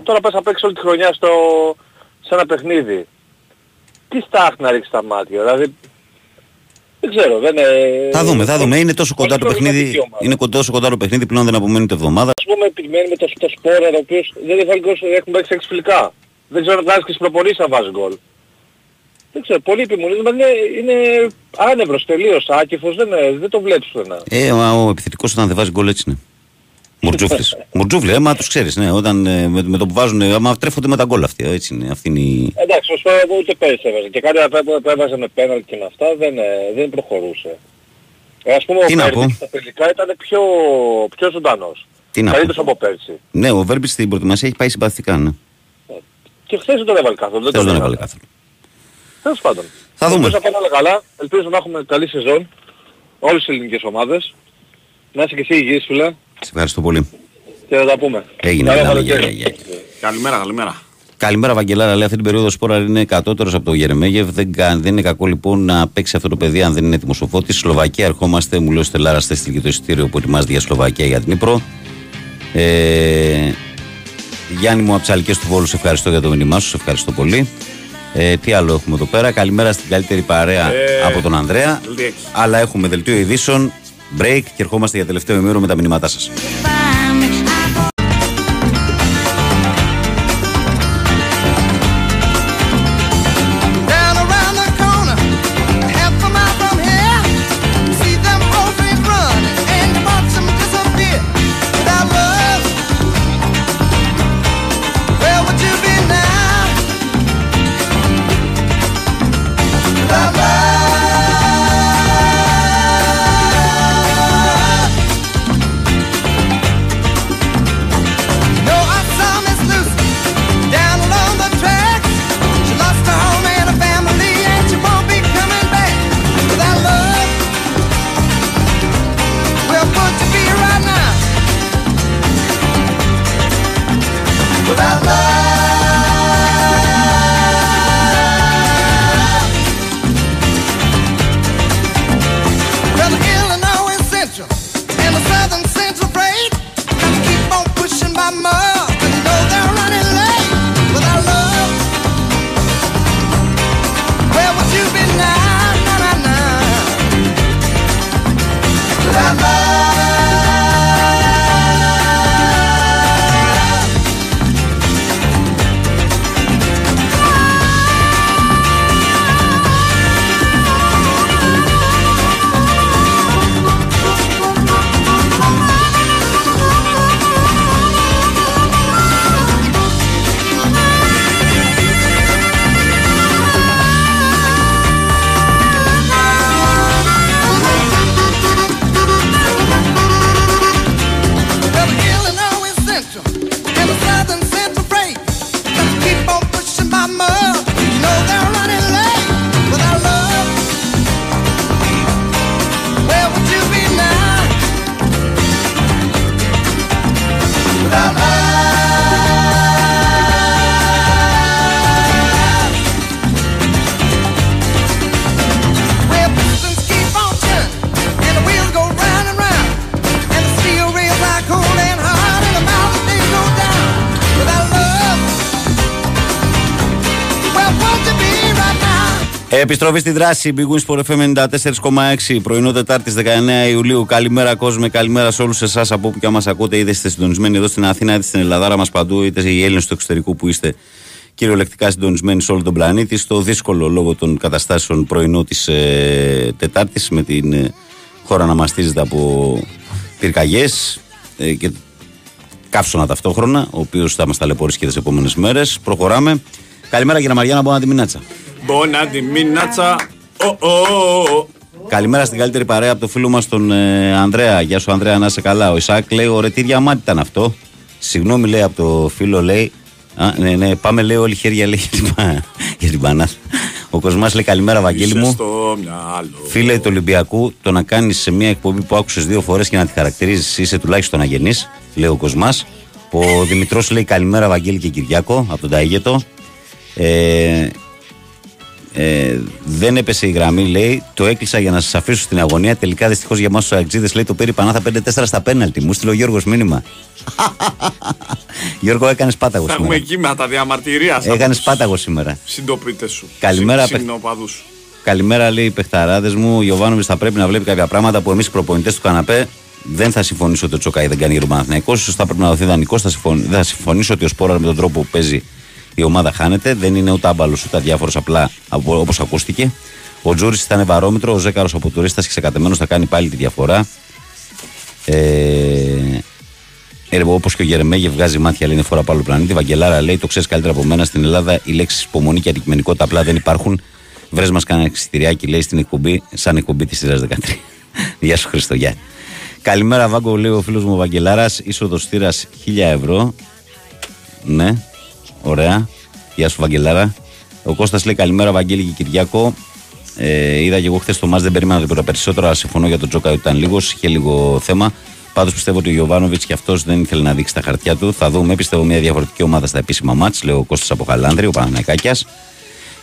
τώρα πας να παίξεις όλη τη χρονιά στο, σε ένα παιχνίδι. Τι στάχ να ρίξεις τα μάτια, δηλαδή... Δεν ξέρω, δεν είναι... Θα δούμε, θα δούμε. Είναι τόσο κοντά το προβληματική παιχνίδι. ομάδα. Είναι κοντά- τόσο κοντά το παιχνίδι πλέον δεν απομένει ούτε εβδομάδα. Ας πούμε επιμένει με το, το σπόρα, ο οποίος δεν έχει βάλει γκολ, έχουν παίξει έξι φιλικά. Δεν ξέρω αν βγάζει και στις προπονήσεις να βάζεις γκολ. Δεν ξέρω, πολύ επιμονή, δηλαδή είναι, είναι άνευρος τελείως, άκυφος, δεν, είναι- δεν το βλέπεις πουθενά. Ε, ο, ο επιθετικός όταν δεν βάζει γκολ έτσι είναι. Μουρτζούφλης. Μουρτζούφλη, ε, μα τους ξέρεις. Ναι, όταν ε, με, με το που βάζουν, ε, άμα τρέφονται με τα γκολ αυτή. ε, Έτσι είναι. Αυτή είναι η... Εντάξει, ο Σπόρα εγώ ούτε πέρυσι έβαζε. Και κάτι που που έβαζε με πέναλ και με αυτά δεν, ε, δεν προχωρούσε. Ε, ας πούμε Τι ο να Βέρμπιτς πω. στα τελικά ήταν πιο, πιο ζωντανός. Τι να Καλύτερος πω. από πέρσι. Ναι, ο Βέρμπιτς στην προετοιμασία έχει πάει συμπαθητικά. Ναι. Και χθες δεν τον έβαλε καθόλου. Δεν Δεν τον τον έβαλε. έβαλε καθόλου. Τέλος πάντων. Θα δούμε. Ελπίζω να πάνε όλα καλά. Ελπίζω να έχουμε καλή σεζόν. Όλες οι ελληνικές ομάδες. Να είσαι και εσύ υγιής φίλε. Σε ευχαριστώ πολύ. Και θα τα πούμε. Έγινε. Καλό γεια, καλοκαίρι. γεια, γεια. Καλημέρα, καλημέρα. Καλημέρα, Βαγγελάρα. Λέει αυτή την περίοδο σπόρα είναι κατώτερος από το Γερεμέγεφ. Δεν, κα- δεν είναι κακό λοιπόν να παίξει αυτό το παιδί αν δεν είναι έτοιμος ο Φώτης. Σλοβακία ερχόμαστε, μου λέει ο Στελάρας, στέλνει και το εισιτήριο που ετοιμάζεται για Σλοβακία για την Ήπρο. Ε, Γιάννη μου από τις Αλικές του Βόλου, σε ευχαριστώ για το μήνυμά σου, σε ευχαριστώ πολύ. Ε, τι άλλο έχουμε εδώ πέρα. Καλημέρα στην καλύτερη παρέα Ε, από τον Ανδρέα. Δελτίο Αλλά έχουμε δελτίο ειδήσεων, break και ερχόμαστε για τελευταίο ημίρο με τα μηνύματά σας. Επιστροφή στη δράση. Big Wins for FM 94,6 πρωινό Τετάρτης 19 Ιουλίου. Καλημέρα, κόσμο. Καλημέρα σε όλους εσάς από όπου και αν μας ακούτε. Είτε είστε συντονισμένοι εδώ στην Αθήνα, είτε στην Ελλάδα μας παντού, είτε οι Έλληνες του εξωτερικού που είστε κυριολεκτικά συντονισμένοι σε όλο τον πλανήτη. Στο δύσκολο λόγω των καταστάσεων πρωινό της ε, Τετάρτης με την ε, χώρα να μαστίζεται από πυρκαγιές ε, και καύσωνα ταυτόχρονα, ο οποίος θα μας ταλαιπωρήσει και τις επόμενες μέρες. Προχωράμε. Καλημέρα, κύριε Μαριάννα, από τη Μινάτσα. Μπόνα τη μινάτσα. Ω, ω, ω, ω. Καλημέρα στην καλύτερη παρέα από το φίλο μας τον ε, Ανδρέα. Γεια σου, Ανδρέα, να είσαι καλά. Ο Ισάκ λέει: Ωραία, τι διαμάτι ήταν αυτό. Συγγνώμη, λέει από το φίλο, λέει. Α, ναι, ναι, πάμε, λέει, όλη χέρια λέει, για την, πα- για την Πανάθα. Ο Κοσμάς λέει: Καλημέρα, Βαγγέλη Είσαι μου. στο μυαλό. Φίλε του Ολυμπιακού, το να κάνεις σε μια εκπομπή που άκουσες δύο φορές και να τη χαρακτηρίζεις, είσαι τουλάχιστον αγενής, λέει ο Κοσμάς. Ο Δημητρός λέει: Καλημέρα, Βαγγέλη και Κυριάκο, από τον Ταίγετο. Ε, ε, δεν έπεσε η γραμμή, λέει. Το έκλεισα για να σας αφήσω στην αγωνία. Τελικά δυστυχώς για εμάς τους Αγτζίδε λέει το πήρε η Πανάθα 5-4 στα πέναλτι. Μου στείλε ο Γιώργος μήνυμα. Γιώργο, έκανες πάταγο Θα έχουμε σήμερα. κείμενα τα διαμαρτυρία. Έκανες πάταγο σήμερα. Συντοπίτες σου. Καλημέρα, Συ- παιχ- Συνοπαδούς σου. Καλημέρα, λέει οι παιχταράδες μου. Ο Γιωβάνοβιτ θα πρέπει να βλέπει κάποια πράγματα που εμείς οι προπονητές του καναπέ δεν θα συμφωνήσω ότι ο Τσοκάη δεν κάνει γύρω Παναθυναϊκό. σω θα πρέπει να δοθεί δανεικό. Θα, συμφων... δεν θα συμφωνήσω ότι ο Σπόρα με τον τρόπο που παίζει η ομάδα χάνεται. Δεν είναι ούτε άμπαλος ούτε αδιάφορος απλά όπως ακούστηκε. Ο Τζούρι ήταν βαρόμετρο. Ο Ζέκαρος από τουρίστας και ξεκατεμένος θα κάνει πάλι τη διαφορά. Ε, ε, Όπως και ο Γερεμέγε βγάζει μάτια, λέει είναι φορά από άλλο πλανήτη. Βαγγελάρα λέει: Το ξέρεις καλύτερα από μένα. Στην Ελλάδα οι λέξεις υπομονή και αντικειμενικότητα απλά δεν υπάρχουν. Βρες μας κανένα εξιτηριάκι, λέει στην εκπομπή, σαν εκπομπή της 2013. Γεια σου, Χριστογιά. Καλημέρα, Βάγκο, λέει ο φίλος μου Βαγγελάρας. Είσοδος στήρας 1000 ευρώ. Ναι, ωραία. Γεια σου, Βαγγελάρα. Ο Κώστας λέει καλημέρα, Βαγγέλη και Κυριάκο. Ε, είδα και εγώ χθες το μάτς, δεν περίμενα τίποτα περισσότερο. Αλλά συμφωνώ για τον Τζόκα ότι ήταν λίγος, είχε λίγο θέμα. Πάντως πιστεύω ότι ο Γιωβάνοβιτς και αυτός δεν ήθελε να δείξει τα χαρτιά του. Θα δούμε, πιστεύω, μια διαφορετική ομάδα στα επίσημα μάτς, λέει ο Κώστας από Χαλάνδρη, ο Παναναϊκάκια.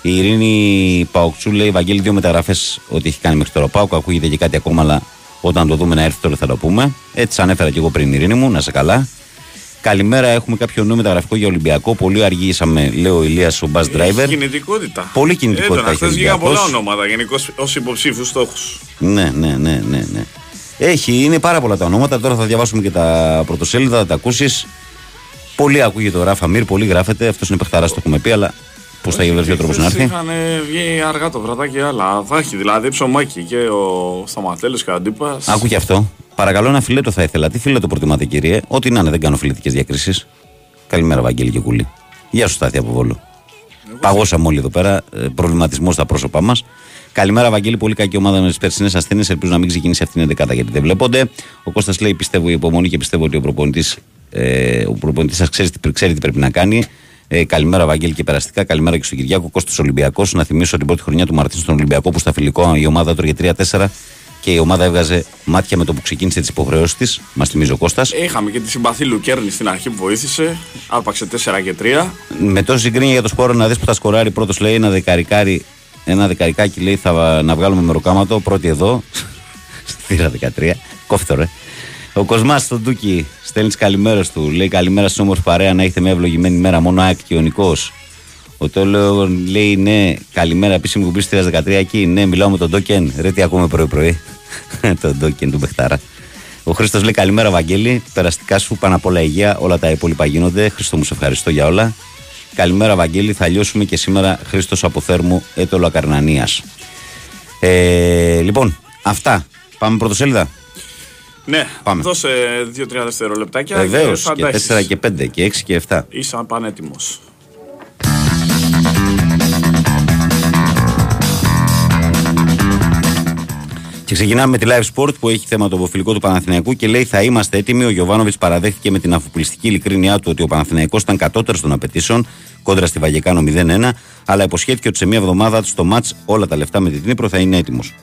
Η Ειρήνη Παοκτσού λέει: Βαγγέλη, δύο μεταγραφές ότι έχει κάνει μέχρι τώρα. Πάοκ, ακούγεται και κάτι ακόμα, αλλά όταν το δούμε να έρθει τώρα θα το πούμε. Έτσι ανέφερα και εγώ πριν, Ειρήνη μου, να σε καλά. Καλημέρα, έχουμε κάποιο νέο μεταγραφικό για Ολυμπιακό. Πολύ αργήσαμε, λέει ο Ηλίας ο bus driver. Έχει κινητικότητα. Πολύ κινητικότητα Έντονα, έχει ο χθες βγήκαν πολλά Ολυμπιακός. ονόματα γενικώς ως υποψήφιους στόχους. Ναι, ναι, ναι, ναι, ναι. Έχει, είναι πάρα πολλά τα ονόματα. Τώρα θα διαβάσουμε και τα πρωτοσέλιδα, θα τα ακούσεις. Πολύ ακούγεται ο Ράφα Μύρ, πολύ γράφεται. Αυτός είναι παιχταράς, το έχουμε πει, αλλά πώς θα βρεθεί ο τρόπος να έρθει; Είχαν βγει αργά το βραδάκι, αλλά θα έχει δηλαδή ψωμάκι και ο Σταματέλο και ο Αντίπας. Άκου και αυτό. Παρακαλώ ένα φιλέτο θα ήθελα. Τι φιλέτο προτιμάτε, κύριε; Ό,τι να είναι, δεν κάνω φιλετικές διακρίσεις. Καλημέρα, Βαγγέλη και Κουλή. Γεια σου, Στάθη από Βόλο. Παγώσαμε όλοι εδώ πέρα. Προβληματισμός στα πρόσωπά μας. Καλημέρα, Βαγγέλη. Πολύ κακή ομάδα με τις περσινές ασθένειες. Ελπίζω να μην ξεκινήσει αυτήν την δεκάδα γιατί δεν βλέπονται. Ο Κώστας λέει: Πιστεύω η υπομονή και πιστεύω ότι ο προπονητής ε, ο προπονητής σας ξέρει, τι- ξέρει τι πρέπει να κάνει. Ε, καλημέρα, Βαγγέλη, και περαστικά. Καλημέρα και στον Κυριάκο. Κώστο Ολυμπιακός. Να θυμίσω την πρώτη χρονιά του Μαρτίν στον Ολυμπιακό που στα φιλικό η ομάδα τρώγε 3-4 και η ομάδα έβγαζε μάτια με το που ξεκίνησε τις υποχρεώσεις της. Μας θυμίζει ο Κώστας. Είχαμε και τη συμπαθή Λουκέρνη στην αρχή που βοήθησε. Άρπαξε 4 και 3. Με τόση συγκρίνια για το σπόρο να δεις που θα σκοράρει πρώτος λέει ένα δεκαρικάρι. Ένα δεκαρικάκι λέει θα να βγάλουμε μεροκάματο. Πρώτη εδώ. Στη θύρα 13. Κόφτο ρε. Ο Κοσμάς στον Τούκι στέλνει τις καλημέρες του. Λέει καλημέρα στην όμορφη παρέα να έχετε μια ευλογημένη μέρα. Μόνο ΑΕΚ και ο Νικός. Ο Τόλο λέει ναι, καλημέρα επίσημη κουμπί στη 13 εκεί. Ναι, μιλάω με τον Ντόκεν. Ρε, τι ακούμε πρωί-πρωί. τον Ντόκεν του Μπεχτάρα. Ο Χρήστος λέει καλημέρα, Βαγγέλη. Περαστικά σου πάνω απ' όλα υγεία. Όλα τα υπόλοιπα γίνονται. Χρήστο μου, σε ευχαριστώ για όλα. Καλημέρα, Βαγγέλη. Θα λιώσουμε και σήμερα Χρήστος από Θέρμου, έτολο Ακαρνανία. Ε, λοιπόν, αυτά. Πάμε πρωτοσέλιδα. Ναι, Πάμε. δώσε 2-3 δευτερολεπτάκια. Βεβαίως. θα Και τα έχεις. 4 και 5 και 6 και 7. Είσαι πανέτοιμο. Και ξεκινάμε με τη Live Sport που έχει θέμα το αποφυλικό του Παναθηναϊκού και λέει θα είμαστε έτοιμοι. Ο Γιωβάνοβιτς παραδέχθηκε με την αφοπλιστική ειλικρίνειά του ότι ο Παναθηναϊκός ήταν κατώτερος των απαιτήσεων κόντρα στη Βαγεκάνο 0-1, αλλά υποσχέθηκε ότι σε μία εβδομάδα του στο μάτς όλα τα λεφτά με την Νύπρο θα είναι έτοιμος.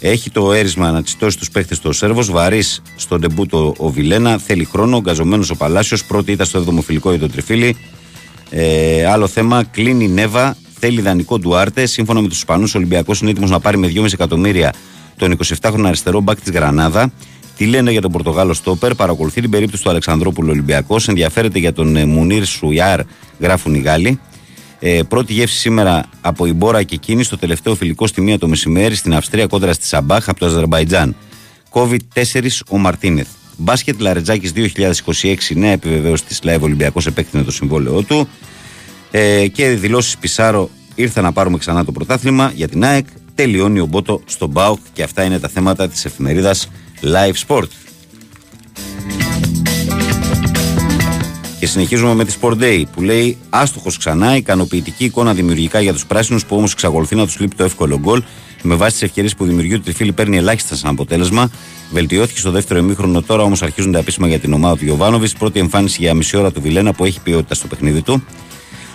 Έχει το έρισμα να τσιτώσει τους παίχτε του ο Σέρβος, βαρύς στον ντεμπούτο ο Βιλένα, θέλει χρόνο, γκαζωμένος ο Παλάσιος, πρώτη ήταν στο 7ο φιλικό για τον Τριφίλη. Ε, άλλο θέμα, κλείνει η Νέβα, θέλει δανεικό Ντουάρτε. Σύμφωνα με τους Ισπανούς, ο Ολυμπιακός είναι έτοιμος να πάρει με 2,5 εκατομμύρια τον 27χρονο αριστερό μπακ της Γρανάδα. Τι λένε για τον Πορτογάλο Στόπερ, παρακολουθεί την περίπτωση του Αλεξανδρόπουλου Ολυμπιακός, ενδιαφέρεται για τον ε, Μουνίρ Σουιάρ, γράφουν οι Γάλλοι. Ε, πρώτη γεύση σήμερα από η Μπόρα και εκείνη στο τελευταίο φιλικό στη μία το μεσημέρι στην Αυστρία κόντρα στη Σαμπάχ από το Αζερβαϊτζάν. COVID-4 ο Μαρτίνεθ. Μπάσκετ Λαρετζάκης 2026, νέα επιβεβαίωση της ΛΑΕΒ Ολυμπιακός επέκτηνε το συμβόλαιό του. Ε, και δηλώσεις Πισάρο ήρθε να πάρουμε ξανά το πρωτάθλημα για την ΑΕΚ. Τελειώνει ο Μπότο στον Μπάουκ και αυτά είναι τα θέματα της εφημερίδας Live Sport. Και συνεχίζουμε με τη Sport Day που λέει Άστοχος ξανά, ικανοποιητική εικόνα δημιουργικά για τους πράσινους που όμως εξακολουθεί να τους λείπει το εύκολο γκολ. Με βάση τις ευκαιρίες που δημιουργεί ο Τριφίλη παίρνει ελάχιστα σαν αποτέλεσμα. Βελτιώθηκε στο δεύτερο ημίχρονο, τώρα όμως αρχίζουν τα επίσημα για την ομάδα του Γιωβάνοβιτς. Πρώτη εμφάνιση για μισή ώρα του Βιλένα που έχει ποιότητα στο παιχνίδι του.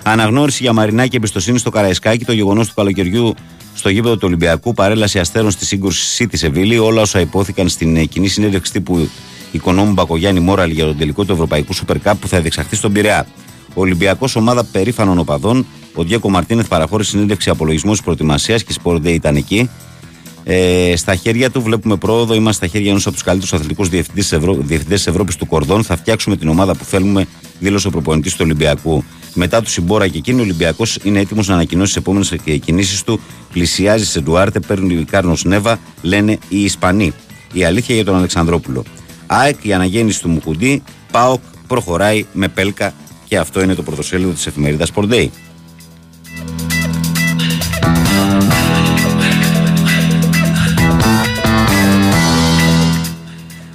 Αναγνώριση για Μαρινάκη εμπιστοσύνη στο Καραϊσκάκι, το γεγονός του καλοκαιριού στο γήπεδο του Ολυμπιακού, παρέλαση αστέρων στη σύγκρουση City Σεβίλη, όλα όσα υπόθηκαν στην ε, κοινή συνέντευξη τύπου οικονόμου Μπακογιάννη Μόραλ για τον τελικό του Ευρωπαϊκού Super Cup που θα διεξαχθεί στον Πειραιά. Ο Ολυμπιακός, ομάδα περήφανων οπαδών, ο Διέκο Μαρτίνεθ παραχώρησε συνέντευξη απολογισμού της προετοιμασίας και η Sport Day ήταν εκεί. Ε, στα χέρια του βλέπουμε πρόοδο. Είμαστε στα χέρια ενός από τους καλύτερους αθλητικούς διευθυντές της Ευρώπης του Κορδόν. Θα φτιάξουμε την ομάδα που θέλουμε, δήλωσε ο προπονητής του Ολυμπιακού. Μετά του Συμπόρα και εκείνη, ο Ολυμπιακός είναι έτοιμος να ανακοινώσει τις επόμενες κινήσει του. Πλησιάζει σε Ντουάρτε, παίρνει Κάρνος Νέβα, λένε οι Ισπανοί. Η αλήθεια για τον Αλεξανδρόπουλο. ΑΕΚ, η αναγέννηση του Μουκουντή, ΠΑΟΚ προχωράει με πέλκα και αυτό είναι το πρωτοσέλιδο της εφημερίδας Sport Day.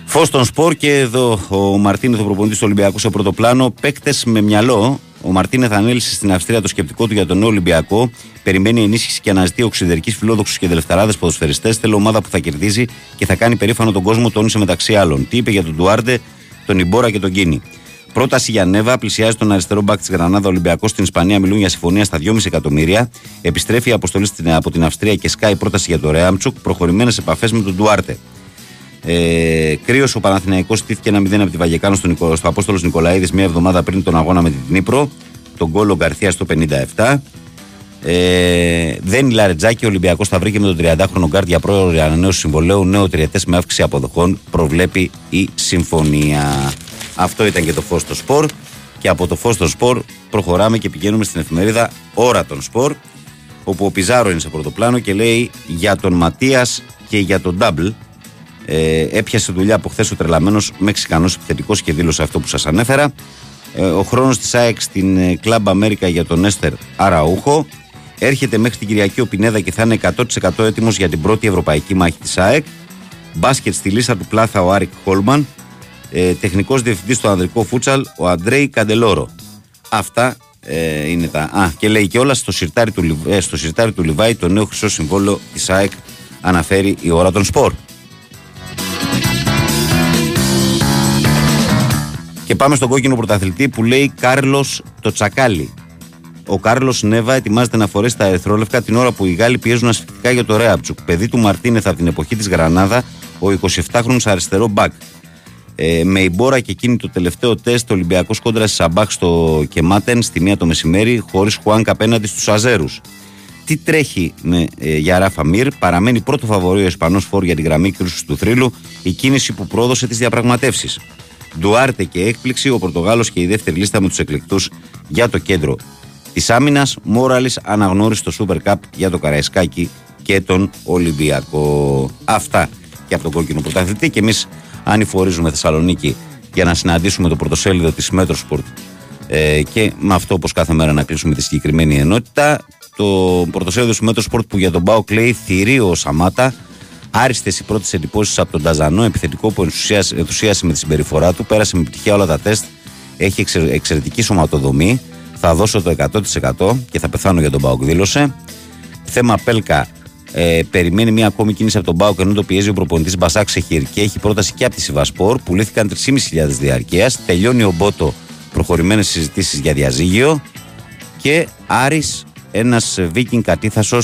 Φως των σπορ και εδώ ο Μαρτίνεθ, ο προπονητής του Ολυμπιακού σε πρώτο πλάνο. Παίκτες με μυαλό. Ο Μαρτίνεθ ανέλησε στην Αυστρία το σκεπτικό του για τον νέο Ολυμπιακό. Περιμένει ενίσχυση και αναζητεί οξυδερκή φιλόδοξους και δελευθεράδε ποδοσφαιριστές. Θέλω ομάδα που θα κερδίζει και θα κάνει περήφανο τον κόσμο, τόνισε μεταξύ άλλων. Τι είπε για τον Ντουάρτε, τον Ιμπόρα και τον Κίνι. Πρόταση για Νέβα, πλησιάζει τον αριστερό μπακ της Γρανάδα Ολυμπιακός στην Ισπανία. Μιλούν για συμφωνία στα 2,5 εκατομμύρια. Επιστρέφει η αποστολή στην- από την Αυστρία και σκάει πρόταση για το Ρέαμπτσουκ. Προχωρημένες επαφές με τον Ντουάρτε. Ε, Κρύος ο Παναθηναϊκός στήθηκε ένα 0 από τη Βαγεκάνο στο, Νικο, στο Απόστολος Νικολαίδης μια εβδομάδα πριν τον αγώνα με την Ντνίπρο. Τον γκολ ο Γκαρθία στο 57. Ε, δεν η Λαρεντζάκη, ο Ολυμπιακός θα βρει και με τον 30χρονο γκαρντ για πρόωρη ανανέωση συμβολαίου. Νέο τριετές με αύξηση αποδοχών προβλέπει η συμφωνία. Αυτό ήταν και το φως στο σπορ. Και από το φως στο σπορ προχωράμε και πηγαίνουμε στην εφημερίδα Ώρα των Σπορ. Όπου ο Πιζάρο είναι σε πρώτο πλάνο και λέει για τον Ματίας και για τον Νταμπλ. Ε, έπιασε δουλειά από χθες ο τρελαμένος Μεξικανός επιθετικός και δήλωσε αυτό που σας ανέφερα. Ε, ο χρόνος της ΑΕΚ στην ε, Club America για τον Έστερ Αραούχο. Έρχεται μέχρι την Κυριακή ο Πινέδα και θα είναι 100% έτοιμος για την πρώτη ευρωπαϊκή μάχη της ΑΕΚ. Μπάσκετ στη λίστα του Πλάθα ο Άρικ Χόλμαν. Ε, Τεχνικός διευθυντής στο ανδρικό φούτσαλ ο Αντρέι Καντελόρο. Αυτά ε, είναι τα. Α, και λέει και όλα στο σιρτάρι του, Λιβ- ε, στο σιρτάρι του Λιβάη το νέο χρυσό συμβόλαιο της ΑΕΚ αναφέρει η ώρα των σπορ. Πάμε στον κόκκινο πρωταθλητή που λέει Κάρλος το τσακάλι. Ο Κάρλος Νέβα ετοιμάζεται να φορέσει τα ερυθρόλευκα την ώρα που οι Γάλλοι πιέζουν ασφυκτικά για το Ρέαμπτσουκ. Παιδί του Μαρτίνεθ από την εποχή της Γρανάδα, ο 27χρονο αριστερό μπακ. Ε, με Ιμπόρα και Κίνι το τελευταίο τεστ, ο Ολυμπιακός κόντρα στη Σαμπάχ στο Κεμάτεν στη μία το μεσημέρι, χωρίς Χουάνγκ απέναντι στους Αζέρους. Τι τρέχει με, ε, για Ράφα Μυρ, παραμένει πρώτο φαβορή ο Ισπανός φορ για την γραμμή κρούση του θρύλου, η κίνηση που πρόδωσε τις διαπραγματεύσεις. Ντουάρτε και έκπληξη, ο Πορτογάλος και η δεύτερη λίστα με τους εκλεκτούς για το κέντρο της άμυνας. Μόραλης αναγνώρισε το Super Cup για το Καραϊσκάκι και τον Ολυμπιακό. Αυτά και από τον κόκκινο πρωταθλητή. Και εμείς ανηφορίζουμε Θεσσαλονίκη για να συναντήσουμε το πρωτοσέλιδο της Metrosport ε, και με αυτό όπως κάθε μέρα να κλείσουμε τη συγκεκριμένη ενότητα το πρωτοσέλιδο του Metrosport που για τον Μπάουκ λέει θηρίο ο Σαμάτα άριστες οι πρώτες εντυπώσεις από τον Ταζανό επιθετικό που ενθουσίασε, ενθουσίασε με τη συμπεριφορά του πέρασε με επιτυχία όλα τα τεστ έχει εξε- εξαιρετική σωματοδομή θα δώσω το 100% και θα πεθάνω για τον ΠΑΟΚ δήλωσε θέμα Πέλκα ε, περιμένει μια ακόμη κίνηση από τον ΠΑΟΚ ενώ το πιέζει ο προπονητής Μπασάκ Σεχίρ και έχει πρόταση και από τη Σιβασπορ. Πουλήθηκαν 3.500 διαρκείας. Τελειώνει ο Μπότο προχωρημένες συζητήσεις για διαζύγιο. Και Άρης, ένας Βίκινγκ κατήθασο,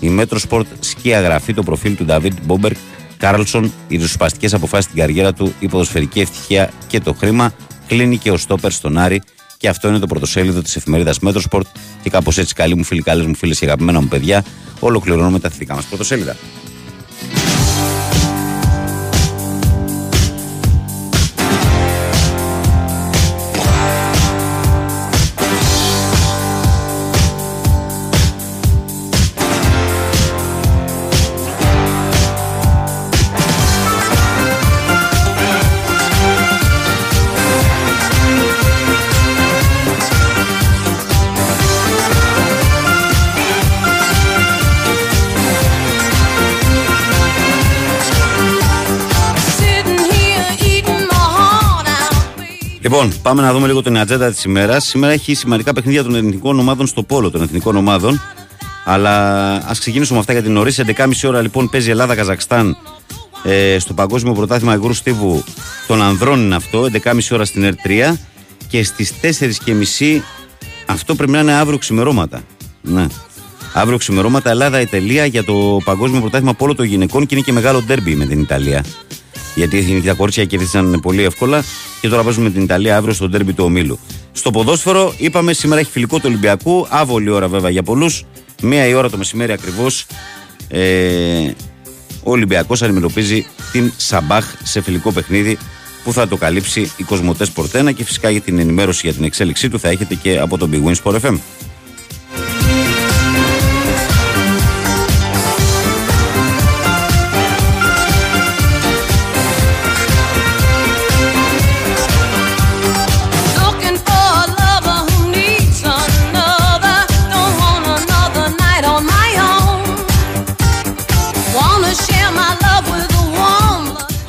η Μέτροσπορτ σκιαγραφεί το προφίλ του Νταβίτ Μπόμπερκ Κάρλσον, οι ριζοσπαστικές αποφάσεις στην καριέρα του, η ποδοσφαιρική ευτυχία και το χρήμα. Κλείνει και ο στόπερ στον Άρη. Και αυτό είναι το πρωτοσέλιδο της εφημερίδας Μέτροσπορτ. Και κάπως έτσι, καλοί μου φίλοι, καλές μου φίλες και αγαπημένα μου παιδιά, ολοκληρώνουμε τα αθλητικά μας πρωτοσέλιδα. Λοιπόν, πάμε να δούμε λίγο την ατζέντα της ημέρας. Σήμερα έχει σημαντικά παιχνίδια των εθνικών ομάδων στο πόλο των εθνικών ομάδων. Αλλά ας ξεκινήσουμε με αυτά για την νωρίς. 11.30 ώρα λοιπόν παίζει Ελλάδα-Καζακστάν ε, στο Παγκόσμιο Πρωτάθλημα Υγρού Στίβου των Ανδρών είναι αυτό. 11.30 ώρα στην R3. Και στις 4.30 αυτό πρέπει να είναι αύριο ξημερώματα. Ναι. Αύριο ξημερώματα Ελλάδα-Ιταλία για το Παγκόσμιο Πρωτάθλημα Πόλο των Γυναικών και είναι και μεγάλο ντέρμπι με την Ιταλία. Γιατί τα κορίτσια κερδίσαν πολύ εύκολα και τώρα παίζουμε με την Ιταλία αύριο στο ντέρμπι του ομίλου. Στο ποδόσφαιρο, είπαμε σήμερα έχει φιλικό του Ολυμπιακού. Άβολη ώρα βέβαια για πολλούς. Μία η ώρα το μεσημέρι ακριβώς. Ε, ο Ολυμπιακός αντιμετωπίζει την Σαμπάχ σε φιλικό παιχνίδι που θα το καλύψει η Κοσμοτές Πορτένα και φυσικά για την ενημέρωση για την εξέλιξή του θα έχετε και από τον Big Win Sport FM.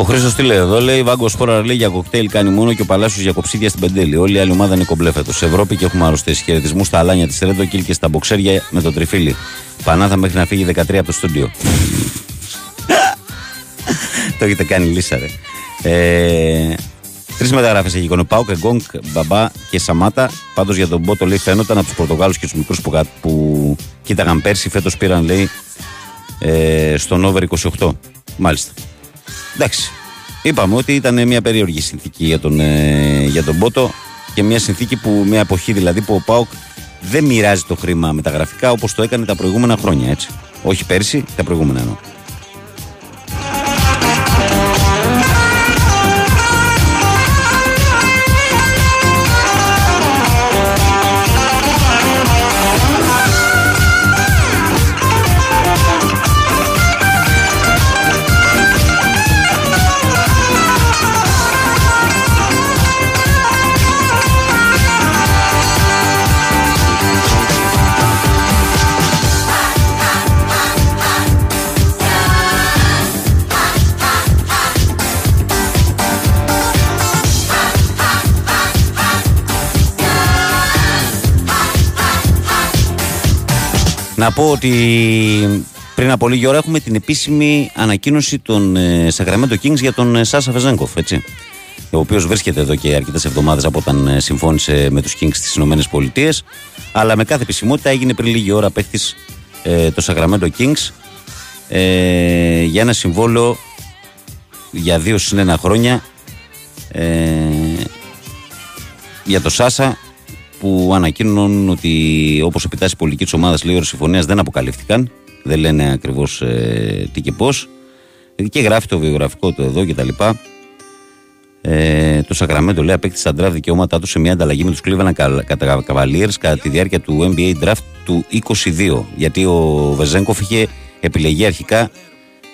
Χρήστος τι λέει εδώ, λέει Βάγκος Σπόρα λέει για κοκτέιλ κάνει μόνο και ο Παλάσιος για κοψίδια στην Πεντέλη. Όλη η άλλη ομάδα είναι κομπλέ φέτος. Σε Ευρώπη και έχουμε αρρωστήσει. Χαιρετισμούς στα αλάνια της Ρέντο και στα μποξέρια με το τριφύλι. Πανάθα μέχρι να φύγει 13 από το στούντιο. το έχετε κάνει λύσα, ρε. Ε, 3 Τρεις μεταγράφες έχει εικόνα. Πάουκ, Εγκόγκ, Μπαμπά και Σαμάτα. Πάντως για τον Μπότο λέει φαίνονταν από τους Πορτογάλους και τους μικρούς που, κα- που κοίταγαν πέρσι. Φέτος πήραν λέει ε, στον over 28. Μάλιστα. Εντάξει. Είπαμε ότι ήταν μια περίεργη συνθήκη για τον, ε, για τον Μπότο και μια συνθήκη που, μια εποχή δηλαδή που ο Πάουκ δεν μοιράζει το χρήμα μεταγραφικά όπως το έκανε τα προηγούμενα χρόνια. Έτσι. Όχι πέρσι, τα προηγούμενα εννοώ. Να πω ότι πριν από λίγη ώρα έχουμε την επίσημη ανακοίνωση των ε, Sacramento Kings για τον ε, Σάσα Βεζέγκοφ, έτσι. Ο οποίος βρίσκεται εδώ και αρκετές εβδομάδες από όταν ε, συμφώνησε με τους Kings στις ΗΠΑ. Αλλά με κάθε επισημότητα έγινε πριν λίγη ώρα παίχτης ε, το Sacramento Kings ε, για ένα συμβόλαιο για δύο συν ένα χρόνια ε, για το Σάσα που ανακοίνωναν ότι όπως επιτάσσει η πολιτική της ομάδας λέει ώρες συμφωνίας δεν αποκαλύφθηκαν δεν λένε ακριβώς ε, τι και πώς. Και γράφει το βιογραφικό του εδώ και τα λοιπά. Ε, το Σακραμέντο λέει απέκτησε τα draft δικαιώματά του σε μια ανταλλαγή με τους Cleveland Cal- Cavaliers κατά τη διάρκεια του NBA draft του 22 γιατί ο Βεζέγκοφ είχε επιλεγεί αρχικά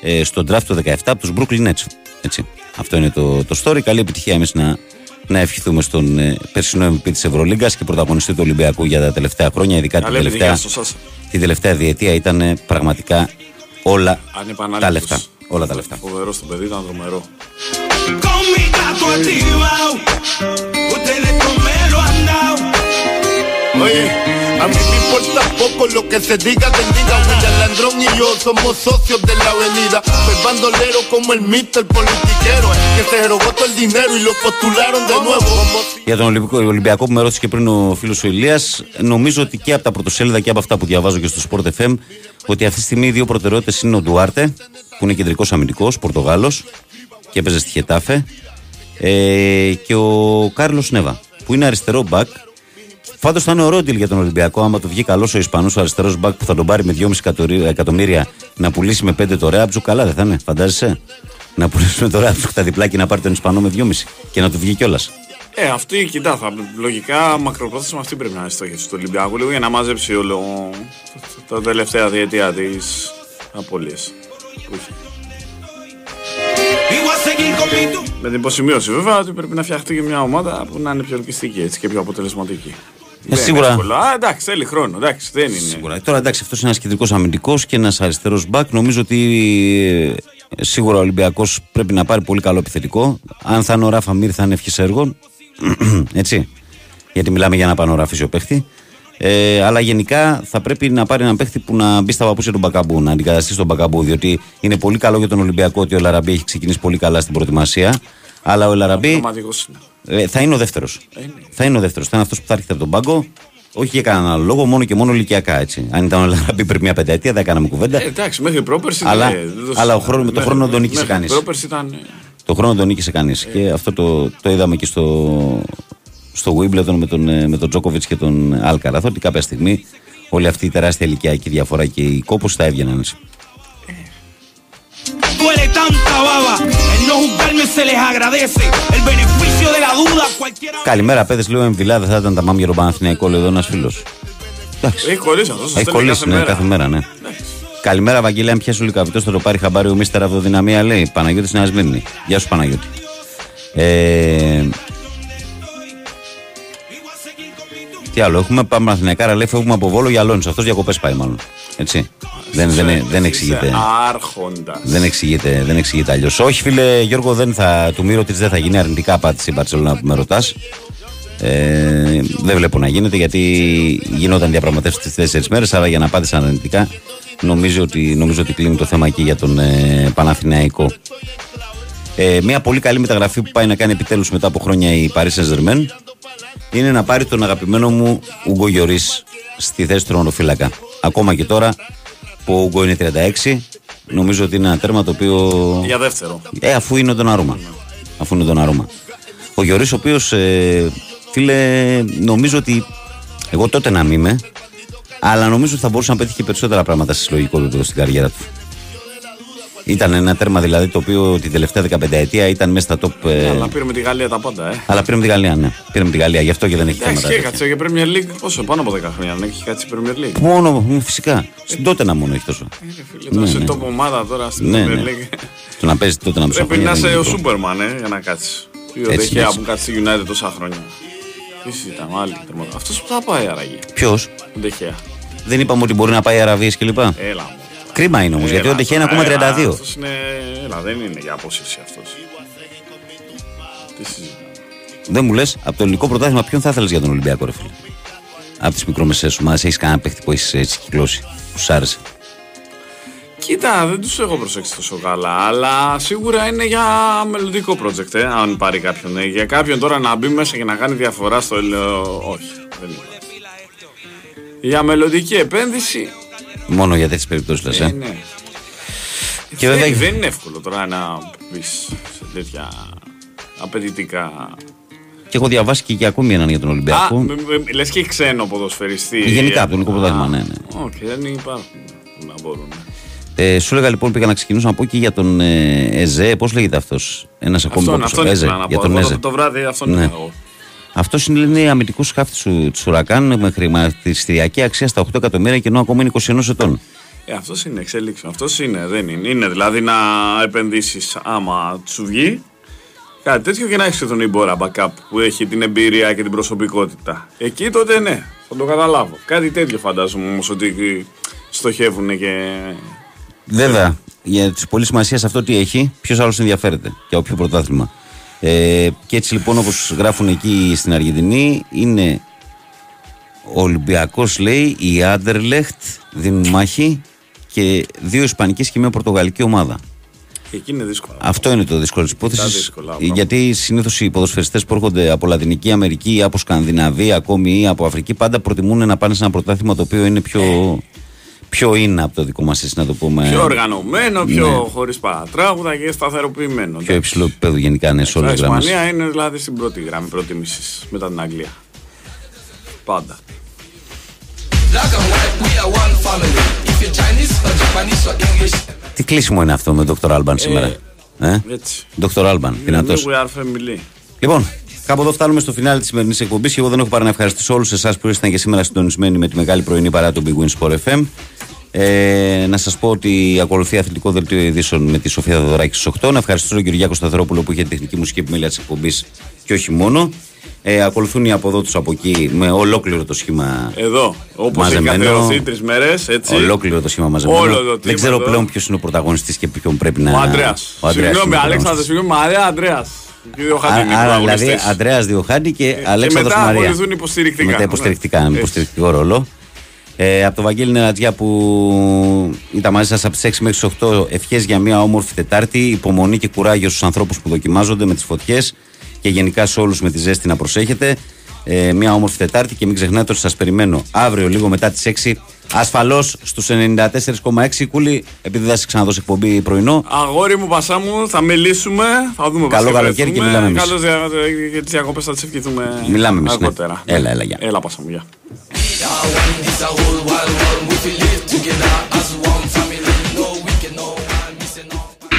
ε, στο draft του 17 από τους Brooklyn Nets. Έτσι. αυτό είναι το, το story. Καλή επιτυχία εμείς να, να ευχηθούμε στον ε, περσινό MVP της Ευρωλίγκας και πρωταγωνιστή του Ολυμπιακού για τα τελευταία χρόνια ειδικά την Καλή τελευταία, επιτυχία στο Σάσα. την τελευταία διετία ήταν ε, πραγματικά όλα Ανεπανάληπτος. τα λεφτά όλα τα λεφτά Φοβερό στο παιδί, ήταν τρομερό. Con mi gato activado, ustedes con me lo han dado. Oye, a mí me importa poco lo que se diga, que diga William Landrón y yo somos socios de la avenida. Soy bandolero como el mister politiquero, que se robó todo el dinero y lo postularon de nuevo. Como Για τον Ολυμπιακό, Ολυμπιακό που με ρώτησε και πριν ο φίλος ο Ηλίας, νομίζω ότι και από τα πρωτοσέλιδα και από αυτά που διαβάζω και στο Sport FM, ότι αυτή τη στιγμή οι δύο προτεραιότητες είναι ο Ντουάρτε, που είναι κεντρικός αμυντικός, Πορτογάλος και έπαιζε στη Χετάφε, ε, και ο Κάρλος Νέβα, που είναι αριστερό μπακ. Πάντως θα είναι ωραίο deal για τον Ολυμπιακό, άμα το βγει καλός ο Ισπανός ο αριστερός μπακ που θα τον πάρει με 2,5 εκατορί- εκατομμύρια να πουλήσει με 5 το Ρέαμπτζου. Καλά δεν θα είναι, φαντάζεσαι; Να πουλήσουμε το Ρέαμπτζου τα διπλά και να πάρει τον Ισπανό με 2,5 και να του βγει κιόλας. Ε, αυτή, κοιτά, θα, λογικά μακροπρόθεσμα αυτή πρέπει να είναι η στόχευση του Ολυμπιακού λίγο για να μαζέψει όλο τα τελευταία διετία της απώλειε που είχε. Y voy a seguir con mi tu- Με την υποσημείωση βέβαια ότι πρέπει να φτιαχτεί και μια ομάδα που να είναι πιο ελκυστική έτσι, και πιο αποτελεσματική. Δεν είναι σίγουρα. εύκολο. Α, εντάξει, θέλει χρόνο. Εντάξει, δεν είναι. Σίγουρα. Τώρα εντάξει, αυτός είναι ένας κεντρικός αμυντικός και ένας αριστερός μπακ. Νομίζω ότι ε, σίγουρα ο Ολυμπιακός πρέπει να πάρει πολύ καλό επιθετικό. Αν θα είναι ο Ράφα Μύρ, θα είναι ευχής έργων. Έτσι. Γιατί μιλάμε για ένα πανοραφίσιο παίχτη. Ε, αλλά γενικά θα πρέπει να πάρει έναν παίχτη που να μπει στα παπούσια του Μπακαμπού, να αντικαταστήσει τον Μπακαμπού. Διότι είναι πολύ καλό για τον Ολυμπιακό ότι ο Λαραμπή έχει ξεκινήσει πολύ καλά στην προετοιμασία. Αλλά ο Λαραμπή Πραγματικός είναι. Ε, θα είναι ο δεύτερος. Θα είναι ο δεύτερος. Θα είναι αυτός που θα έρχεται από τον πάγκο. Όχι για κανέναν άλλο λόγο, μόνο και μόνο ηλικιακά έτσι. Αν ήταν ο Λαραμπή πριν μια πενταετία, δεν κάναμε κουβέντα. Ε, εντάξει, μέχρι πρόπερση. Αλλά- ναι, δεν το αλλά ο συζητάμε. χρόνο- με το Μέχρι- χρόνο τον νίκησε μέχρι κανείς. Πρόπερση ήταν. ε, Το χρόνο τον νίκησε κανείς. Και αυτό το, το είδαμε και στο, στο Wimbledon με τον, ε, με τον Τζόκοβιτ και τον Άλκαραθ. Ότι κάποια στιγμή όλη αυτή η τεράστια ηλικιακή διαφορά και οι κόπος θα έβγαιναν. έτσι. Duele tanta baba, el no juzgarme se les agradece. El beneficio de la duda, cualquiera. Καλημέρα, παιδες. Λέω εμβυλά, δεν θα ήταν τα μάμια τον Παναθηναϊκό, λέει εδώ ένας φίλος. Έχει κολλήσει αυτός. Έχει κολλήσει, ναι, κάθε μέρα, ναι. Καλημέρα, Βαγγέλη. Αν πιάσει ο Λικαβιτό, θα το πάρει χαμπάρι ο Μίστερ Αυτοδυναμία, λέει. Παναγιώτης Νέας Σμύρνη. Γεια σου, Παναγιώτη. Ε, τι άλλο, έχουμε πάμε Παναθηναϊκάρα, λέει φεύγουμε από βόλο για Αλόνισο. Αυτός διακοπές πάει, μάλλον. Έτσι. δεν, δεν, δεν εξηγείται. Άρχοντας. Δεν εξηγείται, δεν εξηγείται αλλιώς. Όχι, φίλε Γιώργο, δεν θα, του Μύρο της δεν θα γίνει αρνητικά απάντηση η Μπαρσελόνα που με ρωτάς. Ε, δεν βλέπω να γίνεται γιατί γινόταν διαπραγματεύσεις τις τέσσερις μέρες. Άρα για να απάντησα αρνητικά, νομίζω ότι, νομίζω ότι κλείνει το θέμα εκεί για τον ε, Παναθηναϊκό. Ε, μια πολύ καλή μεταγραφή που πάει να κάνει επιτέλους μετά από χρόνια η Paris Saint-Germain είναι να πάρει τον αγαπημένο μου Ούγκο Γιωρίς στη θέση του ρονοφύλακα. Ακόμα και τώρα που ο Ούγκο είναι 36, νομίζω ότι είναι ένα τέρμα το οποίο. Για δεύτερο. Ε, αφού είναι τον Αρούμα. Αφού είναι τον Αρούμα. Ο Γιωρίς, ο οποίος, ε, φίλε, νομίζω ότι. Εγώ τότε να μην είμαι, αλλά νομίζω ότι θα μπορούσε να πέτυχε και περισσότερα πράγματα στη συλλογικό επίπεδο στην καριέρα του. Ήταν ένα τέρμα δηλαδή το οποίο την τελευταία 15 ετία ήταν μέσα στα top. ε, Ναι, αλλά πήρε με τη Γαλλία τα πάντα, ε. αλλά πήρε με τη Γαλλία, ναι. Πήρε με τη Γαλλία, γι' αυτό και δεν έχει Εντάξει, θέματα. και έκατσε για Premier League πόσο, πάνω από 10 χρόνια δεν έχει κάτσει η Premier League. Μόνο, μ, φυσικά. Στην τότε να μόνο έχει τόσο. Φίλε, τώρα σε top ομάδα τώρα στην Ναι, Premier ναι. League. Το να παίζεις τότε να του Πρέπει να είσαι ο Σούπερμαν, ε, για να κάτσεις. Ή ο Έτσι, Δεχέα έτσι. που κάτσει στη United τόσα χρόνια. Τι συζητάμε, άλλη τερματοφύλακα. Αυτός που θα πάει άραγε. Ποιος; Ο Ντεχέα. Δεν είπαμε ότι μπορεί να πάει Αραβίες κλπ. Έλα μου. Κρίμα είναι όμως γιατί ο Ντεχέ είναι ακόμα 32. Αυτός είναι, έλα, δεν είναι για απόσυρση αυτός. Τι συζητάμε. Δεν μου λες από το ελληνικό πρωτάθλημα ποιον θα ήθελες για τον Ολυμπιακό, ρε φίλε; Από τις μικρομεσαίες ομάδες έχεις κανένα παίχτη που έχεις έτσι κυκλώσει. Που σ' άρεσε; Κοίτα, δεν τους έχω προσέξει τόσο καλά, αλλά σίγουρα είναι για μελλοντικό project, ε, αν πάρει κάποιον. Ε. Για κάποιον τώρα να μπει μέσα και να κάνει διαφορά στο ελαιό, όχι, δεν είναι. Για μελλοντική επένδυση, Μόνο για τέτοιες περιπτώσεις λες. ε, Ε. ναι. Και δεν, βέβαια- δεν είναι εύκολο τώρα να μπει σε τέτοια απαιτητικά. Και έχω διαβάσει και για ακόμη έναν για τον Α, Ολυμπιακό. μ- μ- λες και ξένο ποδοσφαιριστή. Γενικά από το ελληνικό πρωτάθλημα, ναι, ναι. Όχι, δεν υπάρχουν να μπορούν. Ε, σου έλεγα λοιπόν πήγα να ξεκινήσω να πω και για τον ε, Εζέ. Πώς λέγεται αυτός. Ένας ακόμη Αυτόν, που αυτόν Εζέ. ήθελα να Για πω. τον Εγώ Εζέ. το, το βράδυ αυτόν Ναι. ήθελα εγώ. Αυτός είναι, είναι αμυντικό σκάφτη του Τσουρακάν με χρηματιστηριακή αξία στα 8 εκατομμύρια και ενώ ακόμα είναι 21 ετών. Ε, αυτός είναι εξέλιξη. Αυτός είναι, δεν είναι. Είναι δηλαδή να επενδύσεις άμα σου βγει κάτι τέτοιο και να έχεις τον Ιμπόρα backup που έχει την εμπειρία και την προσωπικότητα. Εκεί τότε ναι, θα το καταλάβω. Κάτι τέτοιο φαντάζομαι όμως ότι στοχεύουν και. Βέβαια, για τη πολύ σημασία σε αυτό τι έχει, ποιος άλλος ενδιαφέρεται για όποιο πρωτάθλημα. Ε, και έτσι λοιπόν, όπως γράφουν εκεί στην Αργεντινή, είναι ο Ολυμπιακός λέει, η Άντερλεχτ δίνουν μάχη και δύο Ισπανικές και μια Πορτογαλική ομάδα. Εκεί είναι δύσκολο. Αυτό είναι το δύσκολο της Τα υπόθεσης. δύσκολα πράγματα. Γιατί συνήθως οι ποδοσφαιριστές που έρχονται από Λατινική Αμερική ή από Σκανδιναβία ακόμη ή από Αφρική πάντα προτιμούν να πάνε σε ένα πρωτάθλημα το οποίο είναι πιο, πιο είναι από το δικό μας, έτσι να το πούμε; Πιο οργανωμένο, πιο Ναι. χωρίς παρατράγουδα και σταθεροποιημένο. Πιο υψηλό επίπεδο γενικά ναι, σε Η όλε τις γραμμές. Ισπανία είναι δηλαδή στην πρώτη γραμμή προτίμησης μετά την Αγγλία. Πάντα. Black and white, we are one family. If you're Chinese or Japanese or English. Τι κλείσιμο είναι αυτό με τον Dr. Alban σήμερα. Ε; Έτσι. Dr. Alban, δυνατός. We are family. Λοιπόν, κάπου εδώ φτάνουμε στο φινάλε της σημερινής εκπομπής και εγώ δεν έχω παρά να ευχαριστήσω όλους εσάς που ήσασταν και σήμερα συντονισμένοι με τη μεγάλη πρωινή παρά του Big Win Sport FM. Ε, να σας πω ότι ακολουθεί αθλητικό δελτίο ειδήσεων με τη Σοφία Δεδωράκη στις 8. Να ευχαριστήσω τον Κυριάκο Σταθερόπουλο που είχε τεχνική μουσική επιμέλεια της εκπομπής και όχι μόνο. Ε, ακολουθούν οι από εδώ του από εκεί με ολόκληρο το σχήμα Εδώ, όπως έχει μαζεμένο. καθιερωθεί τρεις μέρες, έτσι. Ολόκληρο το σχήμα μαζεμένο. Όλο το δεν team ξέρω εδώ. πλέον ποιος είναι ο πρωταγωνιστής και ποιον πρέπει να. Ο Αντρέα. Ο Ανδρέας Συγγνώμη, είναι ο Αλέξανδρε, συγγνώμη, Μαρία Αντρέα. Δύο χάντι είναι Άρα, δηλαδή πρωταγωνιστής. Αντρέα Διοχάντη και Αλέξανδρος μετά Μαρία. ακολουθούν υποστηρικτικά. Μετά υποστηρικτικά, Ναι. με υποστηρικτικό ρόλο. Ε, από το Βαγγέλη Νερατζιά που ήταν μαζί σας από τις 6 μέχρι τις 8, ευχές για μια όμορφη Τετάρτη, υπομονή και κουράγιο στους ανθρώπους που δοκιμάζονται με τις φωτιές και γενικά σε όλους με τη ζέστη να προσέχετε. Ε, μια όμορφη Τετάρτη και μην ξεχνάτε ότι σας περιμένω αύριο λίγο μετά τις 6 ασφαλώς στους 94,6 κούλι, επειδή δεν σα ξαναδώσω εκπομπή πρωινό. Αγόρι μου, πασά μου, θα μιλήσουμε. Θα δούμε Καλό πώς θα καλοκαίρι και βρεθούμε. μιλάμε εμείς. Καλώς δια- για τις διακοπές θα τις ευχηθούμε Μιλάμε εμείς, ναι. αργότερα. Έλα, έλα, γεια. Έλα, πασά μου, γεια.